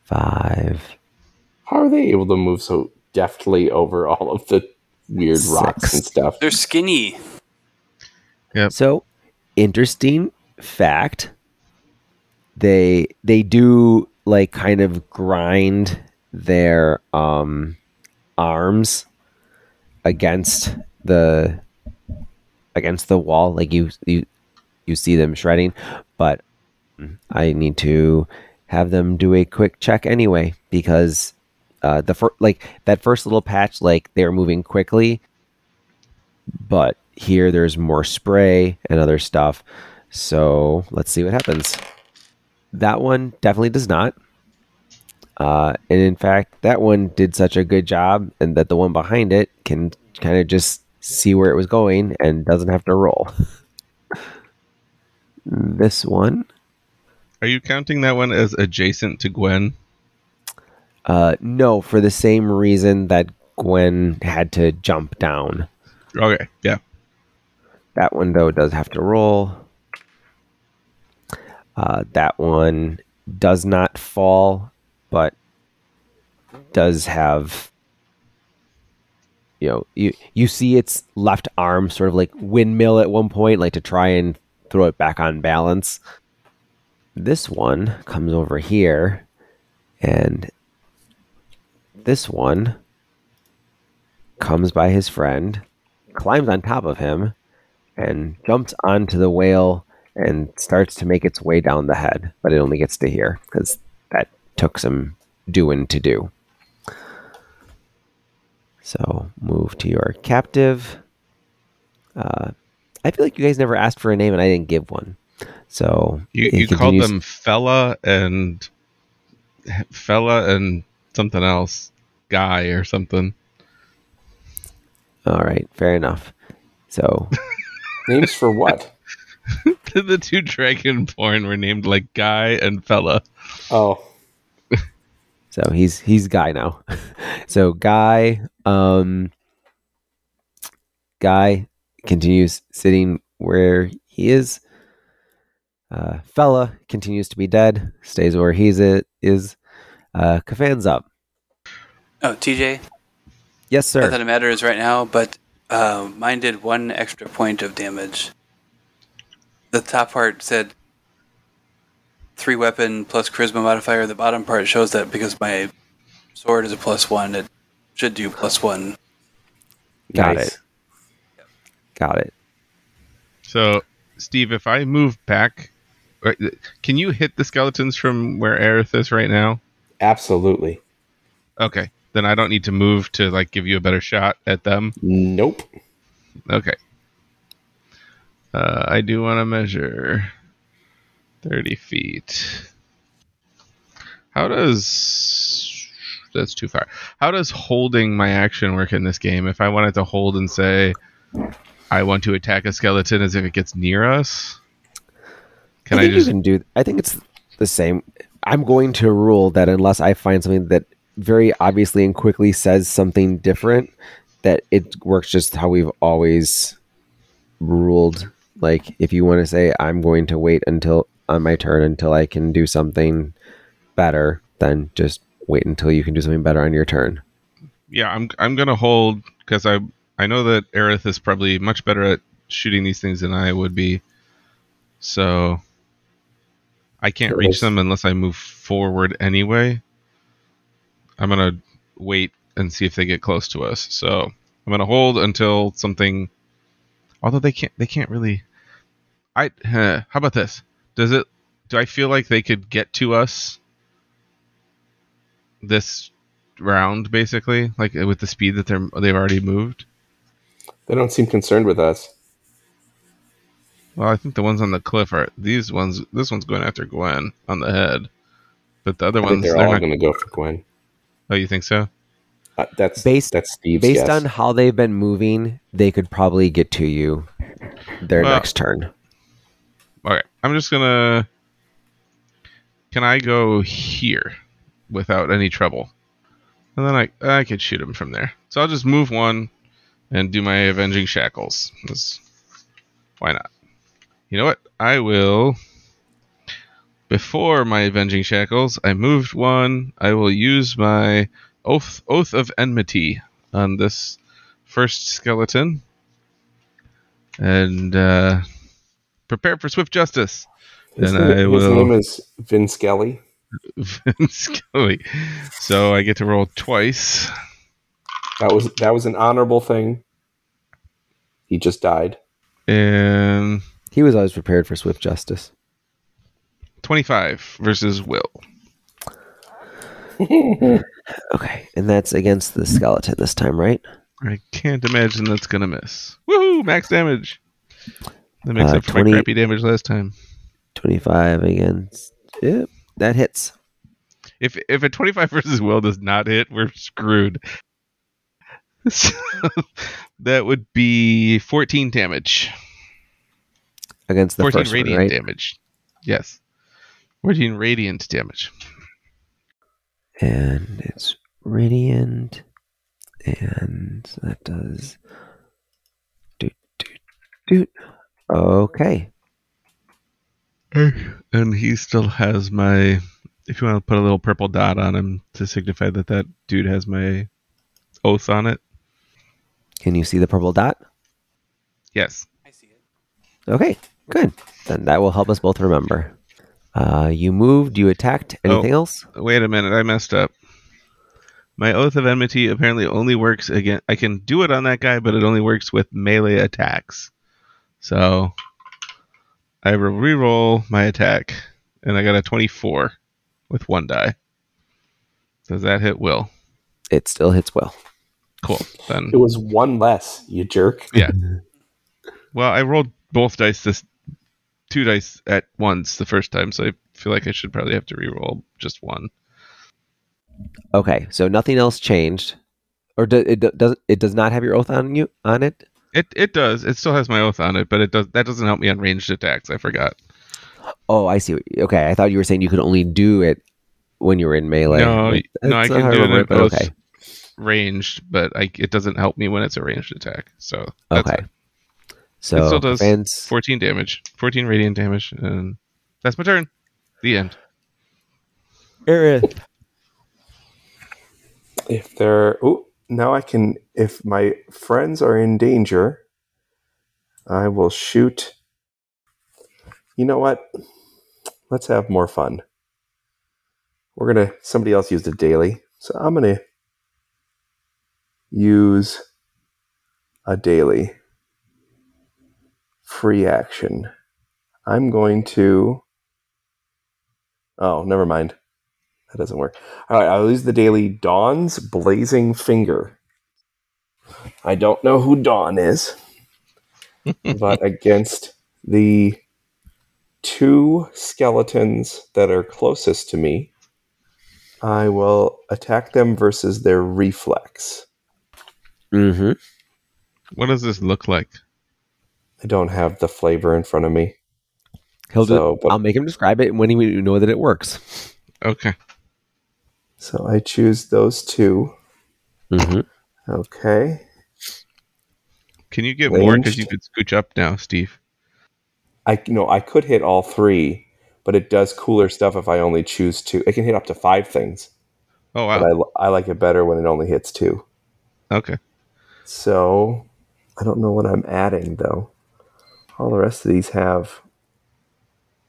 A: five,
E: How are they able to move so deftly over all of the weird rocks and stuff?
C: They're skinny.
A: So, interesting fact. They they do like kind of grind their um, arms against the against the wall like you you you see them shredding but i need to have them do a quick check anyway because uh the first like that first little patch like they're moving quickly but here there's more spray and other stuff so let's see what happens that one definitely does not uh, and in fact, that one did such a good job, and that the one behind it can kind of just see where it was going and doesn't have to roll. <laughs> this one,
B: Are you counting that one as adjacent to Gwen?
A: Uh, no, for the same reason that Gwen had to jump down.
B: Okay, yeah.
A: That one, though, does have to roll. Uh, that one does not fall, but does have. You know, you you see its left arm sort of like windmill at one point, like to try and throw it back on balance. This one comes over here, and this one comes by his friend, climbs on top of him, and jumps onto the whale and starts to make its way down the head, but it only gets to here because that took some doing to do. So move to your captive. Uh, I feel like you guys never asked for a name and I didn't give one. So
B: You, you called them fella and fella and something else, guy or something.
A: All right, fair enough. So <laughs>
E: Names for what? <laughs>
B: the two dragonborn were named like guy and fella.
E: Oh,
A: So he's he's guy now. <laughs> so guy um guy continues sitting where he is. Uh, fella continues to be dead, stays where he's it is. Uh, Kafan's up.
C: Oh, TJ,
A: Yes, sir.
C: not that it matters right now, but uh, mine did one extra point of damage. The top part said three weapon plus charisma modifier. The bottom part shows that because my sword is a plus one, it should do plus one.
A: Got
E: nice.
A: it. Got it.
B: So, Steve, if I move back, can you hit the skeletons from where Aerith is right now?
E: Absolutely.
B: Okay, then I don't need to move to like give you a better shot at them.
E: Nope.
B: Okay. Uh, I do want to measure 30 feet. How does. That's too far. How does holding my action work in this game? If I wanted to hold and say, I want to attack a skeleton as if it gets near us? Can I,
A: think
B: just.
A: you can do? I think it's the same. I'm going to rule that unless I find something that very obviously and quickly says something different, that it works just how we've always ruled. Like if you want to say I'm going to wait until on my turn until I can do something better, then just wait until you can do something better on your turn.
B: yeah, I'm I'm gonna hold because I I know that Aerith is probably much better at shooting these things than I would be. So I can't reach them unless I move forward anyway. I'm gonna wait and see if they get close to us. So I'm gonna hold until something. Although they can't, they can't really. I huh, how about this? Does it? Do I feel like they could get to us? This round, basically, like with the speed that they're they've already moved.
E: They don't seem concerned with us.
B: Well, I think the ones on the cliff are these ones. This one's going after Gwen on the head, but the other
E: I
B: ones
E: they're,
B: they're
E: all going to go for Gwen.
B: Oh, you think so?
E: Uh, that's
A: Based-
E: that's Steve's
A: Based
E: guess.
A: on how they've been moving, they could probably get to you their
B: Well-
A: next turn.
B: Okay, I'm just gonna. Can I go here without any trouble? And then I I could shoot him from there. So I'll just move one and do my avenging shackles. 'cause Why not? You know what? I will. Before my avenging shackles, I moved one. I will use my oath oath of enmity on this first skeleton, and uh, prepare for swift justice.
E: his,
B: then
E: name,
B: I
E: his name is Vin Skelly.
B: Vin Scully. So I get to roll twice.
E: That was that was an honorable thing. He just died.
B: And
A: He was always prepared for swift justice.
B: 25 versus Will. <laughs>
A: Okay, and that's against the skeleton this time, right?
B: I can't imagine that's going to miss. Woohoo! Max damage. That makes
A: Uh,
B: up for
A: 20
B: my crappy damage last time.
A: 25 against. Yep, that hits.
B: If if a 25 versus Will does not hit, we're screwed. So, <laughs> that would be 14 damage.
A: Against the
B: 14
A: first
B: radiant
A: one, right?
B: damage. Yes. 14 radiant damage.
A: And it's radiant. And that does. Doot, doot, doot. Okay.
B: And he still has my. If you want to put a little purple dot on him to signify that that dude has my oath on it.
A: Can you see the purple dot?
B: Yes.
C: I see it.
A: Okay, good. Then that will help us both remember. Uh, you moved, you attacked. Anything else?
B: Wait a minute, I messed up. My oath of enmity apparently only works again. I can do it on that guy, but it only works with melee attacks. So I will reroll my attack, and I got a 24 with one die. Does that hit Will?
A: It still hits well.
B: Cool. Then
E: It was one less, you jerk. Yeah.
B: Well, I rolled both dice this two dice at once the first time, so I feel like I should probably have to re-roll just one.
A: Okay, so nothing else changed, or do, it do- does it does not have your oath on you on it?
B: It it does. It still has my oath on it, but it does that doesn't help me on ranged attacks. I forgot.
A: Oh, I see. Okay, I thought you were saying you could only do it when you were in melee.
B: No, no, I can do it
A: remember
B: in
A: but
B: both
A: okay.
B: ranged, but I, it doesn't help me when it's a ranged attack. So
A: Okay.
B: fine.
A: So
B: still does
A: Vance-
B: 14 damage, 14 radiant damage, and that's my turn. The end.
A: Aerith.
E: If they're oh now I can if my friends are in danger, I will shoot. You know what? Let's have more fun. We're gonna somebody else used a daily, so I'm gonna use a daily free action. I'm going to. Oh, never mind. That doesn't work. All right, I'll use the daily Dawn's Blazing Finger. I don't know who Dawn is, <laughs> but against the two skeletons that are closest to me, I will attack them versus their reflex.
A: Mm-hmm.
B: What does this look like?
E: I don't have the flavor in front of me.
A: He'll
E: So,
A: do,
E: but-
A: I'll make him describe it when he we know that it works.
B: Okay.
E: So I choose those two.
A: Mm-hmm.
E: Okay.
B: Can you get more because you
E: Ranged.
B: could scooch up now, Steve?
E: I you know I could hit all three, but it does cooler stuff if I only choose two. It can hit up to five things,
B: Oh
E: but
B: wow.
E: I, I like it better when it only hits two.
B: Okay.
E: So I don't know what I'm adding though. All the rest of these have.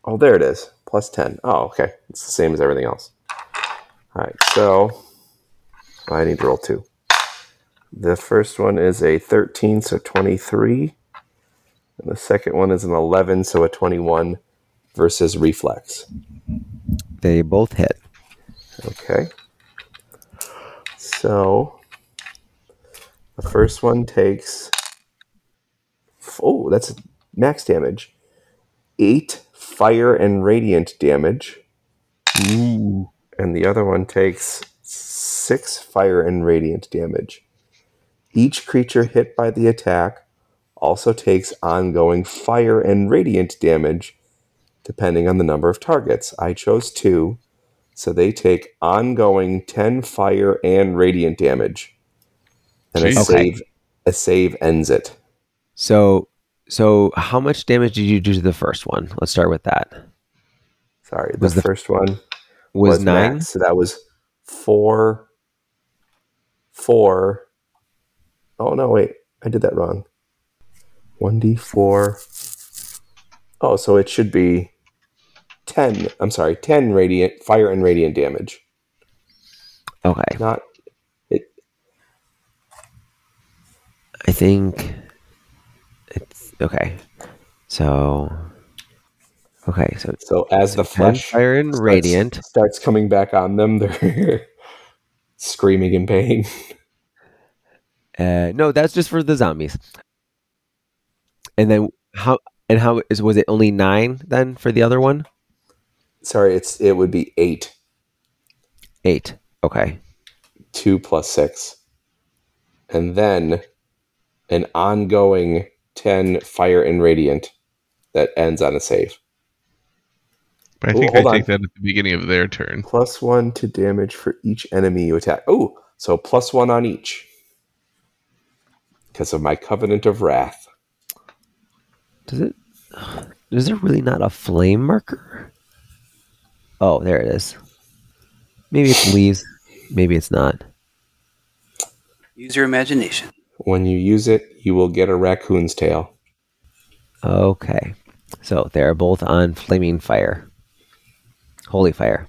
E: Oh, there it is. Plus 10. Oh, okay. It's the same as everything else. All right. So I need to roll two. The first one is a 13, so 23. And the second one is an 11, so a 21 versus reflex.
A: They both hit.
E: Okay. So the first one takes oh, that's max damage. Eight fire and radiant damage.
B: Ooh.
E: And the other one takes six fire and radiant damage. Each creature hit by the attack also takes ongoing fire and radiant damage depending on the number of targets. I chose two, so they take ongoing 10 fire and radiant damage. And a
B: Jeez.
A: Okay.
E: save a save ends it.
A: So, so how much damage did you do to the first one? Let's start with that.
E: Sorry, the,
A: Was the-
E: first one
A: Was, nine?
E: max, so that was four four oh no wait i did that wrong 1d4 oh so it should be ten. I'm sorry, ten radiant fire and radiant damage.
A: Okay.
E: Not it.
A: I think okay. So okay, so
E: So as the flesh
A: fire and
E: starts-
A: radiant.
E: starts coming back on them, <laughs> they're screaming in pain.
A: Uh, no, that's just for the zombies. And then how and how is was it only nine then for the other one?
E: Sorry, it's it would be eight,
A: Eight. Okay.
E: two plus six, and then an ongoing ten fire and radiant that ends on a save.
B: But I
E: Oh,
B: think I
E: hold
B: take that at the beginning of their turn.
E: Plus one to damage for each enemy you attack. Oh, so plus one on each. Because of my covenant of wrath.
A: Does it? Is there really not a flame marker? Oh, there it is. Maybe it's leaves. Maybe it's not.
C: Use your imagination.
E: When you use it, you will get a raccoon's tail.
A: Okay. So they're both on flaming fire. Holy fire.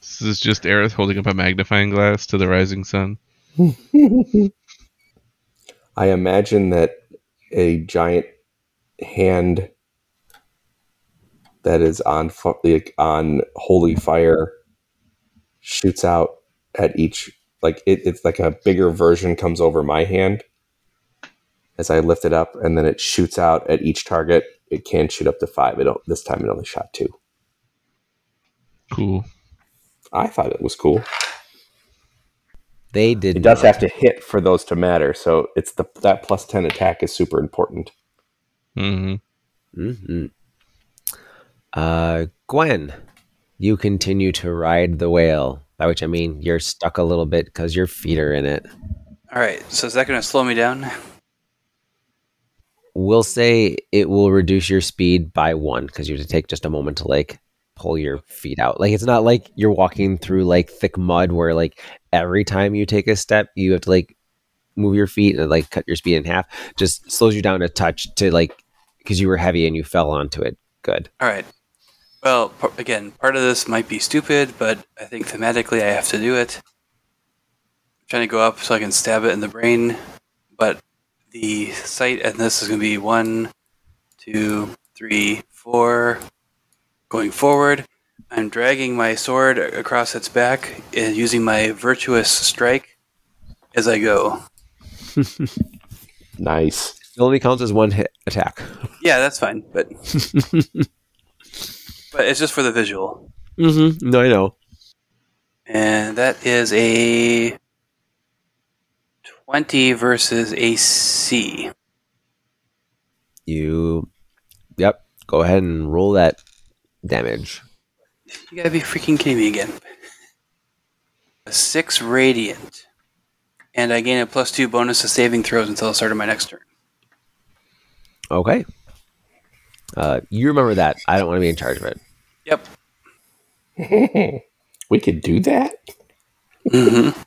B: This is just Aerith holding up a magnifying glass to the rising sun. <laughs>
E: I imagine that a giant hand that is on on holy fire shoots out at each like it, it's like a bigger version comes over my hand as I lift it up, and then it shoots out at each target. It can shoot up to five. It o- this time it only shot two.
B: Cool.
E: I thought it was cool.
A: They did.
E: It does
A: not.
E: have to hit for those to matter, so it's the that plus ten attack is super important.
B: hmm
A: hmm Uh, Gwen, you continue to ride the whale. By which I mean you're stuck a little bit because your feet are in it.
C: All right, so is that going to slow me down?
A: We'll say it will reduce your speed by one because you have to take just a moment to like pull your feet out. Like it's not like you're walking through like thick mud where like every time you take a step you have to like move your feet and like cut your speed in half. Just slows you down a touch to like because you were heavy and you fell onto it. Good.
C: All right. Well, p- again, part of this might be stupid, but I think thematically I have to do it. I'm trying to go up so I can stab it in the brain, but the sight and this is going to be one, two, three, four. Going forward, I'm dragging my sword across its back and using my virtuous strike as I go. <laughs>
E: Nice.
A: It only counts as one hit attack.
C: Yeah, that's fine, but <laughs> but it's just for the visual.
A: mm-hmm. No, I know.
C: And that is a 20 versus AC.
A: You, yep. Go ahead and roll that damage.
C: You gotta be freaking kidding me again. A 6 radiant. And I gain a plus 2 bonus to saving throws until the start of my next turn.
A: Okay. Uh, you remember that. I don't want to be in charge of it.
C: Yep. <laughs>
E: we could do that.
C: Mm-hmm.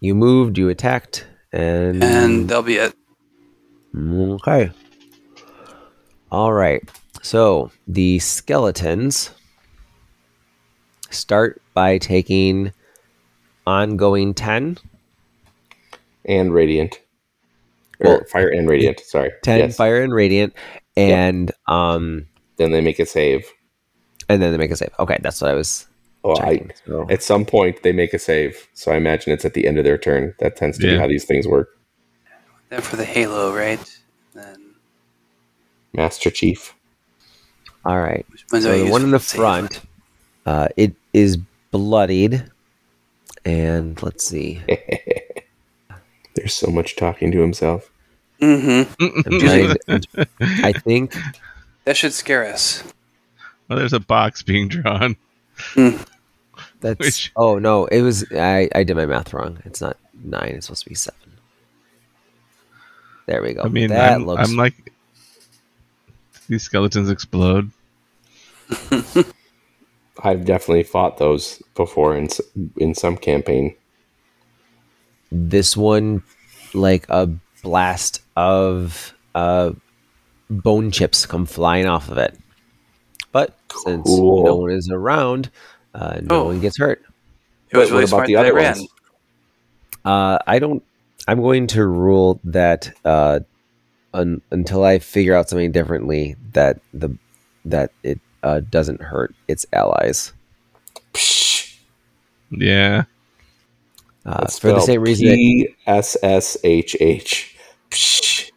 A: You moved. You attacked, and
C: And that'll be it.
A: okay. All right. So the skeletons start by taking ongoing ten.
E: And radiant. Or
A: Well,
E: fire and radiant, sorry.
A: 10
E: Yes.
A: fire and radiant and um
E: Then they make a save.
A: and then they make a save okay that's what i was
E: Oh, I,
A: so.
E: at some point they make a save. So I imagine it's at the end of their turn. That tends to be how these things work.
C: Then for the halo, right? Then
E: Master Chief.
A: all right
C: which ones do I
A: so the one in the
C: save?
A: front uh it is bloodied and let's see <laughs>
E: There's so much talking to himself.
C: Mm-hmm.
A: I'm i think
C: That should scare us.
B: Well, there's a box being drawn.
A: that's
B: Which-
A: oh no it was i i did my math wrong it's not nine it's supposed to be seven there we go
B: I mean,
A: that
B: I'm,
A: looks
B: I'm like, these skeletons explode. <laughs>
E: I've definitely fought those before in in some campaign.
A: this one like a blast of uh bone chips come flying off of it but since no one is around, uh, no
C: Oh.
A: one gets hurt.
C: It was
E: Wait,
C: really
E: what about
C: smart
E: the other
C: ran.
E: ones?
A: Uh, I don't. I'm going to rule that uh, un, until I figure out something differently that the that it uh, doesn't hurt its allies.
E: Psh,
B: Yeah.
A: Uh, for the same reason. that-
E: P S S H H. Psh,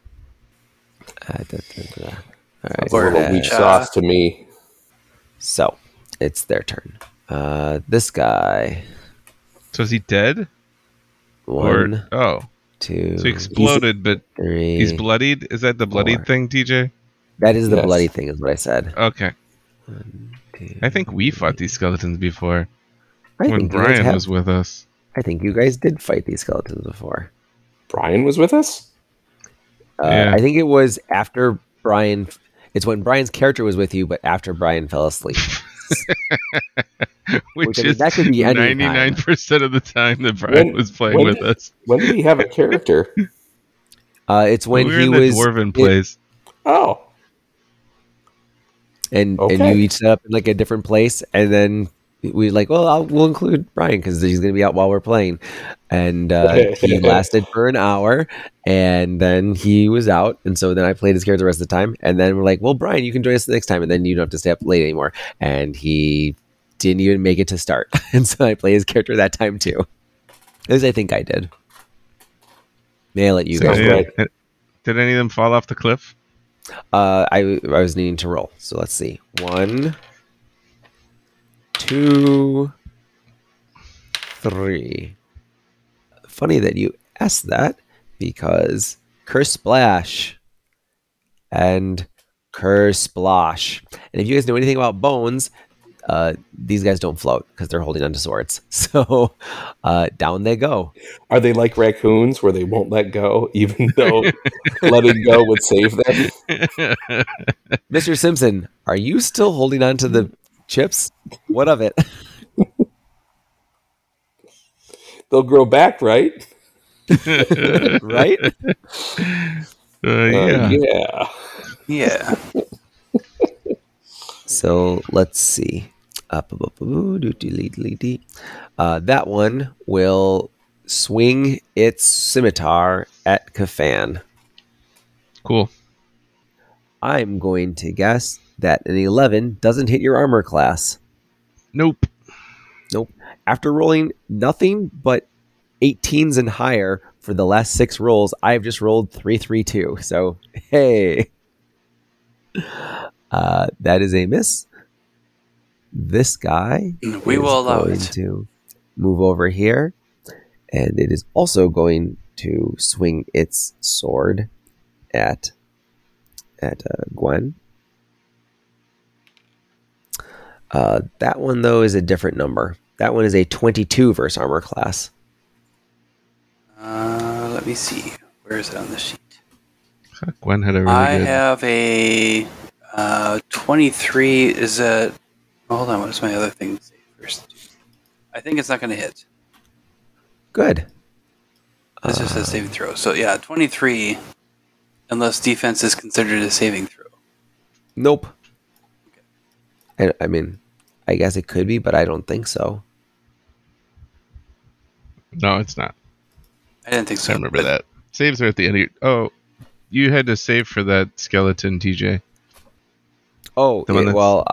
A: da, da, da. All right.
E: It's a little weak
C: uh,
E: sauce to me.
A: So it's their turn. Uh, this guy.
B: So is he dead?
A: One,
B: Or oh,
A: two,
B: so he exploded, but
A: three.
B: he's bloodied. Is that the bloodied
A: four.
B: thing, TJ?
A: that is the
E: Yes.
A: bloody thing, is what I said.
B: Okay.
A: Two,
B: I think we fought these skeletons before
A: I
B: when
A: think
B: Brian
A: have-
B: was with us.
A: I think you guys did fight these skeletons before.
E: Brian was with us.
A: Uh,
B: Yeah.
A: I think it was after Brian. It's when Brian's character was with you, but after Brian fell asleep. <laughs>
B: Which,
A: Which, I mean,
B: is
A: that could be any
B: ninety-nine percent of the time that Brian
E: When-
B: was playing with
E: did-
B: us.
E: When did he have a character? <laughs>
A: Uh, it's when
B: we were
A: he
B: in the
A: was,
B: dwarven
A: it-
B: place.
E: Oh,
A: and and you each set up in like a different place, and then we like, well, I'll, we'll include Brian because he's going to be out while we're playing, and uh, he <laughs> lasted for an hour, and then he was out, and so then I played his character the rest of the time, and then we're like, well, Brian, you can join us the next time, and then you don't have to stay up late anymore, and he didn't even make it to start, <laughs> and so I play his character that time too. At least I think I did. May I let you
B: So,
A: guys?
B: Yeah. Did any of them fall off the cliff?
A: Uh, I I was needing to roll. So let's see. One, two, three. Funny that you asked that because Curse Splash and Curse Splosh. And if you guys know anything about bones, uh, these guys don't float because they're holding onto swords. <laughs> So uh, down they go.
E: are they like raccoons where they won't let go, even though <laughs> letting go would save them? <laughs>
A: Mr. Simpson, are you still holding on to the chips? What of it? <laughs>
E: They'll grow back, right?
A: right?
B: Uh,
E: Uh,
B: yeah.
E: yeah.
C: Yeah.
A: So let's see. Uh, that one will swing its scimitar at Kafan.
B: Cool.
A: I'm going to guess that an 11 doesn't hit your armor class.
B: Nope.
A: Nope. After rolling nothing but 18s and higher for the last six rolls, I've just rolled 332. So, hey. Uh, that is a miss. This guy
C: We
A: is
C: will allow
A: going
C: it.
A: to move over here, and it is also going to swing its sword at at uh, Gwen. Uh, that one though is a different number. That one is a twenty-two versus armor class.
C: Uh, let me see. Where is it on the sheet?
B: Gwen had a really
C: I
B: good.
C: have a uh, 23. Is that. Hold on, what does my other thing say first? I think it's not going to hit.
A: Good.
C: This just says saving throw. So, yeah, 23, unless defense is considered a saving throw.
A: Nope. I, I mean, I guess it could be, but I don't think so.
B: No, it's not.
C: I didn't think so.
B: I remember
C: but-
B: that. Saves are at the end. Of your, oh, you had to save for that skeleton, TJ.
A: Oh,
B: The
A: yeah, well,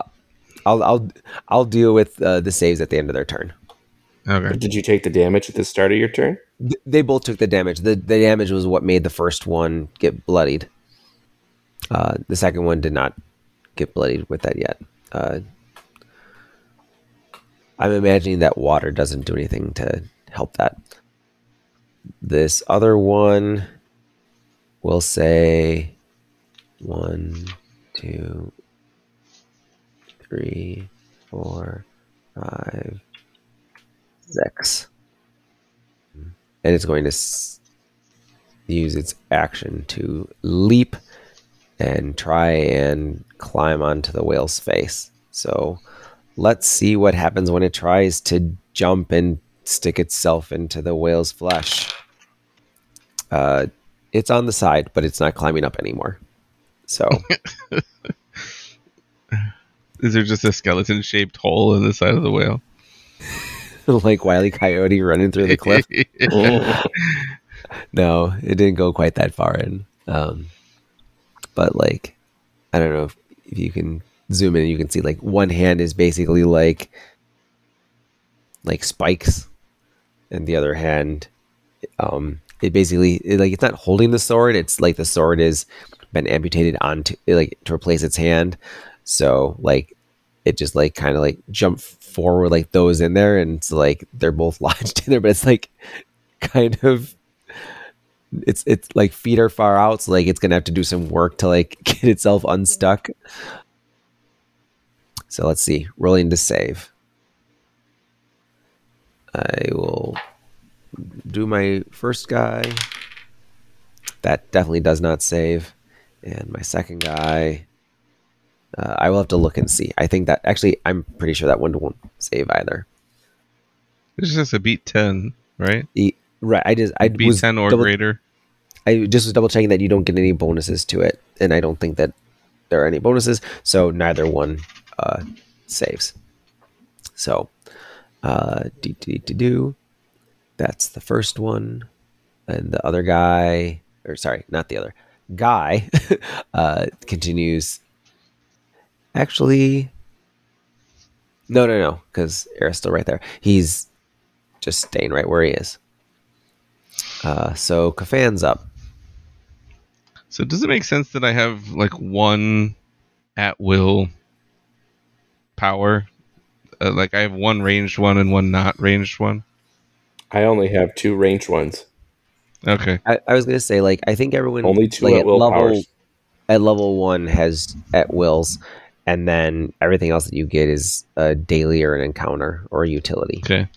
A: I'll I'll I'll deal with uh, the saves at the end of their turn.
B: Okay.
E: Did you take the damage at the start of your turn?
A: Th- They both took the damage. The the damage was what made the first one get bloodied. Uh, the second one did not get bloodied with that yet. Uh, I'm imagining that water doesn't do anything to help that. This other one will say one, two, three, four, five, six and it's going to use its action to leap and try and climb onto the whale's face. So let's see what happens when it tries to jump and stick itself into the whale's flesh. Uh, it's on the side, but it's not climbing up anymore. So <laughs>
B: Is there just a skeleton shaped hole in the side of the whale? <laughs>
A: like Wiley Coyote running through the cliff. <laughs> no, it didn't go quite that far in. Um, but like, I don't know if, if you can zoom in, and you can see like one hand is basically like like spikes, and the other hand, um, it basically it, like it's not holding the sword. It's like the sword is been amputated onto like to replace its hand. So like it just like kind of like jump forward like those in there, and it's like they're both <laughs> lodged in there, but it's like kind of it's it's like feet are far out, so like it's gonna have to do some work to like <laughs> get itself unstuck. So let's see, rolling to save. I will do my first guy. That definitely does not save, and my second guy. Uh, I will have to look and see. I think that actually, I'm pretty sure that one won't save either.
B: It's just a beat ten, right?
A: E- right. I just I
B: beat ten or
A: double-
B: greater.
A: I just was double checking that you don't get any bonuses to it, and I don't think that there are any bonuses, so neither one uh, saves. So, uh, do. That's the first one, and the other guy, or sorry, not the other guy, <laughs> uh, continues. Actually, no, no, no, because Era's still right there. He's just staying right where he is. Uh, so Kafan's up.
B: So does it make sense that I have like one at will power? Uh, like I have one ranged one and one not ranged one.
E: I only have two ranged ones.
B: Okay.
A: I, I was gonna say like I think everyone
E: Only two
A: like,
E: at will
A: level
E: powers.
A: at level one has at wills, and then everything else that you get is a daily or an encounter or a utility.
B: Okay.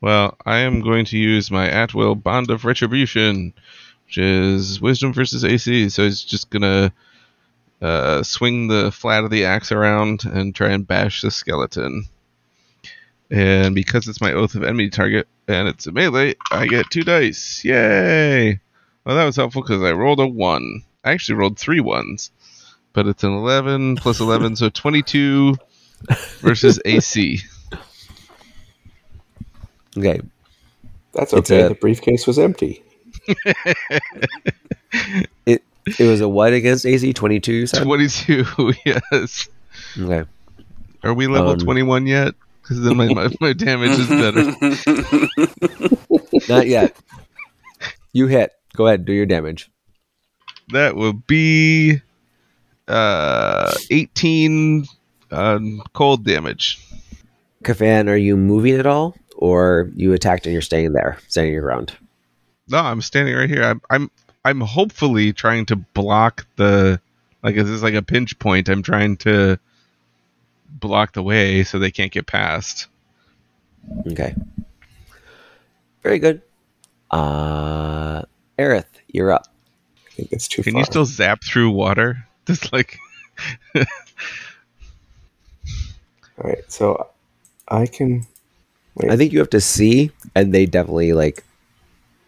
B: Well, I am going to use my at will bond of retribution, which is wisdom versus AC. So it's just gonna uh, swing the flat of the axe around and try and bash the skeleton. And because it's my oath of enmity target and it's a melee, I get two dice. Yay! Well, that was helpful because I rolled a one. I actually rolled three ones, but it's an 11 plus 11, so 22 versus <laughs> AC.
A: Okay,
E: That's
A: It's
E: okay.
A: a-
E: the briefcase was empty. <laughs>
A: it it was a what against AC twenty two. Twenty
B: two, <laughs> yes.
A: okay.
B: Are we level
A: Um,
B: 21 yet? Because then my, my, my damage is better. <laughs>
A: Not yet. You hit. Go ahead. Do your damage.
B: That will be uh, 18 um, cold damage.
A: Kafan, are you moving at all, or you attacked and you're staying there, standing your ground?
B: No, I'm standing right here. I'm I'm I'm hopefully trying to block the like this is like a pinch point. I'm trying to block the way so they can't get past.
A: Okay. Very good. Uh, Aerith, you're up.
E: I think it's too
B: Can
E: far.
B: you still zap through water? <laughs> Just like
E: All right, so I can. Wait,
A: I think you have to see, and they definitely like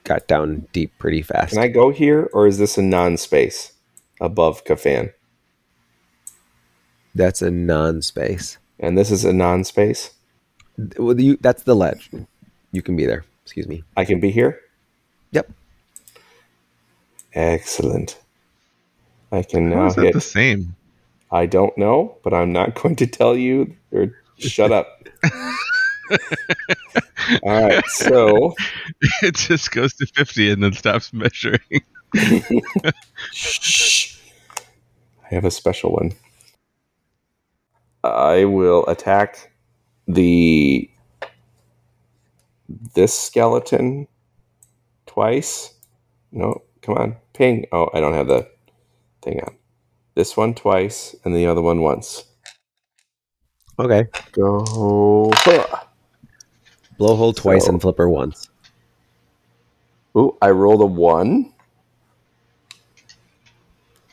A: got down deep pretty fast.
E: can I go here, or is this a non-space above Kafan?
A: That's a non-space.
E: And this is a non-space.
A: Well, you, that's the ledge. You can be there. Excuse me.
E: I can be here.
A: Yep.
E: Excellent. I can
B: how
E: now
B: is that
E: hit.
B: the same?
E: I don't know, but I'm not <laughs> going to tell you. Or shut up. <laughs> <laughs> All right, so <laughs>
B: it just goes to 50 and then stops measuring. <laughs>
E: Shh. I have a special one. I will attack the this skeleton twice. No, come on, ping. Oh, I don't have the thing on. This one twice, and the other one once.
A: Okay.
E: Go. Huh.
A: Blowhole twice
E: So-
A: and flipper once.
E: Ooh, I rolled a one.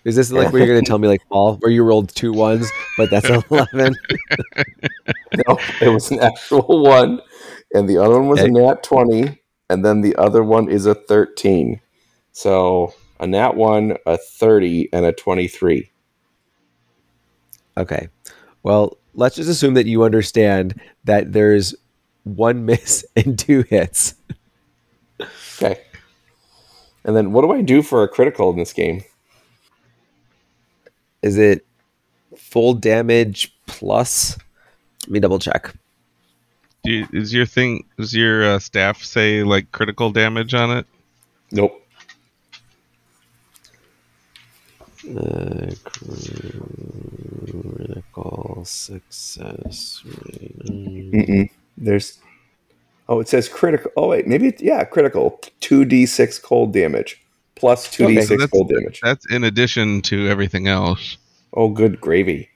A: Is this like where you're going to tell me like Paul, where you rolled two ones, but that's an <laughs> eleven?
E: No, it was an actual one, and the other one was a nat twenty, and then the other one is a thirteen. So a nat one, a thirty, and a twenty-three.
A: Okay. Well, let's just assume that you understand that there's one <laughs> miss and two hits.
E: Okay. And then what do I do for a critical in this game?
A: Is it full damage plus? Let me double check.
B: Do you, is your thing? Does your uh, staff say like critical damage on it?
E: Nope.
A: Uh, critical success. rate.
E: There's. Oh, it says critical. Oh wait, maybe it, yeah, critical. Two d six cold damage plus two d
B: Okay, so
E: six cold damage.
B: That's in addition to everything else.
E: Oh, good gravy.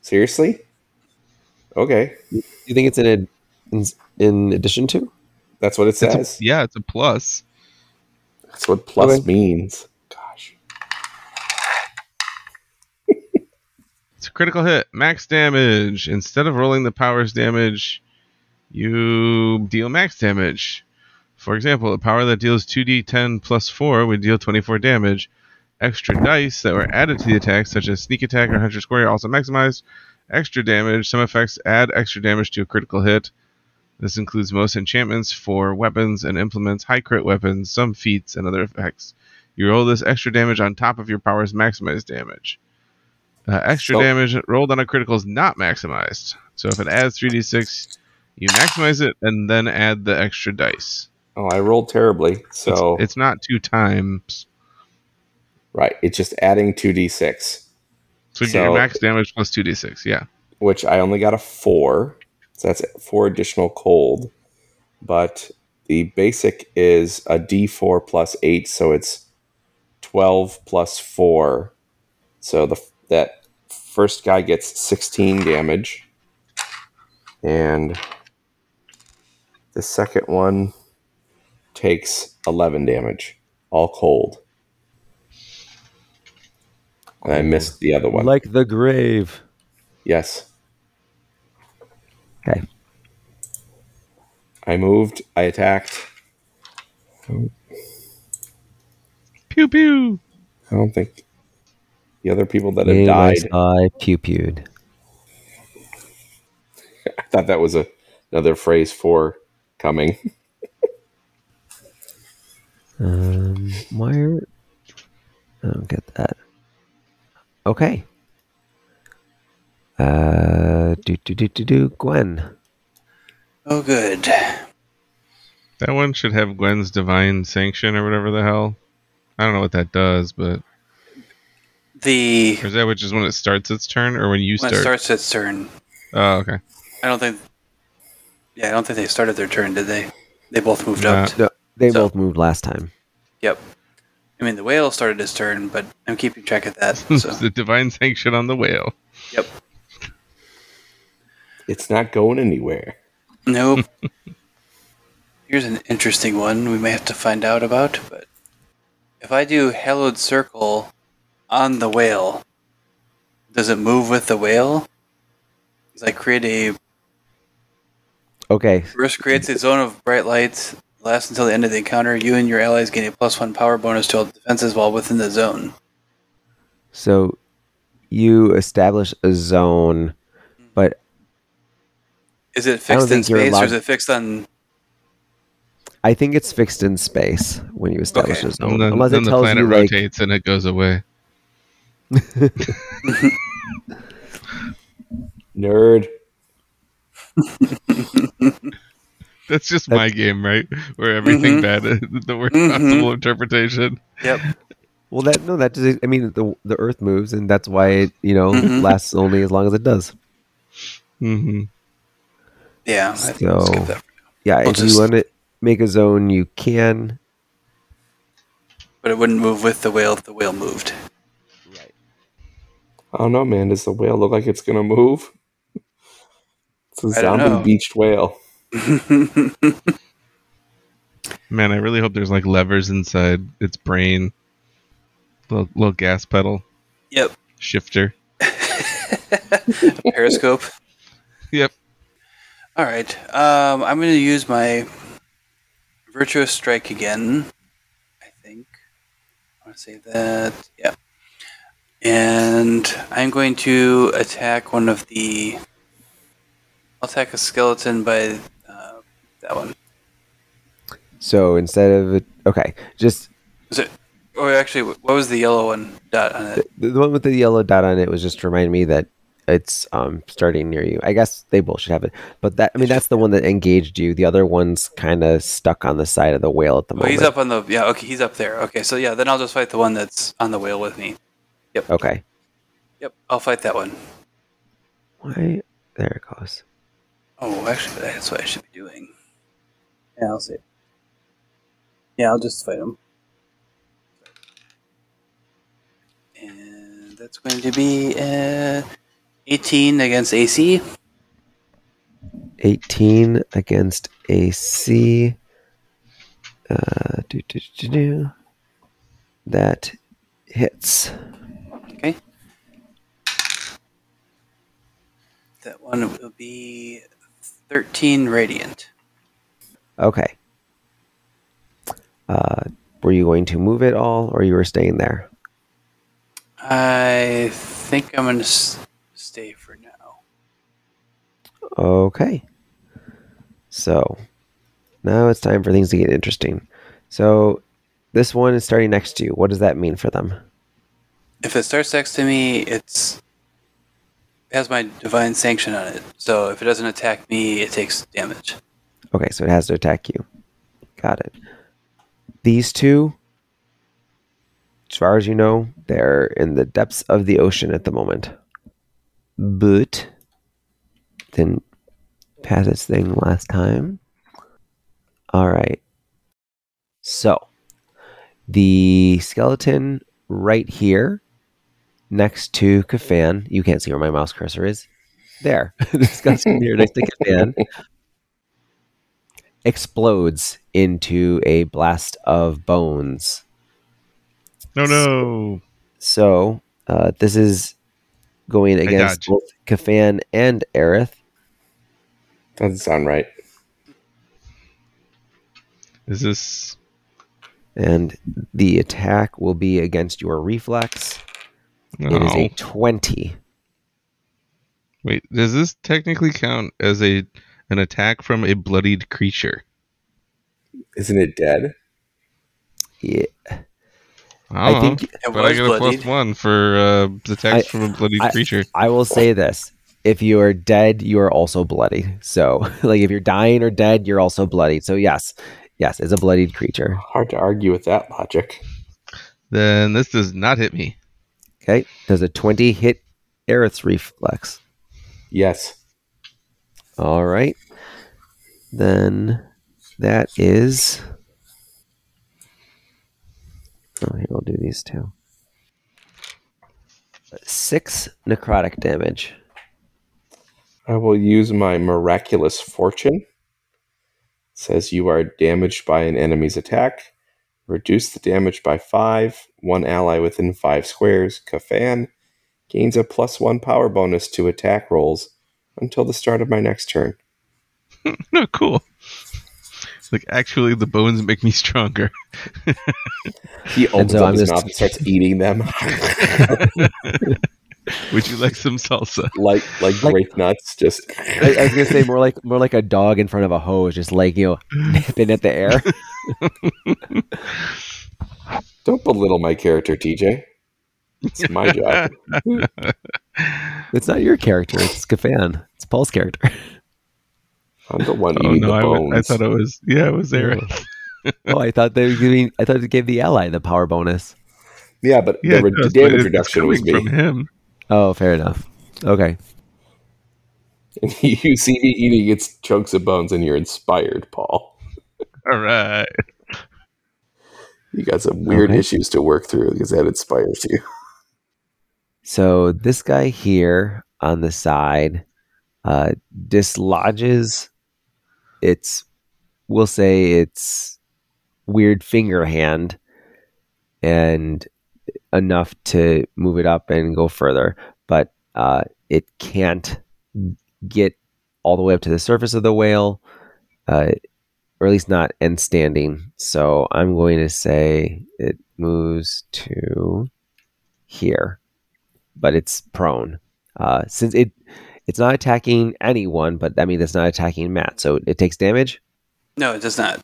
E: Seriously? Okay,
A: You think it's in, ad- in in addition to?
E: that's what it
B: It's a-
E: says.
B: yeah, it's a plus.
E: That's what plus
A: Okay.
E: means. Gosh. <laughs>
B: It's a critical hit, max damage. Instead of rolling the powers damage, you deal max damage. For example, a power that deals 2d10 plus 4 would deal 24 damage. Extra dice that were added to the attack, such as sneak attack or hunter's quarry, are also maximized. Extra damage. Some effects add extra damage to a critical hit. This includes most enchantments for weapons and implements, high crit weapons, some feats, and other effects. You roll this extra damage on top of your power's maximized damage. Uh, extra
E: So-
B: damage rolled on a critical is not maximized. So if it adds 3d6, you maximize it and then add the extra dice.
E: Oh, I rolled terribly. So
B: It's, it's not two times.
E: right, it's just adding two d six,
B: So, you get
E: So-
B: your max damage plus 2d6. Yeah.
E: which I only got a four. So that's four additional cold. But the basic is a d four plus eight, so it's twelve plus four. So the that first guy gets sixteen damage, and the second one takes eleven damage, all cold. And I missed the other one.
A: Like the grave.
E: yes.
A: Okay.
E: I moved. I attacked.
B: Pew pew.
E: I don't think the other people that have died.
A: I pew pewed. <laughs>
E: I thought that was a, another phrase for coming. <laughs>
A: Um, why are... I don't get that. Okay. Uh, do do do do do. Gwen.
C: Oh, good.
B: That one should have Gwen's divine sanction or whatever the hell. I don't know what that does, but
C: The
B: or is that which is when it starts its turn or when you
C: when
B: start?
C: it starts its turn,
B: oh, okay.
C: I don't think. Yeah, I don't think they started their turn, did they? They both moved up.
A: No, they
C: So-
A: both moved last time.
C: Yep. I mean, the whale started his turn, but I'm keeping track of that. <laughs> So,
B: the divine sanction on the whale.
C: yep.
E: It's not going anywhere.
C: Nope. <laughs> Here's an interesting one we may have to find out about, but if I do Hallowed Circle on the whale, does it move with the whale? Does I create a
A: Okay.
C: First creates a zone of bright lights. Lasts until the end of the encounter. You and your allies gain a plus one power bonus to all defenses while within the zone.
A: So you establish a zone, hmm. but
C: Is it fixed in
A: think you're
C: space or is it fixed on?
A: I think it's fixed in space when you establish
C: Okay.
A: a zone.
B: Then,
A: Unless
B: then
A: it
B: the
A: tells
B: planet
A: you like
B: rotates and it goes away. <laughs> <laughs>
E: Nerd. <laughs>
B: That's just my game, right? Where everything bad, the worst
C: Mhm.
B: possible interpretation.
C: Yep.
A: Well, that no, that just, I mean the the Earth moves, and that's why it you know
C: Mhm.
A: lasts only as long as it does.
B: Mm-hmm.
C: Yeah. I think we'll
A: So-
C: that.
A: Yeah,
C: We'll
A: if
C: just-
A: you want to make a zone, you can.
C: But it wouldn't move with the whale if the whale moved. Right.
E: I don't know, man. Does the whale look like it's gonna move? It's a
C: I
E: zombie beached whale. <laughs>
B: Man, I really hope there's like levers inside its brain. Little, little gas pedal,
C: yep.
B: shifter. <laughs>
C: Periscope.
B: Yep.
C: All right. Um, I'm going to use my virtuous strike again. I think. I want to say that. Yeah. And I'm going to attack one of the. I'll attack a skeleton by uh, that one.
A: So instead of okay, just
C: Is it? Or actually, what was the yellow one dot on it?
A: the, the one with the yellow dot on it was just to remind me that it's um starting near you. I guess they both should have it, but that I mean that's the one that engaged you. The other one's kind of stuck on the side of the whale at the
C: Oh,
A: moment.
C: he's up on the. Yeah, okay, he's up there. Okay, so yeah, then I'll just fight the one that's on the whale with me. Yep.
A: Okay.
C: Yep, I'll fight that one.
A: Why? There it goes.
C: Oh, actually, that's what I should be doing. Yeah, I'll see. Yeah, I'll just fight him. And that's going to be uh, 18 against AC.
A: 18 against AC. Uh, do, do, do, do. That hits.
C: Okay. That one will be 13 radiant.
A: Okay. Uh, were you going to move it all, or you were staying there?
C: I think I'm going to s- stay for now.
A: Okay. So now it's time for things to get interesting. So this one is starting next to you. What does that mean for them?
C: If it starts next to me, it's it has my divine sanction on it. So if it doesn't attack me, it takes damage.
A: Okay, so it has to attack you. Got it. These two, as far as you know, they're in the depths of the ocean at the moment. But didn't pass its thing last time. All right. So the skeleton right here next to Kafan, you can't see where my mouse cursor is. There. the skeleton here next to Kafan <laughs> explodes into a blast of bones.
B: No, no.
A: So uh, this is going against
B: dodge.
A: both Kafan and Aerith.
E: Doesn't sound right.
B: Is this?
A: And the attack will be against your reflex.
B: No.
A: It is a 20.
B: Wait, does this technically count as a an attack from a bloodied creature?
E: Isn't it dead?
A: Yeah.
B: I,
A: I
B: don't
A: think
B: know,
C: It
B: but I
C: was
B: get a
C: bloodied.
B: one for uh, attacks
A: I-
B: from a bloodied
A: I-
B: creature.
A: I will say this. If you are dead, you are also bloody. So, <laughs> like, if you're dying or dead, you're also bloody. So, yes, yes, it's a bloodied creature.
E: Hard to argue with that logic.
B: Then this does not hit me.
A: Okay. Does a 20 hit Aerith's reflex?
E: Yes.
A: All right. Then that is. Oh, here, we'll do these two. Six necrotic damage.
E: I will use my miraculous fortune. It says you are damaged by an enemy's attack. Reduce the damage by five. One ally within five squares, Kafan, gains a plus one power bonus to attack rolls until the start of my next turn. <laughs>
B: No, cool. Like actually, the bones make me stronger. <laughs>
E: He opens
A: so
E: up
A: I'm
E: his
A: just-
E: mouth and starts eating them <laughs>
B: Would you like some salsa?
E: like like
A: Like-
E: grape nuts. Just
A: I, I was gonna say more like more like a dog in front of a hose, just like you know, nipping at the air. <laughs>
E: don't belittle my character, TJ. It's my job.
A: It's not your character; it's Kafan. It's Paul's character.
E: I'm the one
B: Oh
E: eating
B: no,
E: the bones.
B: I thought it was yeah, it was Aaron.
A: oh, I thought they were giving. I thought it gave the ally the power bonus.
E: yeah, but
B: Yeah,
E: the,
B: does,
E: the damage reduction was me.
B: from him.
A: Oh, fair enough. Okay.
E: And <laughs> you see me eating its chunks of bones, and you're inspired, Paul.
B: All right.
E: You got some weird
A: Okay.
E: issues to work through because that inspires you. <laughs>
A: So this guy here on the side uh, dislodges its, we'll say its weird finger hand, and enough to move it up and go further, but uh, it can't get all the way up to the surface of the whale, uh, or at least not end standing. So I'm going to say it moves to here. but it's prone. Uh, since it it's not attacking anyone, but that means it's not attacking Matt, so it takes damage.
C: No, it does not.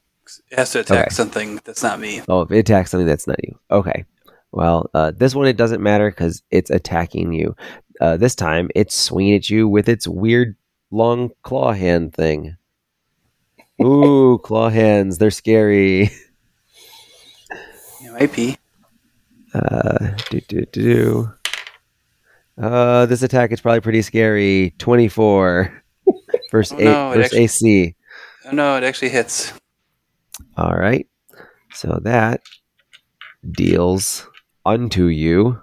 C: It has to attack
A: Okay.
C: something that's not me.
A: Oh, if it attacks something that's not you. Okay. Well, uh, this one it doesn't matter because it's attacking you. Uh, this time it's swinging at you with its weird long claw hand thing. Ooh, claw hands. They're scary.
C: Might be.
A: Uh, do, do, do. Uh, this attack is probably pretty scary. 24 <laughs> versus,
C: Oh, no,
A: a,
C: it
A: versus
C: actually-
A: AC.
C: Oh, no, it actually hits.
A: All right. So that deals unto you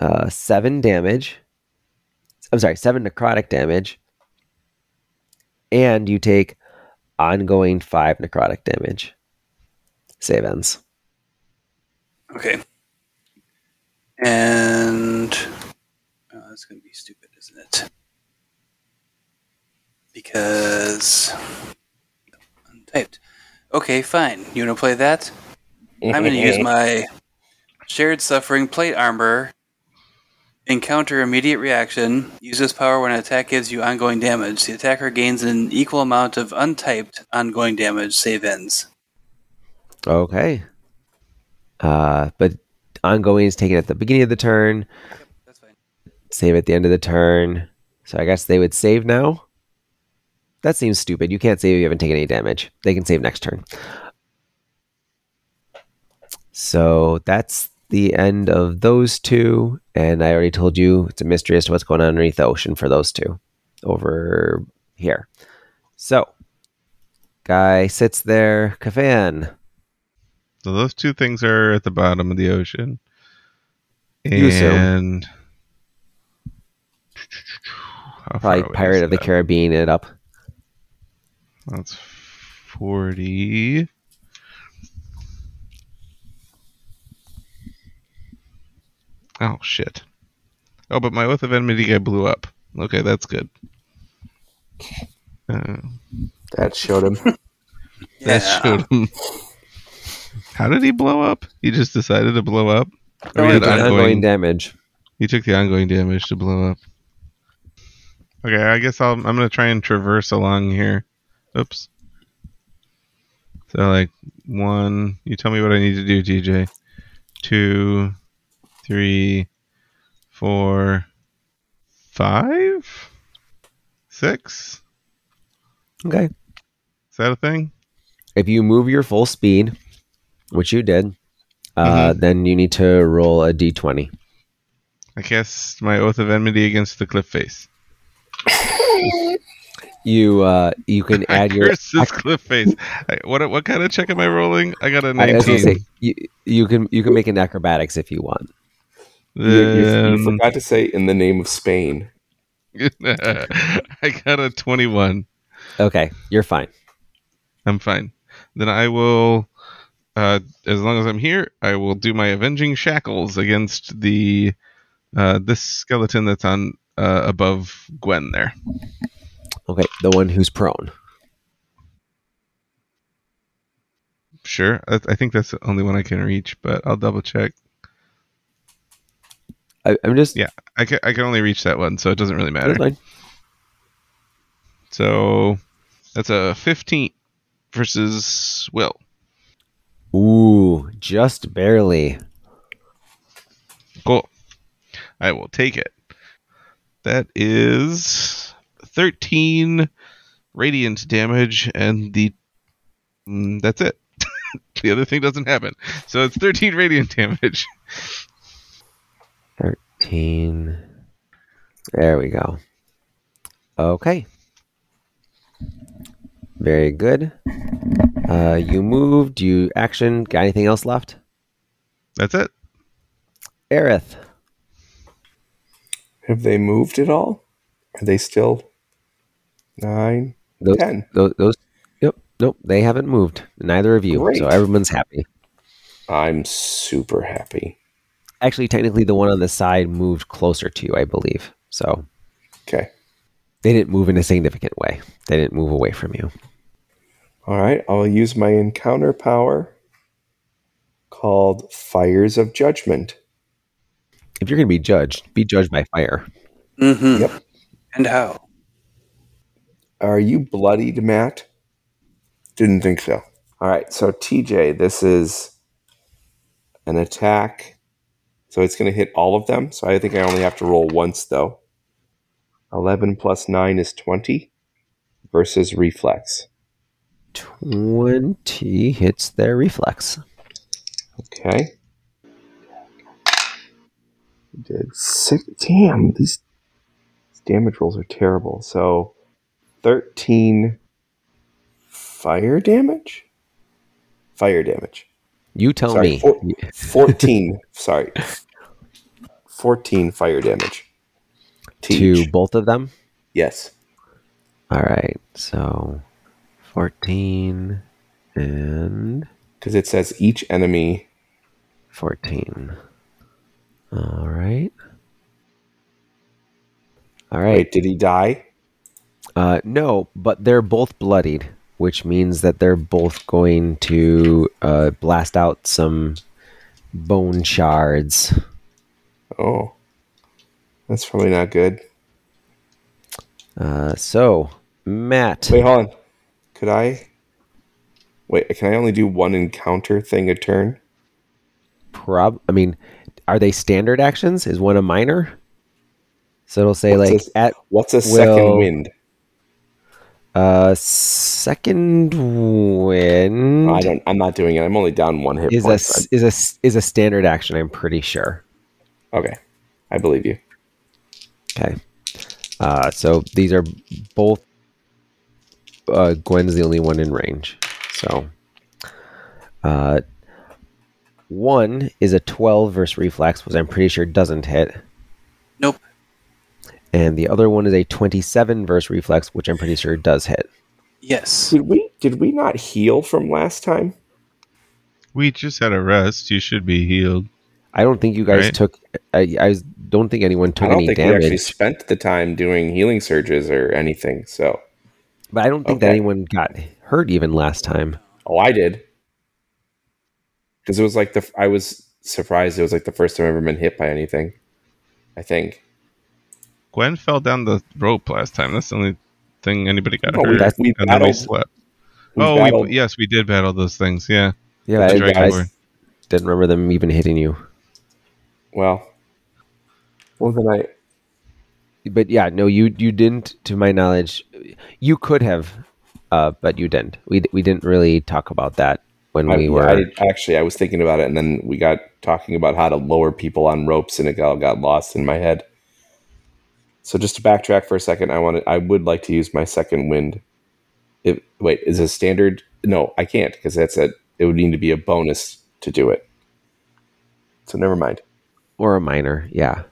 A: uh, seven damage. I'm sorry, seven necrotic damage. And you take ongoing five necrotic damage. Save ends.
C: Okay. And oh, that's going to be stupid, isn't it? Because untyped. Okay, fine. You want to play that? I'm going to use <laughs> my shared suffering plate armor. Encounter immediate reaction. Use this power when an attack gives you ongoing damage. The attacker gains an equal amount of untyped ongoing damage. Save ends.
A: Okay. Uh, but ongoing is taken at the beginning of the turn,
C: That's fine.
A: save at the end of the turn. So I guess they would save now. That seems stupid. You can't save if you haven't taken any damage. They can save next turn. So that's the end of those two. And I already told you it's a mystery as to what's going on underneath the ocean for those two over here. So, guy sits there. Kafan.
B: So those two things are at the bottom of the ocean. And
A: Probably Pirate of the? Caribbean it up.
B: That's forty. Oh shit! Oh, but my oath of enmity guy blew up. Okay, that's good. Uh,
E: That showed him. <laughs>
C: Yeah.
B: That showed him. How did he blow up? He just decided to blow up. Or he, had
A: took ongoing
B: ongoing,
A: damage.
B: he took the ongoing damage to blow up. Okay, I guess I'll, I'm gonna try and traverse along here. Oops. So like one, you tell me what I need to do, DJ. Two, three, four, five, six.
A: Okay.
B: Is that a thing?
A: If you move your full speed, which you did, uh, then you need to roll a d20.
B: I cast my oath of enmity against the cliff face.
A: You uh, you can <laughs>
B: I
A: add your.
B: curse this cliff face. I, what what kind of check am I rolling? I got a
A: I
B: nineteen.
A: say you, you can you can make an acrobatics if you want.
E: You, you- you forgot to say in the name of Spain. <laughs>
B: I got a twenty-one.
A: Okay, you're fine.
B: I'm fine. Then I will, uh, as long as I'm here, I will do my avenging shackles against the uh, this skeleton that's on uh, above Gwen there.
A: Okay, the one who's prone.
B: Sure, I, I think that's the only one I can reach, but I'll double check.
A: I, I'm just
B: Yeah, I can I can only reach that one, so it doesn't really matter.
A: that's.
B: So that's a 15 versus Will.
A: Ooh, just barely.
B: Cool. I will take it. That is 13 radiant damage, and the mm, that's it. <laughs> the other thing doesn't happen. So it's 13 radiant <laughs> damage.
A: Thirteen. There we go. Okay. Very good. Uh, you moved. You action. Got anything else left?
B: That's it.
A: Aerith.
E: Have they moved at all? Are they still nine,
A: Those,
E: ten?
A: those, those. Yep. Nope. They haven't moved. Neither of you.
E: Great.
A: So everyone's happy.
E: I'm super happy.
A: Actually, technically, the one on the side moved closer to you, I believe. So
E: Okay.
A: they didn't move in a significant way. They didn't move away from you.
E: All right. I'll use my encounter power called Fires of Judgment.
A: If you're going to be judged, be judged by fire.
C: Mm-hmm.
E: Yep.
C: And how?
E: Are you bloodied, Matt? Didn't think so. All right, so TJ, this is an attack. So it's going to hit all of them. So I think I only have to roll once, though. 11 plus 9 is 20 versus reflex.
A: 20 hits their reflex.
E: Okay. Did six. Damn, these damage rolls are terrible. So 13 fire damage? Fire damage.
A: You tell
E: Sorry,
A: me.
E: four- <laughs> 14. sorry. 14 fire damage.
A: to both of them?
E: Yes.
A: All right. So 14 and
E: Because it says each enemy.
A: 14. All right. All right.
E: Wait, did he die?
A: Uh, no, but they're both bloodied, which means that they're both going to uh, blast out some bone shards.
E: Oh. That's probably not good.
A: Uh, so, Matt.
E: Wait, hold on. Could I? Wait, can I only do one encounter thing a turn?
A: prob I mean, are they standard actions? Is one a minor? So it'll say
E: What's
A: like
E: this?
A: at
E: What's a
A: Will-
E: second wind?
A: Uh second win.
E: I don't. I'm not doing it. I'm only down one hit
A: is a
E: point.
A: s- is a s- is a standard action. I'm pretty sure.
E: Okay, I believe you.
A: Okay. Uh, so these are both. Uh, Gwen's the only one in range. So, uh, one is a 12 versus reflex, which I'm pretty sure doesn't hit.
C: Nope.
A: And the other one is a 27 verse reflex, which I'm pretty sure does hit.
C: Yes.
E: Did we? Did we not heal from last time?
B: We just had a rest. You should be healed.
A: I don't think you guys
B: Right.
A: took. I, I don't think anyone took
E: I don't
A: any
E: think we actually spent the time doing healing surges or anything. So,
A: But I don't think that anyone got hurt even last time.
E: oh, I did. Because it was like the. I was surprised. It was like the first time I've ever been hit by anything. I think.
B: Gwen fell down the rope last time. That's the only thing anybody got
E: No, we-
B: hurt.
E: we
B: and then we
E: battled-
B: slept.
E: we
B: oh,
E: battled-
B: we, yes, we did battle those things. Yeah.
A: Yeah,
B: The
A: I, I didn't remember them even hitting you.
E: Well. Well, then I.
A: but yeah, no, you you didn't, to my knowledge. You could have, uh, but you didn't. We we didn't really talk about that when
E: I,
A: we were.
E: I actually, I was thinking about it, and then we got talking about how to lower people on ropes, and it all got lost in my head. So just to backtrack for a second, I wanted, I would like to use my second wind. If wait, is a standard? No, I can't because that's a. It would need to be a bonus to do it. So never mind.
A: or a minor, yeah.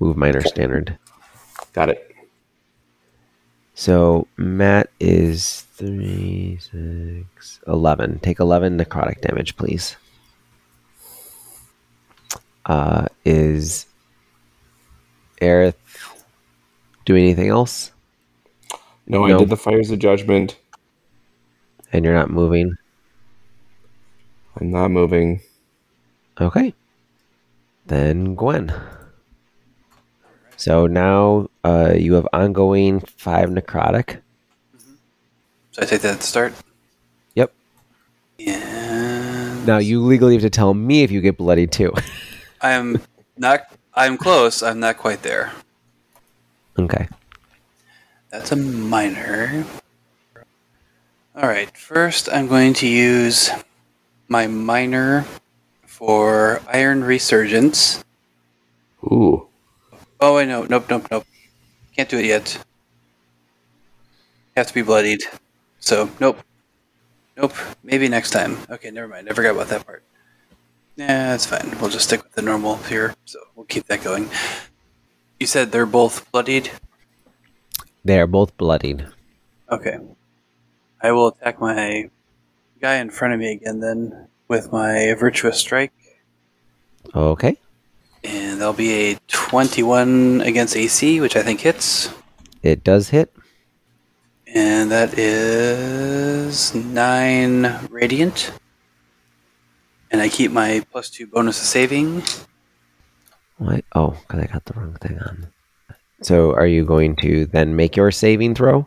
A: Move minor standard.
E: Got it.
A: So Matt is three, six, eleven. Take eleven necrotic damage, please. Uh, is Aerith doing anything else?
E: No,
A: No.
E: I did the fires of judgment.
A: And you're not moving.
E: I'm not moving.
A: Okay. Then Gwen. So now uh, you have ongoing five necrotic.
C: So I take that at the start.
A: Yep.
C: And
A: Now you legally have to tell me if you get bloody too. <laughs>
C: I'm not. I'm close. I'm not quite there.
A: Okay.
C: That's a minor. All right. First, I'm going to use my minor for Iron Resurgence.
E: Ooh.
C: Oh, I know. Nope, nope, nope. Can't do it yet. Have to be bloodied. So, nope. Nope. Maybe next time. Okay, never mind. I forgot about that part. Yeah, that's fine. We'll just stick with the normal here. So, we'll keep that going. You said they're both bloodied?
A: They are both bloodied.
C: Okay. I will attack my guy in front of me again then with my Virtuous Strike.
A: Okay.
C: And that'll be a 21 against AC, which I think hits.
A: It does hit.
C: And that is 9 radiant. And I keep my plus 2 bonus of saving.
A: What? Oh, because I got the wrong thing on. So, are you going to then make your saving throw?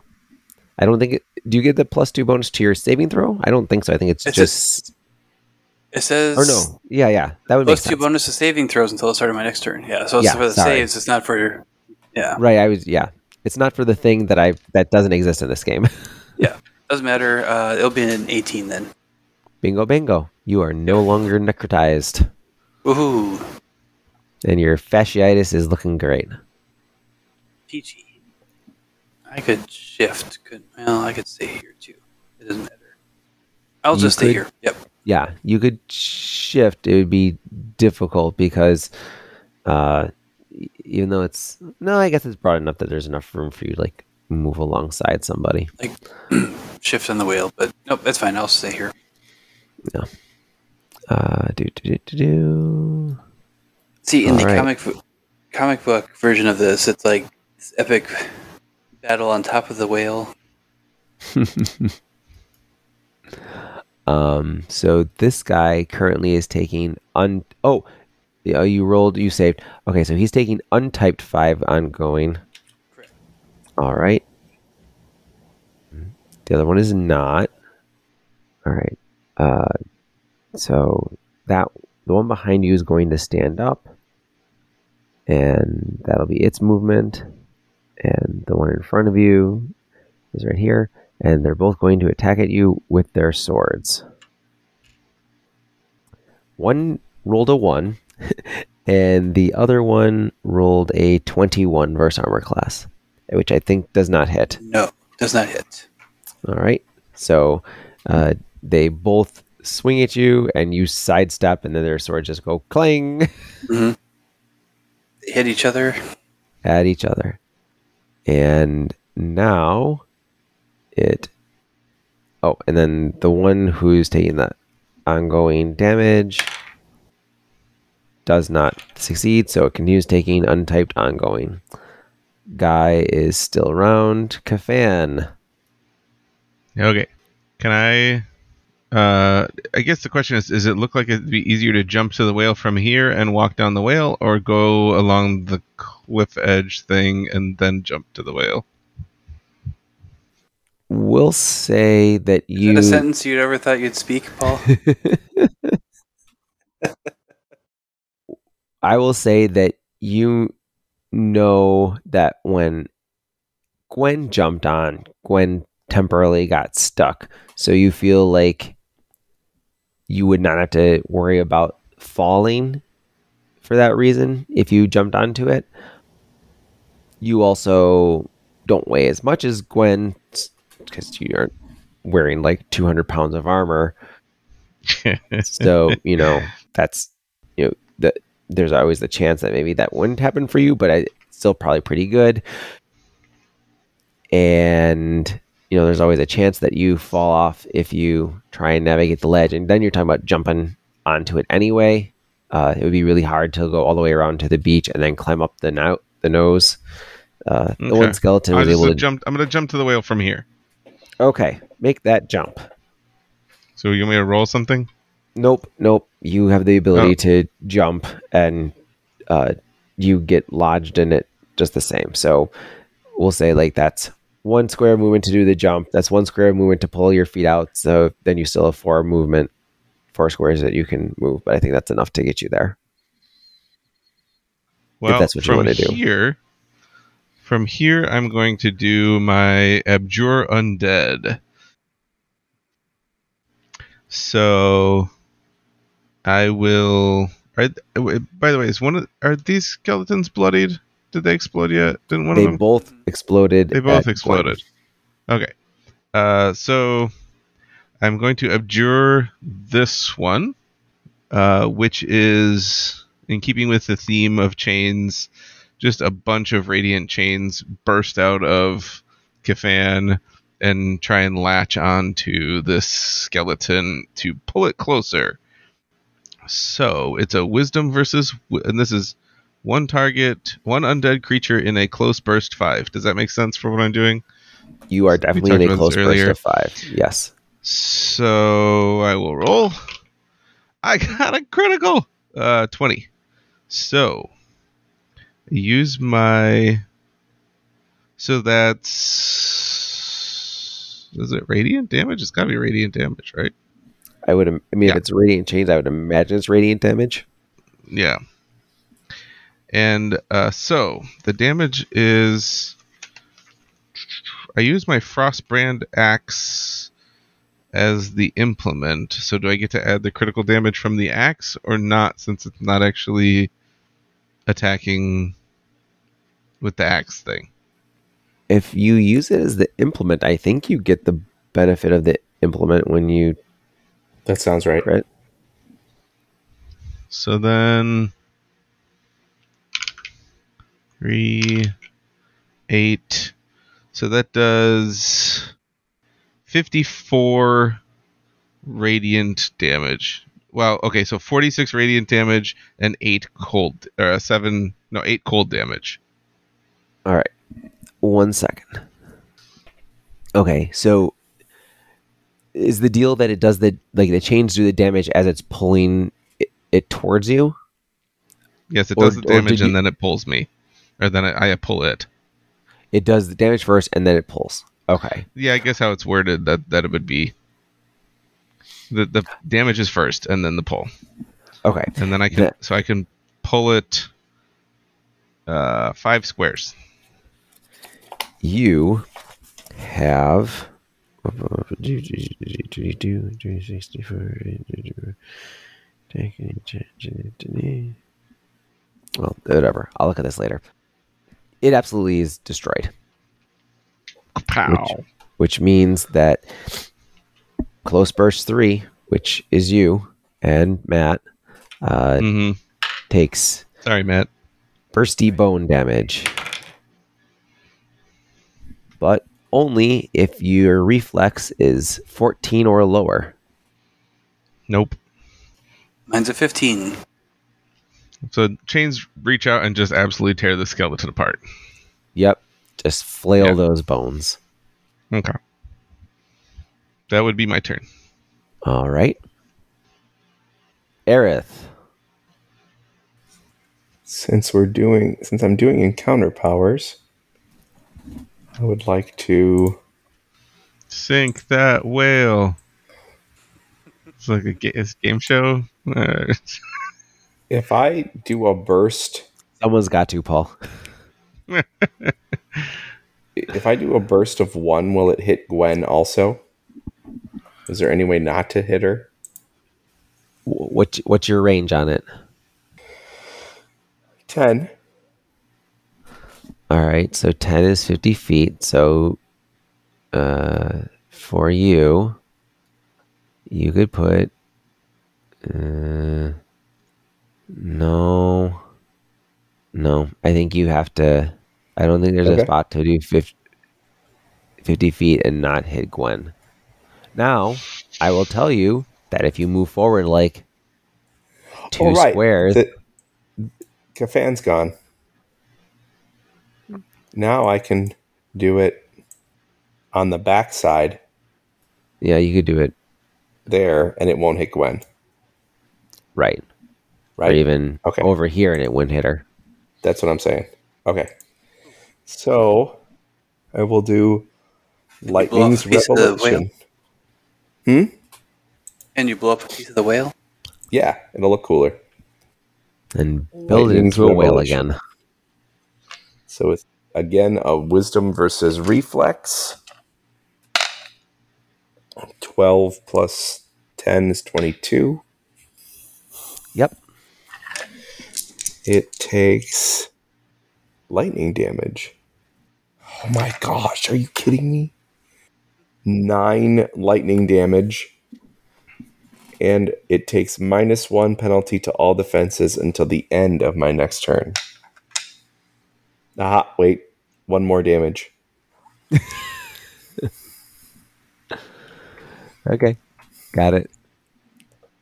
A: I don't think. It, do you get the plus two bonus to your saving throw? I don't think so. I think it's,
C: It's
A: just.
C: It says
A: or no. Yeah, yeah. That would
C: plus two bonus to saving throws until the start of my next turn. Yeah, so it's
A: Yeah,
C: for the
A: sorry.
C: saves. It's not for. Your. Yeah,
A: Right. I was. Yeah. It's not for the thing that I that doesn't exist in this game. <laughs> Yeah.
C: Doesn't matter. Uh, it'll be an 18 then.
A: bingo, bingo. You are no longer necrotized,
C: Woohoo!
A: And your fasciitis is looking great.
C: Peachy. I could shift. Could well, I could stay here too. It doesn't matter. I'll
A: You
C: just stay here. Yep.
A: yeah, you could shift. It would be difficult because, uh, even though it's no, I guess it's broad enough that there's enough room for you to like move alongside somebody.
C: Like <clears throat> shift on the wheel, but nope, that's fine. I'll stay here. Yeah.
A: Uh, do do do do do.
C: See, in the
A: All right.
C: comic book, comic book version of this, it's like this epic battle on top of the whale. <laughs>
A: Um, so this guy currently is taking un. Oh, yeah, you rolled. You saved. Okay, so he's taking untyped five ongoing.
C: Correct.
A: All right. The other one is not. All right. Uh, so that the one behind you is going to stand up, and that'll be its movement. And the one in front of you is right here, and they're both going to attack at you with their swords. One rolled a one, <laughs> and the other one rolled a twenty-one versus armor class, which I think does not hit.
C: No, does not hit.
A: All right. So uh, they both swing at you, and you sidestep, and then their swords just go clang
C: They <laughs> hit each other.
A: at each other. And now it. Oh, and then the one who's taking the ongoing damage does not succeed, so it continues taking untyped ongoing. Guy is still around. Kafan.
B: Okay. Can I? Uh, I guess the question is: Does it look like it'd be easier to jump to the whale from here and walk down the whale, or go along the cliff edge thing and then jump to the whale?
A: We'll say that
C: Is
A: you.
C: that a sentence you'd ever thought you'd speak, Paul? <laughs>
A: I will say that you know that when Gwen jumped on, Gwen temporarily got stuck. So you feel like you would not have to worry about falling for that reason if you jumped onto it. You also don't weigh as much as Gwen because you aren't wearing like 200 pounds of armor <laughs> so you know that's you know that there's always the chance that maybe that wouldn't happen for you but I, it's still probably pretty good and you know there's always a chance that you fall off if you try and navigate the ledge and then you're talking about jumping onto it anyway uh, it would be really hard to go all the way around to the beach and then climb up the no- the nose uh, the
B: Okay.
A: one skeleton was able to
B: jump. I'm gonna jump to the whale from here.
A: okay make that jump
B: So you want me to roll something?
A: Nope, nope. You have the ability
B: Oh.
A: to jump, and uh, you get lodged in it just the same. So we'll say like that's one square movement to do the jump. That's one square movement to pull your feet out. So then you still have four movement, four squares that you can move. But I think that's enough to get you there.
B: Well,
A: that's what you
B: from
A: wanna do.
B: here, from here, I'm going to do my abjure undead. So, I will. Are, by the way, is one of are these skeletons bloodied? Did they explode yet? Didn't one
A: they
B: of them?
A: They both exploded.
B: They both exploded. Okay. Uh, so I'm going to abjure this one, uh, which is in keeping with the theme of chains. Just a bunch of radiant chains burst out of Kafan and try and latch onto this skeleton to pull it closer. So it's a wisdom versus, and this is one target, one undead creature in a close burst five. Does that make sense for what I'm doing?
A: You are definitely in a close burst of five. Yes.
B: So I will roll. I got a critical. Uh, twenty. So use my. So that's. Is it radiant damage? It's got to be radiant damage, right?
A: I would. I mean,
B: Yeah.
A: if it's radiant change, I would imagine it's radiant damage.
B: Yeah. And uh, so the damage is. I use my Frostbrand axe as the implement. So do I get to add the critical damage from the axe or not since it's not actually attacking with the axe thing?
A: If you use it as the implement, I think you get the benefit of the implement when you
E: That sounds right.
A: crit.
B: So then three, eight. So that does fifty-four radiant damage. Well, okay, so forty-six radiant damage and eight cold, or uh, seven, no, eight cold damage.
A: All right. One second. Okay, so is the deal that it does the like the chains do the damage as it's pulling it, it towards you?
B: Yes, it
A: Or-
B: does the damage
A: you-
B: and then it pulls me, or then I, I pull it.
A: It does the damage first and then it pulls. Okay.
B: Yeah, I guess how it's worded that that it would be. The the damage is first and then the pull.
A: Okay.
B: and then I can
A: Yeah.
B: so I can pull it uh five squares.
A: You have well, whatever. I'll look at this later. It absolutely is destroyed.
B: Pow.
A: which means that close burst three, which is you and Matt, uh,
B: hmm
A: takes
B: Sorry, Matt.
A: bursty bone damage, but only if your reflex is 14 or lower.
B: Nope.
C: Mine's a 15.
B: So chains reach out and just absolutely tear the skeleton apart.
A: Yep, just flail
B: Yeah.
A: those bones.
B: Okay. That would be my turn.
A: All right, Aerith.
E: Since we're doing, since I'm doing encounter powers, I would like to.
B: Sink that whale. It's like a, it's a game show. <laughs>
E: If I do a burst,
A: Someone's got to, Paul.
E: if I do a burst of one, will it hit Gwen also? Is there any way not to hit her?
A: What what's your range on it?
E: Ten.
A: All right, so 10 is 50 feet. So uh, for you, you could put. Uh, no. No, I think you have to. I don't think there's
E: Okay.
A: a spot to do 50, 50 feet and not hit Gwen. Now, I will tell you that if you move forward like two
E: oh, right.
A: squares,
E: The, Kafan's gone. Now I can do it on the backside
A: yeah, you could do it
E: there, and it won't hit Gwen.
A: right. Or
E: Right.
A: even
E: Okay.
A: over here and it wouldn't hit her.
E: That's what I'm saying. Okay. So I will do Lightning's
C: a piece of the
E: Revelation. Hmm?
C: And you blow up a piece of the whale?
E: Yeah, it'll look cooler.
A: and build it into a whale again.
E: So it's again a wisdom versus reflex. 12 plus 10 is 22.
A: Yep.
E: It takes lightning damage. Oh my gosh, are you kidding me? Nine lightning damage. And it takes minus one penalty to all defenses until the end of my next turn. Ah, wait. One more damage. <laughs>
A: Okay. Got it.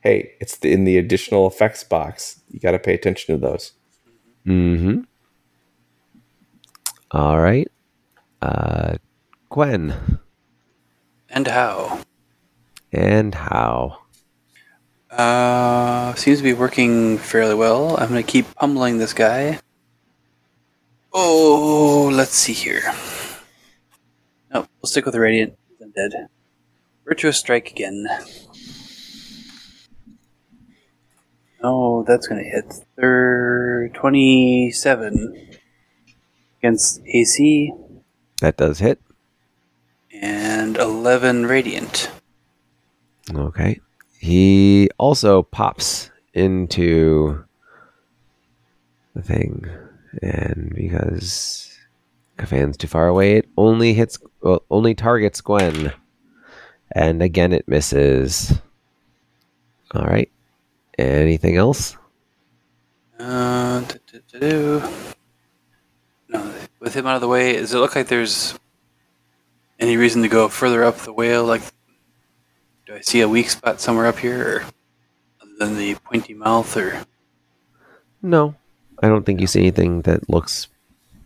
E: Hey, it's the, in the additional effects box. You got to pay attention to those.
A: Mm-hmm. All right. Uh, Gwen
C: And how?
A: and how?
C: Uh, seems to be working fairly well. I'm going to keep pummeling this guy. Oh, let's see here. No, we'll stick with the Radiant I'm dead. Virtuous Strike again. Oh, that's going to hit. Thir 27 against AC
A: That does hit.
C: and 11 Radiant.
A: Okay. He also pops into the thing. And because Kafan's too far away, it only hits, well, only targets Gwen. And again, it misses. All right. Anything else?
C: Uh, do, do, do, do. No, with him out of the way, does it look like there's any reason to go further up the whale? Like, do I see a weak spot somewhere up here, or other than the pointy mouth, or
A: No. I don't think you see anything that looks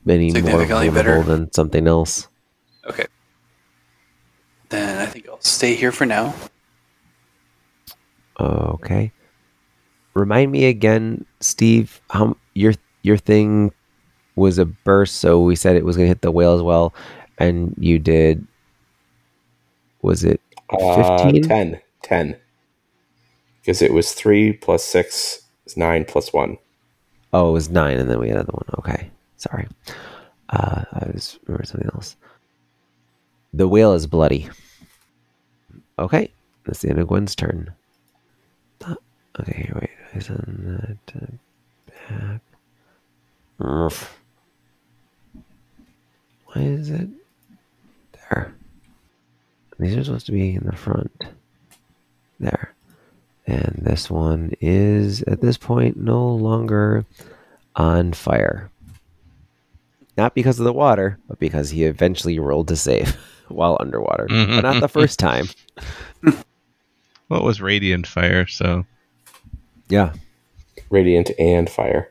A: any more vulnerable
C: better.
A: than something else.
C: okay? Then I think I'll stay here for now.
A: Okay. Remind me again, Steve, how your your thing was a burst, so we said it was gonna hit the whale as well, and you did. Was it
E: Uh,
A: 15?
E: 10. 10. Because it was 3 plus 6 is 9 plus 1.
A: Oh, it was nine, and then we had another one. Okay, sorry. Uh, I was remember something else. The whale is bloody. Okay, that's the end of Gwen's turn. Uh, Okay, here, wait. I send that back. Why is it there? These are supposed to be in the front. There. And this one is, at this point, no longer on fire. Not because of the water, but because he eventually rolled to save <laughs> while underwater. but not the <laughs> first time. <laughs>
B: Well, it was radiant fire, so
A: Yeah.
E: Radiant and fire.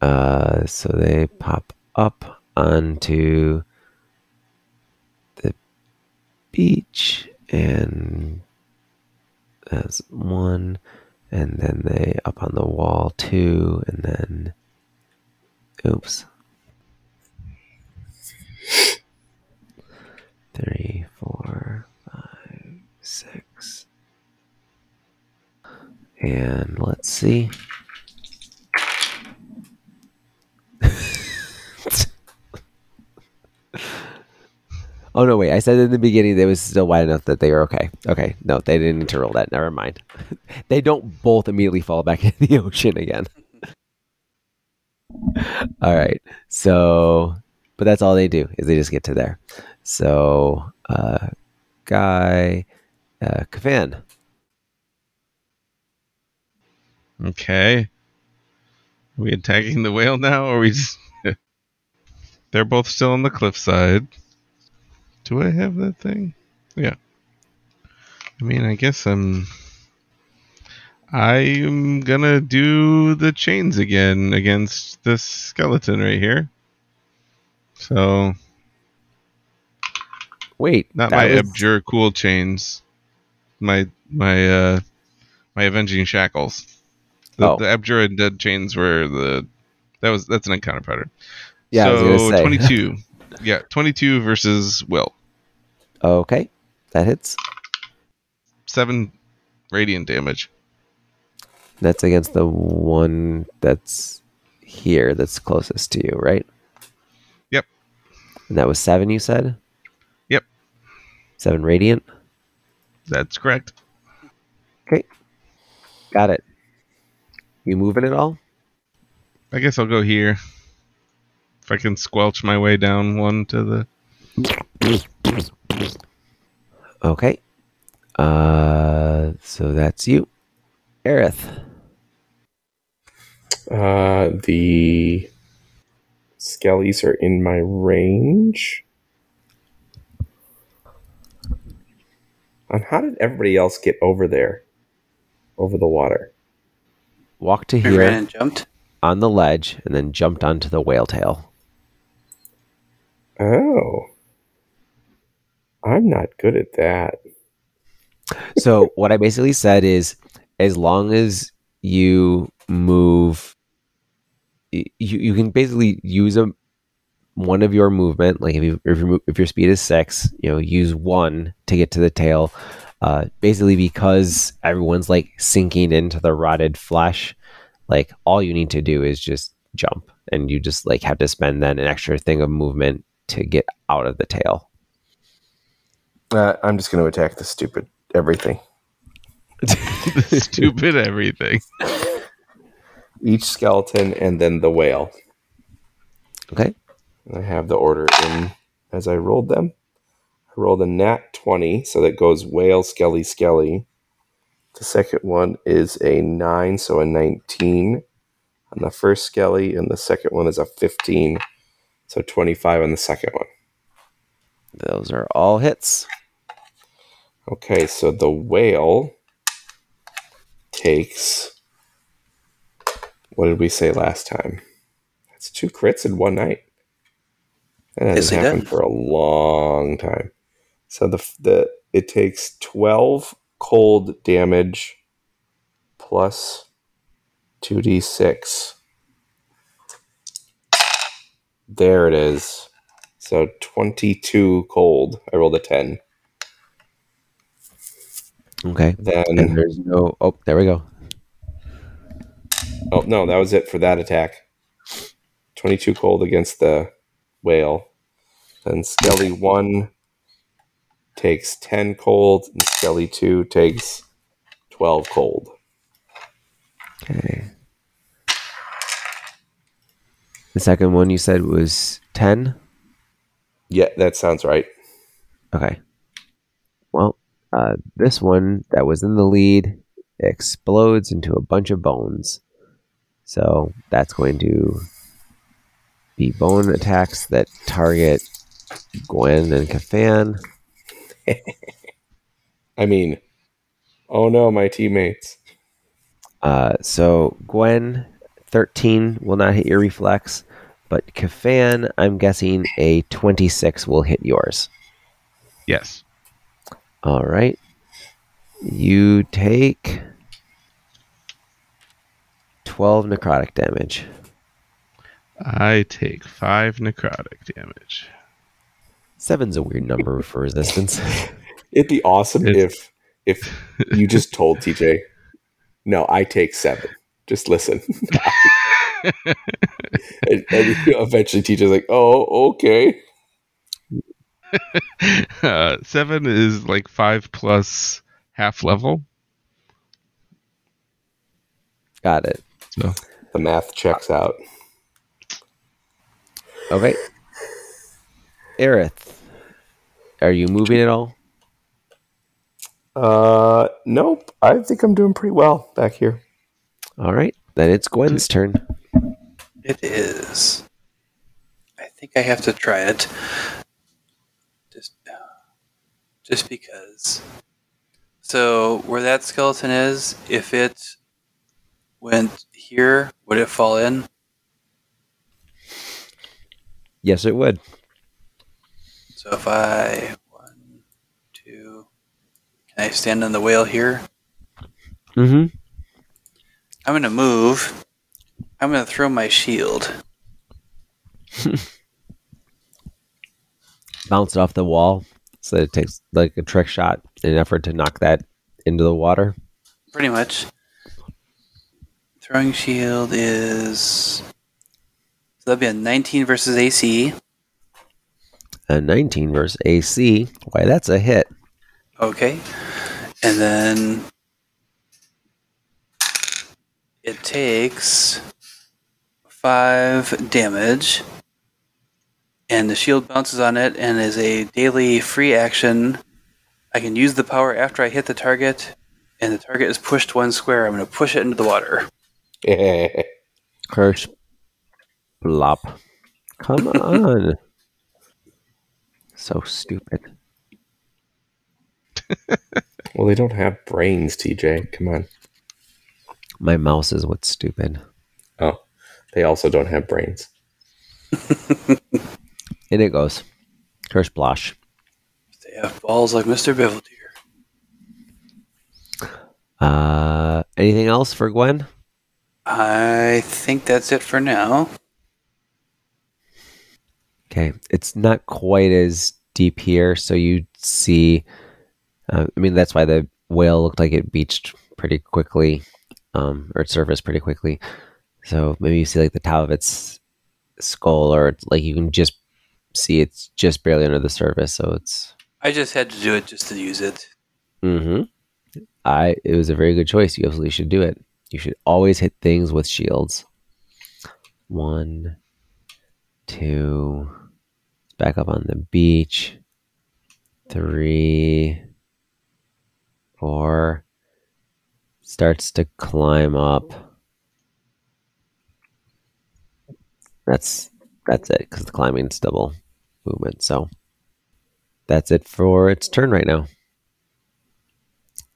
A: Uh, so they pop up onto the beach, and that's one, and then they up on the wall two, and then oops, three, four, five, six, and let's see. <laughs> Oh no, wait! I said in the beginning they was still wide enough that they were okay. Okay, no, they didn't need to roll that. Never mind. <laughs> they don't both immediately fall back <laughs> in the ocean again. all right, so but that's all they do is they just get to there. So, uh, guy, uh, Kafan.
B: Okay. Are we attacking the whale now, or are we <laughs> just? They're both still on the cliffside. Do I have that thing? Yeah. I mean, I guess I'm. I'm gonna do the chains again against this skeleton right here. So
A: Wait,
B: not my
A: was-
B: abjure cool chains, my my uh my avenging shackles. The,
A: Oh.
B: the abjure undead chains were the that was that's an encounter pattern.
A: Yeah,
B: so twenty two. <laughs> yeah, twenty two versus Will.
A: Okay, that hits.
B: Seven radiant damage.
A: That's against the one that's here, that's closest to you, right?
B: Yep.
A: And that was seven, you said?
B: Yep.
A: Seven radiant.
B: That's correct.
A: Okay. Got it. You moving at all?
B: I guess I'll go here. If I can squelch my way down one to the
A: Okay. Uh, so that's you. Aerith.
E: Uh, the skellies are in my range. And how did everybody else get over there? Over the water?
A: Walk to
C: We
A: here
C: ran and jumped.
A: on the ledge and then jumped onto the whale tail.
E: Oh. I'm not good at that.
A: So <laughs> what I basically said is as long as you move you you can basically use a one of your movement. Like if you if your mo- if your speed is six, you know, use one to get to the tail. Uh, basically, because everyone's like sinking into the rotted flesh, like all you need to do is just jump, and you just like have to spend then an extra thing of movement to get out of the tail.
E: Uh, I'm just going to attack the stupid everything. <laughs> <laughs>
B: Stupid everything.
E: Each skeleton and then the whale.
A: Okay.
E: I have the order in as I rolled them. I rolled a nat 20, so that goes whale, skelly, skelly. The second one is a 9, so a 19 on the first skelly, and the second one is a 15, so 25 on the second one.
A: Those are all hits.
E: Okay, so the whale takes. What did we say last time? That's two crits in one night. That
C: Yes,
E: hasn't
C: it
E: happened
C: did.
E: for a long time. So the the it takes twelve cold damage plus two d six. There it is. So twenty two cold. I rolled a ten.
A: Okay. And
E: Then
A: there's no. Oh, there we go.
E: Oh no, that was it for that attack. Twenty-two cold against the whale. Then Skelly one takes ten cold, and Skelly two takes twelve cold.
A: Okay. The second one you said was 10?
E: Yeah, that sounds right.
A: Okay. Well, uh, this one that was in the lead explodes into a bunch of bones. So that's going to be bone attacks that target Gwen and Kafan.
E: I mean, oh no, my teammates.
A: Uh, so Gwen, 13 will not hit your reflex, but Kafan, I'm guessing a 26 will hit yours.
B: Yes.
A: All right. You take 12 necrotic damage.
B: I take five necrotic damage.
A: Seven's a weird number for resistance. <laughs>
E: It'd be awesome
B: It's-
E: if if you just told TJ, no, I take seven. Just listen. <laughs> and, and eventually TJ's like, oh, okay. <laughs>
B: Uh, seven is like five plus half level.
A: Got it.
B: So
E: The math checks out.
A: Okay. Aerith, are you moving at all?
E: Uh, nope. I think I'm doing pretty well back here.
A: All right. Then it's Gwen's turn.
C: It is. I think I have to try it. Just, just because. So where that skeleton is, if it went here, would it fall in?
A: Yes, it would.
C: So if I one, two, can I stand on the whale here?
A: Mm-hmm.
C: I'm gonna move. I'm gonna throw my shield. <laughs>
A: Bounce it off the wall so that it takes like a trick shot in an effort to knock that into the water.
C: Pretty much. Throwing shield is. So that'd be a 19 versus AC.
A: A 19 versus AC. Why, that's a hit.
C: Okay. And then. It takes. 5 damage. And the shield bounces on it and is a daily free action. I can use the power after I hit the target. And the target is pushed one square. I'm going to push it into the water. <laughs>
A: Curse. Blop. Come <laughs> on. So stupid. <laughs>
E: well, they don't have brains, TJ. Come on.
A: My mouse is what's stupid.
E: Oh, they also don't have brains. <laughs>
A: In it goes. Curse Blosh.
C: They have balls like Mr. Beveldeer.
A: Uh, anything else for Gwen?
C: I think that's it for now.
A: Okay, it's not quite as deep here, so you see. Uh, I mean, that's why the whale looked like it beached pretty quickly, um, or it surfaced pretty quickly. So maybe you see like the top of its skull, or it's like you can just see it's just barely under the surface. So it's.
C: I just had to do it just to use it.
A: Mm-hmm. I. It was a very good choice. You absolutely should do it. You should always hit things with shields. One, two. Back up on the beach. Three, four. Starts to climb up. That's that's it because the climbing's double movement. So that's it for its turn right now.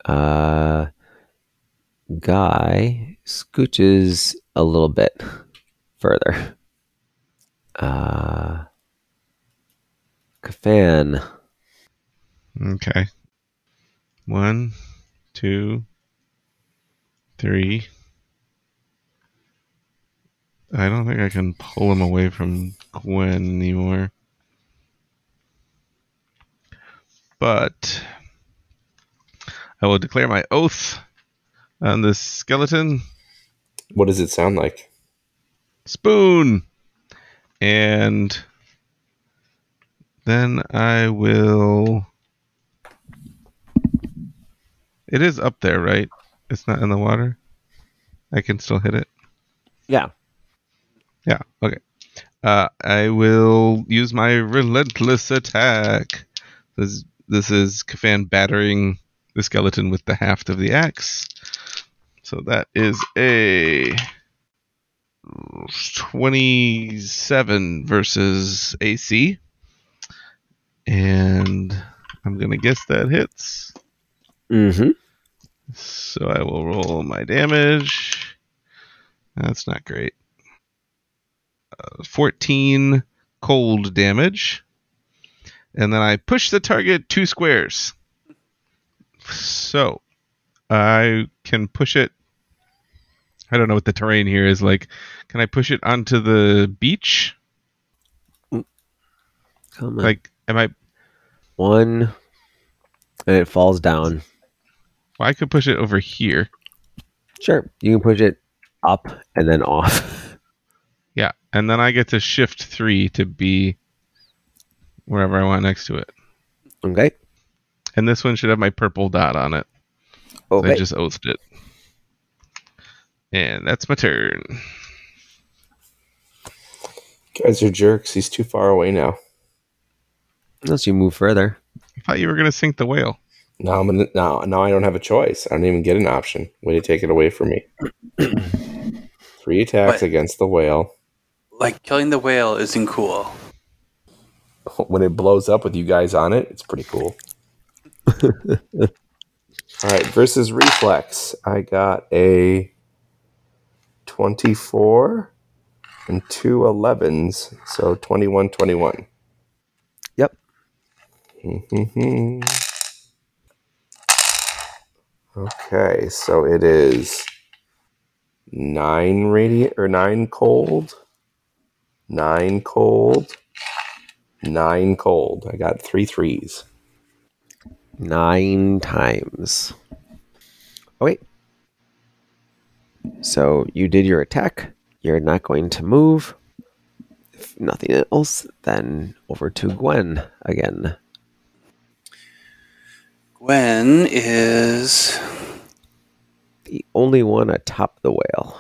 A: Uh, guy scooches a little bit further. Uh, Kafan.
B: Okay. One, two, three. I don't think I can pull him away from Gwen anymore. But I will declare my oath on this skeleton.
E: What does it sound like?
B: Spoon! And then I will. It is up there, right? It's not in the water. I can still hit it.
A: Yeah.
B: Yeah. Okay. Uh, I will use my relentless attack. This this is Kafan battering the skeleton with the haft of the axe. So that is a 27 versus AC. And I'm going to guess that hits.
A: Mm-hmm.
B: So I will roll my damage. That's not great. Uh, 14 cold damage. And then I push the target two squares. So I can push it. I don't know what the terrain here is like. Can I push it onto the beach?
A: Come on.
B: Like, am I?
A: One, and it falls down.
B: Well, I could push it over here.
A: Sure, you can push it up and then off. <laughs>
B: Yeah, and then I get to shift three to be wherever I want next to it.
A: okay.
B: And this one should have my purple dot on it. Oh.
A: I
B: just oathed it. And that's my turn.
E: guys are jerks. He's too far away now.
A: Unless you move further.
B: I thought you were gonna sink the whale.
E: Now I'm gonna, now now I don't have a choice. I don't even get an option. Way to take it away from me. <clears throat> Three attacks
C: But-
E: against the whale.
C: Like killing the whale isn't cool. <laughs>
E: When it blows up with you guys on it, it's pretty cool. <laughs> All right, versus reflex. I got a 24 and two 11s, so 21 21. <laughs> Okay, so it is nine radiant or nine cold, nine cold, nine cold. I got three threes.
A: Nine times. Oh, wait. So you did your attack. You're not going to move. If nothing else, then over to Gwen again.
C: Gwen is
A: The only one atop the whale.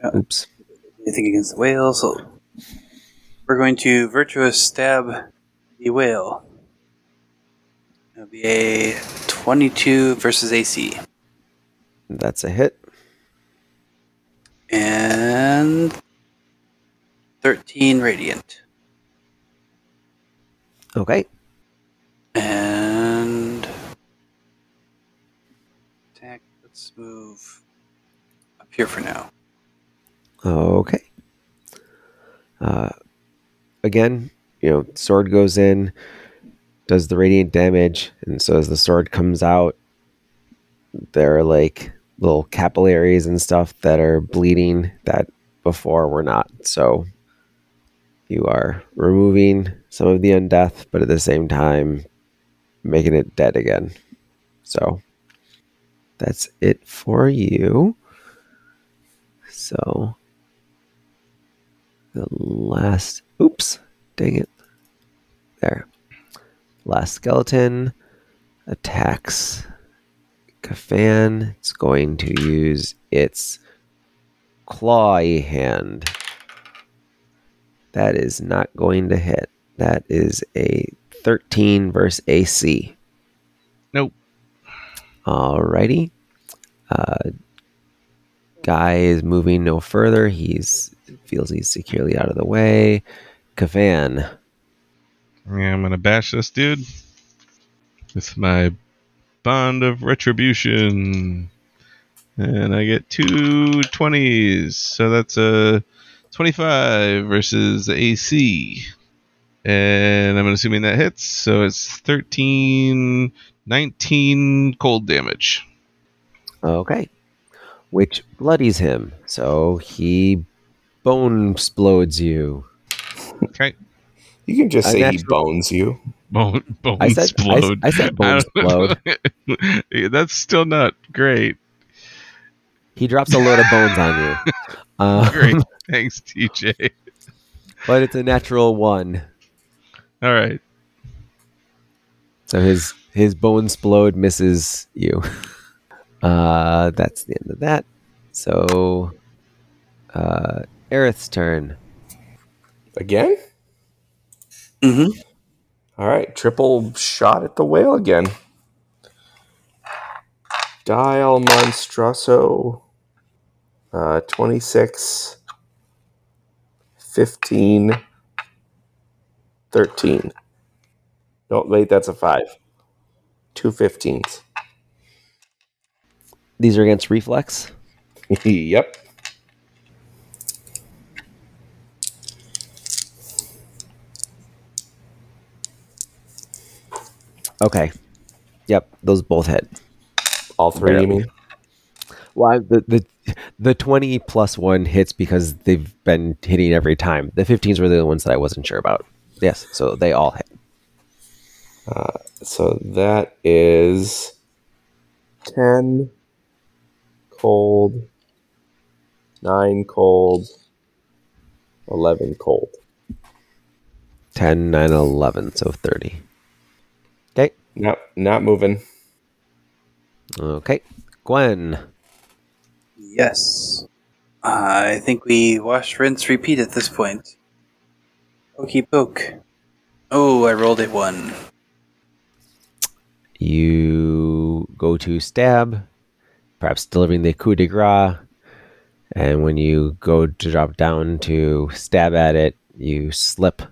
C: Uh,
A: Oops.
C: anything against the whale, so we're going to virtuous stab the whale. It'll be a 22 versus AC.
A: That's a hit.
C: And 13 radiant.
A: Okay.
C: And move up here for now.
A: Okay. Uh, again, you know, sword goes in, does the radiant damage, and so as the sword comes out, there are like little capillaries and stuff that are bleeding that before were not. So you are removing some of the undeath, but at the same time making it dead again. So that's it for you. So the last oops, dang it. There. Last skeleton attacks Kafan. It's going to use its clawy hand. That is not going to hit. That is a 13 versus AC.
B: Nope.
A: Alrighty. Uh, guy is moving no further. He's feels he's securely out of the way. Kafan.
B: Yeah, I'm gonna bash this dude with my bond of retribution, and I get two 20s. So that's a 25 versus AC. And I'm assuming that hits, so it's 13, 19 cold damage.
A: Okay. Which bloodies him. So he bone explodes you.
B: Okay.
E: You can just
A: A
E: say he bones you.
B: Bone, bone
A: I said, I,
B: explode. <laughs>
A: I said bone explode. <laughs>
B: Yeah, That's still not great.
A: He drops a load of bones on you. Um, <laughs>
B: Great. Thanks, TJ.
A: but it's a natural one.
B: All right.
A: So his his bone explode misses you. <laughs> Uh, that's the end of that. So, uh, Aerith's turn.
E: Again?
C: Mm-hmm.
E: All right, triple shot at the whale again. Dial Monstroso. Uh, 26, 15, 13. No, wait, that's a 5. Two 15s.
A: These are against reflex. <laughs>
E: yep.
A: Okay. Yep, those both hit.
E: All three, you
A: Barely.
E: mean?
A: Well, the the the twenty plus one hits because they've been hitting every time. The fifteens were the ones that I wasn't sure about. Yes, so they all hit.
E: Uh, so that is 10 cold, 9 cold, 11 cold.
A: 10, 9, 11, so 30. Okay.
E: Not, not moving.
A: Okay. Gwen.
C: Yes. I think we wash, rinse, repeat at this point. Pokey poke. Oh, I rolled a one.
A: You go to stab, perhaps delivering the coup de grace. And when you go to drop down to stab at it, you slip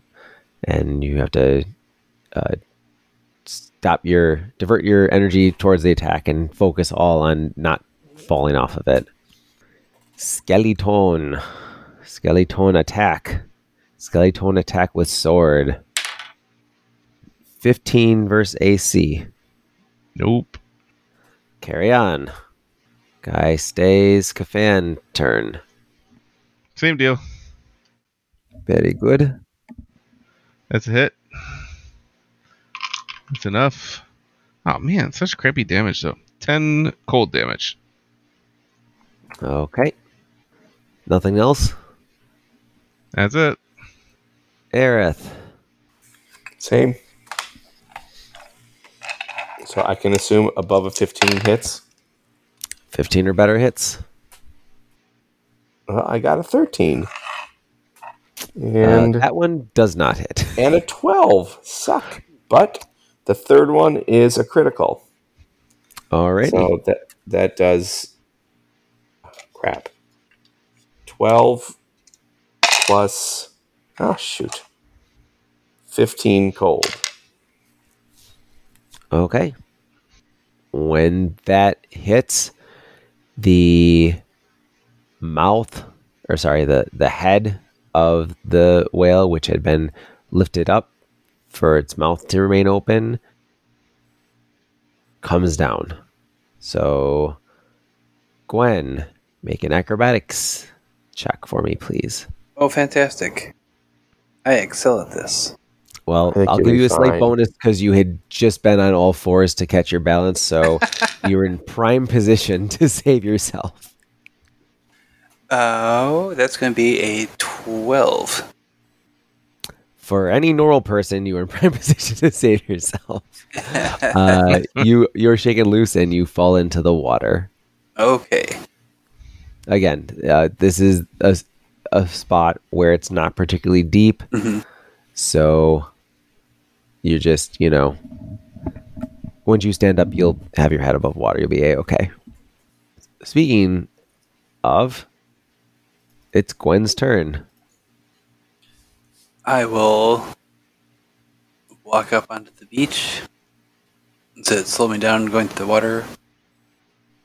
A: and you have to uh, stop your, divert your energy towards the attack and focus all on not falling off of it. Skeleton. Skeleton attack. Skeleton attack with sword. 15 versus AC.
B: Nope.
A: Carry on. Guy stays. Kafan turn.
B: Same deal.
A: Very good.
B: That's a hit. That's enough. Oh man, such crappy damage though. Ten cold damage.
A: Okay. Nothing else?
B: That's it.
A: Aerith.
E: Same. So I can assume above a 15 hits.
A: 15 or better hits.
E: Uh, I got a 13.
A: Uh,
E: And
A: that one does not hit. <laughs>
E: and a 12. Suck. But the third one is a critical.
A: All right.
E: So that that does crap. 12 plus oh shoot. 15 cold.
A: Okay. When that hits the mouth, or sorry, the, the head of the whale, which had been lifted up for its mouth to remain open, comes down. So Gwen, make an acrobatics check for me, please.
C: Oh, fantastic! I excel at this.
A: Well, I'll
F: you'll
A: give you a slight
F: fine.
A: bonus because you had just been on all fours to catch your balance, so <laughs> you're in prime position to <laughs> save yourself.
C: Oh, that's going to be a twelve.
A: For any normal person, you are in <laughs> prime position to save yourself. Uh, you you're shaken loose and you fall into the water.
C: Okay.
A: Again, uh, this is a, a spot where it's not particularly deep,
C: Mhm.
A: so you're just you know. Once you stand up, you'll have your head above water. You'll be a okay. Speaking of, it's Gwen's turn.
C: I will walk up onto the beach. Does it slow me down going to the water?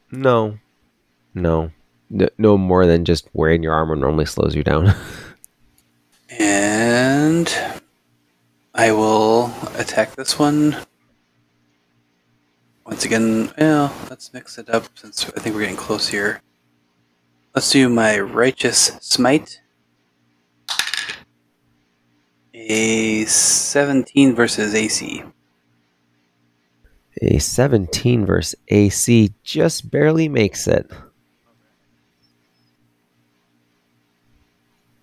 A: No, no, no, no more than just wearing your armor normally slows you down. <laughs>
C: And I will attack this one. Once again, well, let's mix it up since I think we're getting close here. Let's do my Righteous Smite. A 17 versus AC.
A: A 17 versus AC just barely makes it.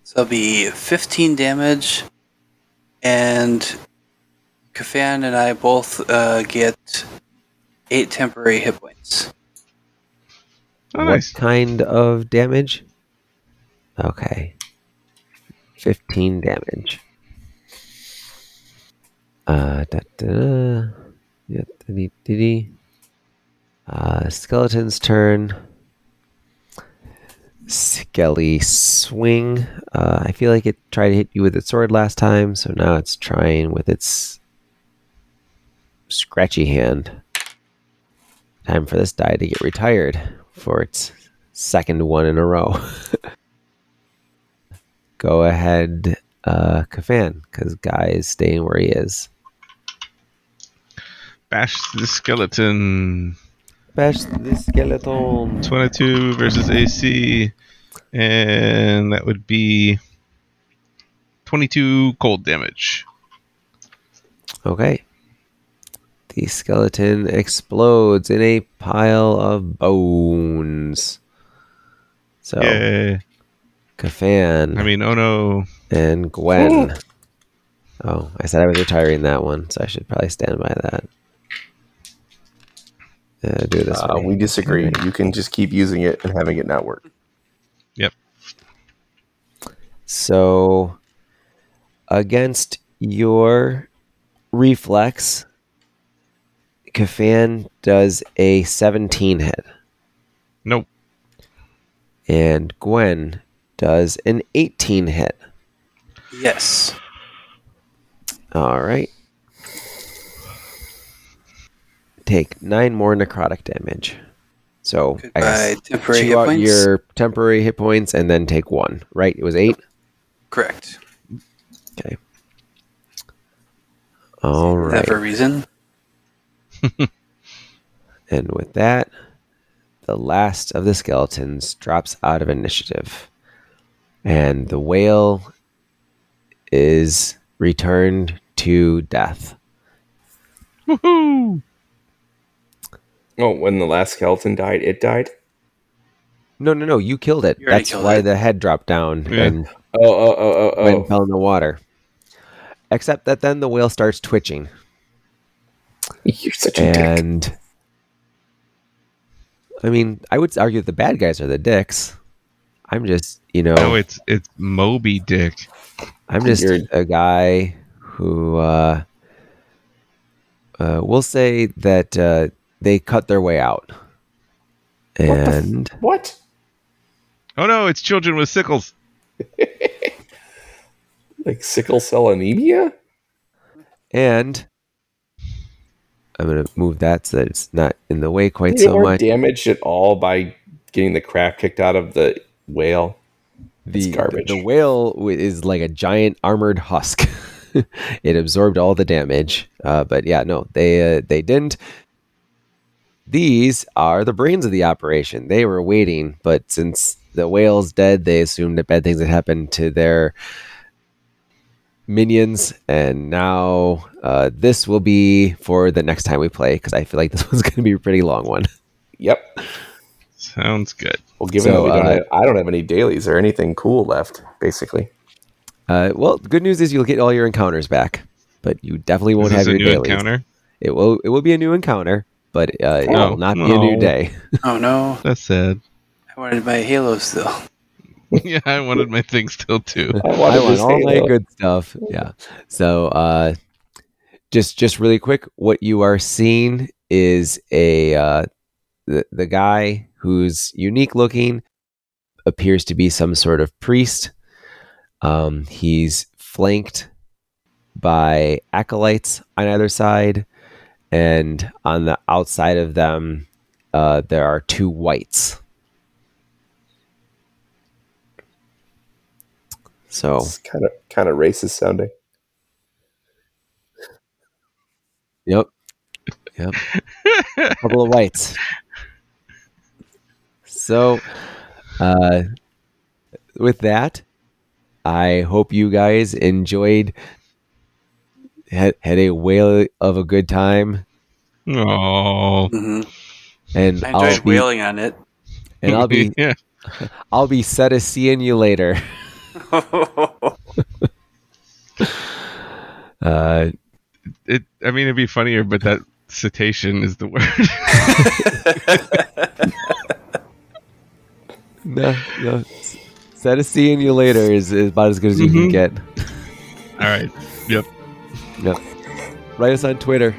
C: So that'll be 15 damage, and Kafan and I both uh, get 8 temporary hit points.
B: Oh,
A: what kind of damage? Okay. 15 damage. Uh, da, da, da. Yeah, diddy, diddy. Uh, skeleton's turn. Skelly swing. Uh, I feel like it tried to hit you with its sword last time, so now it's trying with its scratchy hand. Time for this die to get retired for its second one in a row. <laughs> Go ahead, uh, Kafan, because Guy is staying where he is.
B: Bash the skeleton.
A: Bash the skeleton.
B: 22 versus AC. And that would be 22 cold damage.
A: Okay. The skeleton explodes in a pile of bones. So,
B: Yay.
A: Kafan
B: I mean, oh no.
A: and Gwen. Oh, I said I was retiring that one, so I should probably stand by that. Uh, do this.
F: Uh, we disagree. You can just keep using it and having it not work.
B: Yep.
A: So, against your reflex, Kafan does a 17 hit,
B: Nope.
A: and Gwen does an 18 hit.
C: Yes.
A: All right. Take nine more necrotic damage. So, I
C: Goodbye,
A: guess
C: temporary
A: chew
C: hit
A: out
C: points.
A: your temporary hit points and then take one. Right? It was eight.
C: Correct.
A: Okay. All
C: Is
A: right.
C: that for a reason? <laughs>
A: And with that, the last of the skeletons drops out of initiative. And the whale is returned to death.
B: Woohoo!
E: Oh, when the last skeleton died, it died.
A: No, no, no, you killed it.
C: You
A: That's
C: killed
A: why
C: it.
A: the head dropped down
B: Yeah.
A: and
E: Oh, oh, oh, oh,
A: went
E: oh.
A: and fell in the water. Except that then the whale starts twitching.
E: You're such a dick.
A: And I mean, I would argue that the bad guys are the dicks. I'm just, you know,
B: No, it's it's Moby Dick.
A: I'm just
E: You're-
A: a guy who uh, uh, will say that uh, they cut their way out.
E: What f-
A: And
E: What?
B: Oh no, it's children with sickles. <laughs>
E: Like sickle cell anemia?
A: and I'm gonna move that so that it's not in the way quite so much.
E: damaged at all by getting the crap kicked out of the whale.
A: the,
E: It's garbage.
A: the whale is like a giant armored husk. <laughs> it absorbed all the damage, uh, but yeah, no, they uh, they didn't. these are the brains of the operation. They were waiting, but since the whale's dead, they assumed that bad things had happened to their minions, and now uh, this will be for the next time we play because I feel like this <laughs> one's going to be a pretty long one.
E: Yep.
B: Sounds good.
E: Well, given
A: So,
E: that we don't
A: uh,
E: have, I don't have any dailies or anything cool left, basically.
A: Uh, well, the good news is you'll get all your encounters back, but you definitely won't
B: Is this
A: have
B: a
A: your
B: new
A: dailies.
B: encounter?
A: It will it will be a new encounter, but uh, it
B: Oh,
A: will not be a new day.
C: Oh no,
B: That's sad.
C: I wanted my buy Halo still.
B: yeah, I wanted my thing still too.
E: I
A: I
E: wanted
A: want
E: this
A: all my good stuff. Yeah. So uh just just really quick, what you are seeing is a uh the, the guy who's unique looking appears to be some sort of priest. Um he's flanked by acolytes on either side, and on the outside of them uh there are two wights. So
E: It's kind of kind of racist sounding.
A: Yep. Yep. A <laughs> couple of whites. So, uh, with that, I hope you guys enjoyed, had, had a whale of a good time,
B: Oh,
C: hmm
A: and
C: I
A: I'll be,
C: wailing on it.
A: and I'll be, <laughs>
B: yeah.
A: I'll be set as seeing you later. <laughs> Uh,
B: It. I mean, it'd be funnier, but that cetacean is the word. <laughs> <laughs>
A: no, no, set as seeing you later is, is about as good as you can
B: Mhm.
A: get.
B: All right. Yep.
A: Yep. Write us on Twitter.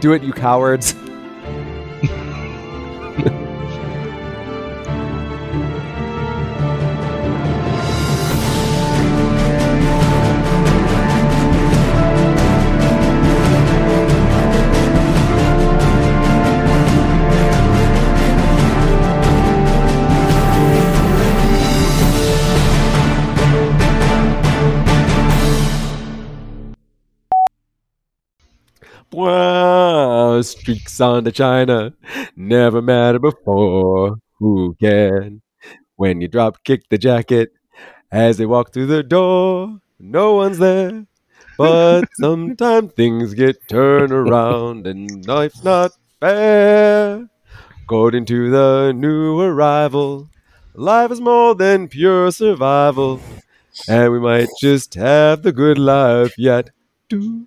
A: Do it, you cowards. Wow, streaks on the China. Never mattered before. Who can? When you drop kick the jacket as they walk through the door, no one's there. But <laughs> sometimes things get turned around and life's not fair. According to the new arrival, life is more than pure survival. And we might just have the good life yet. Do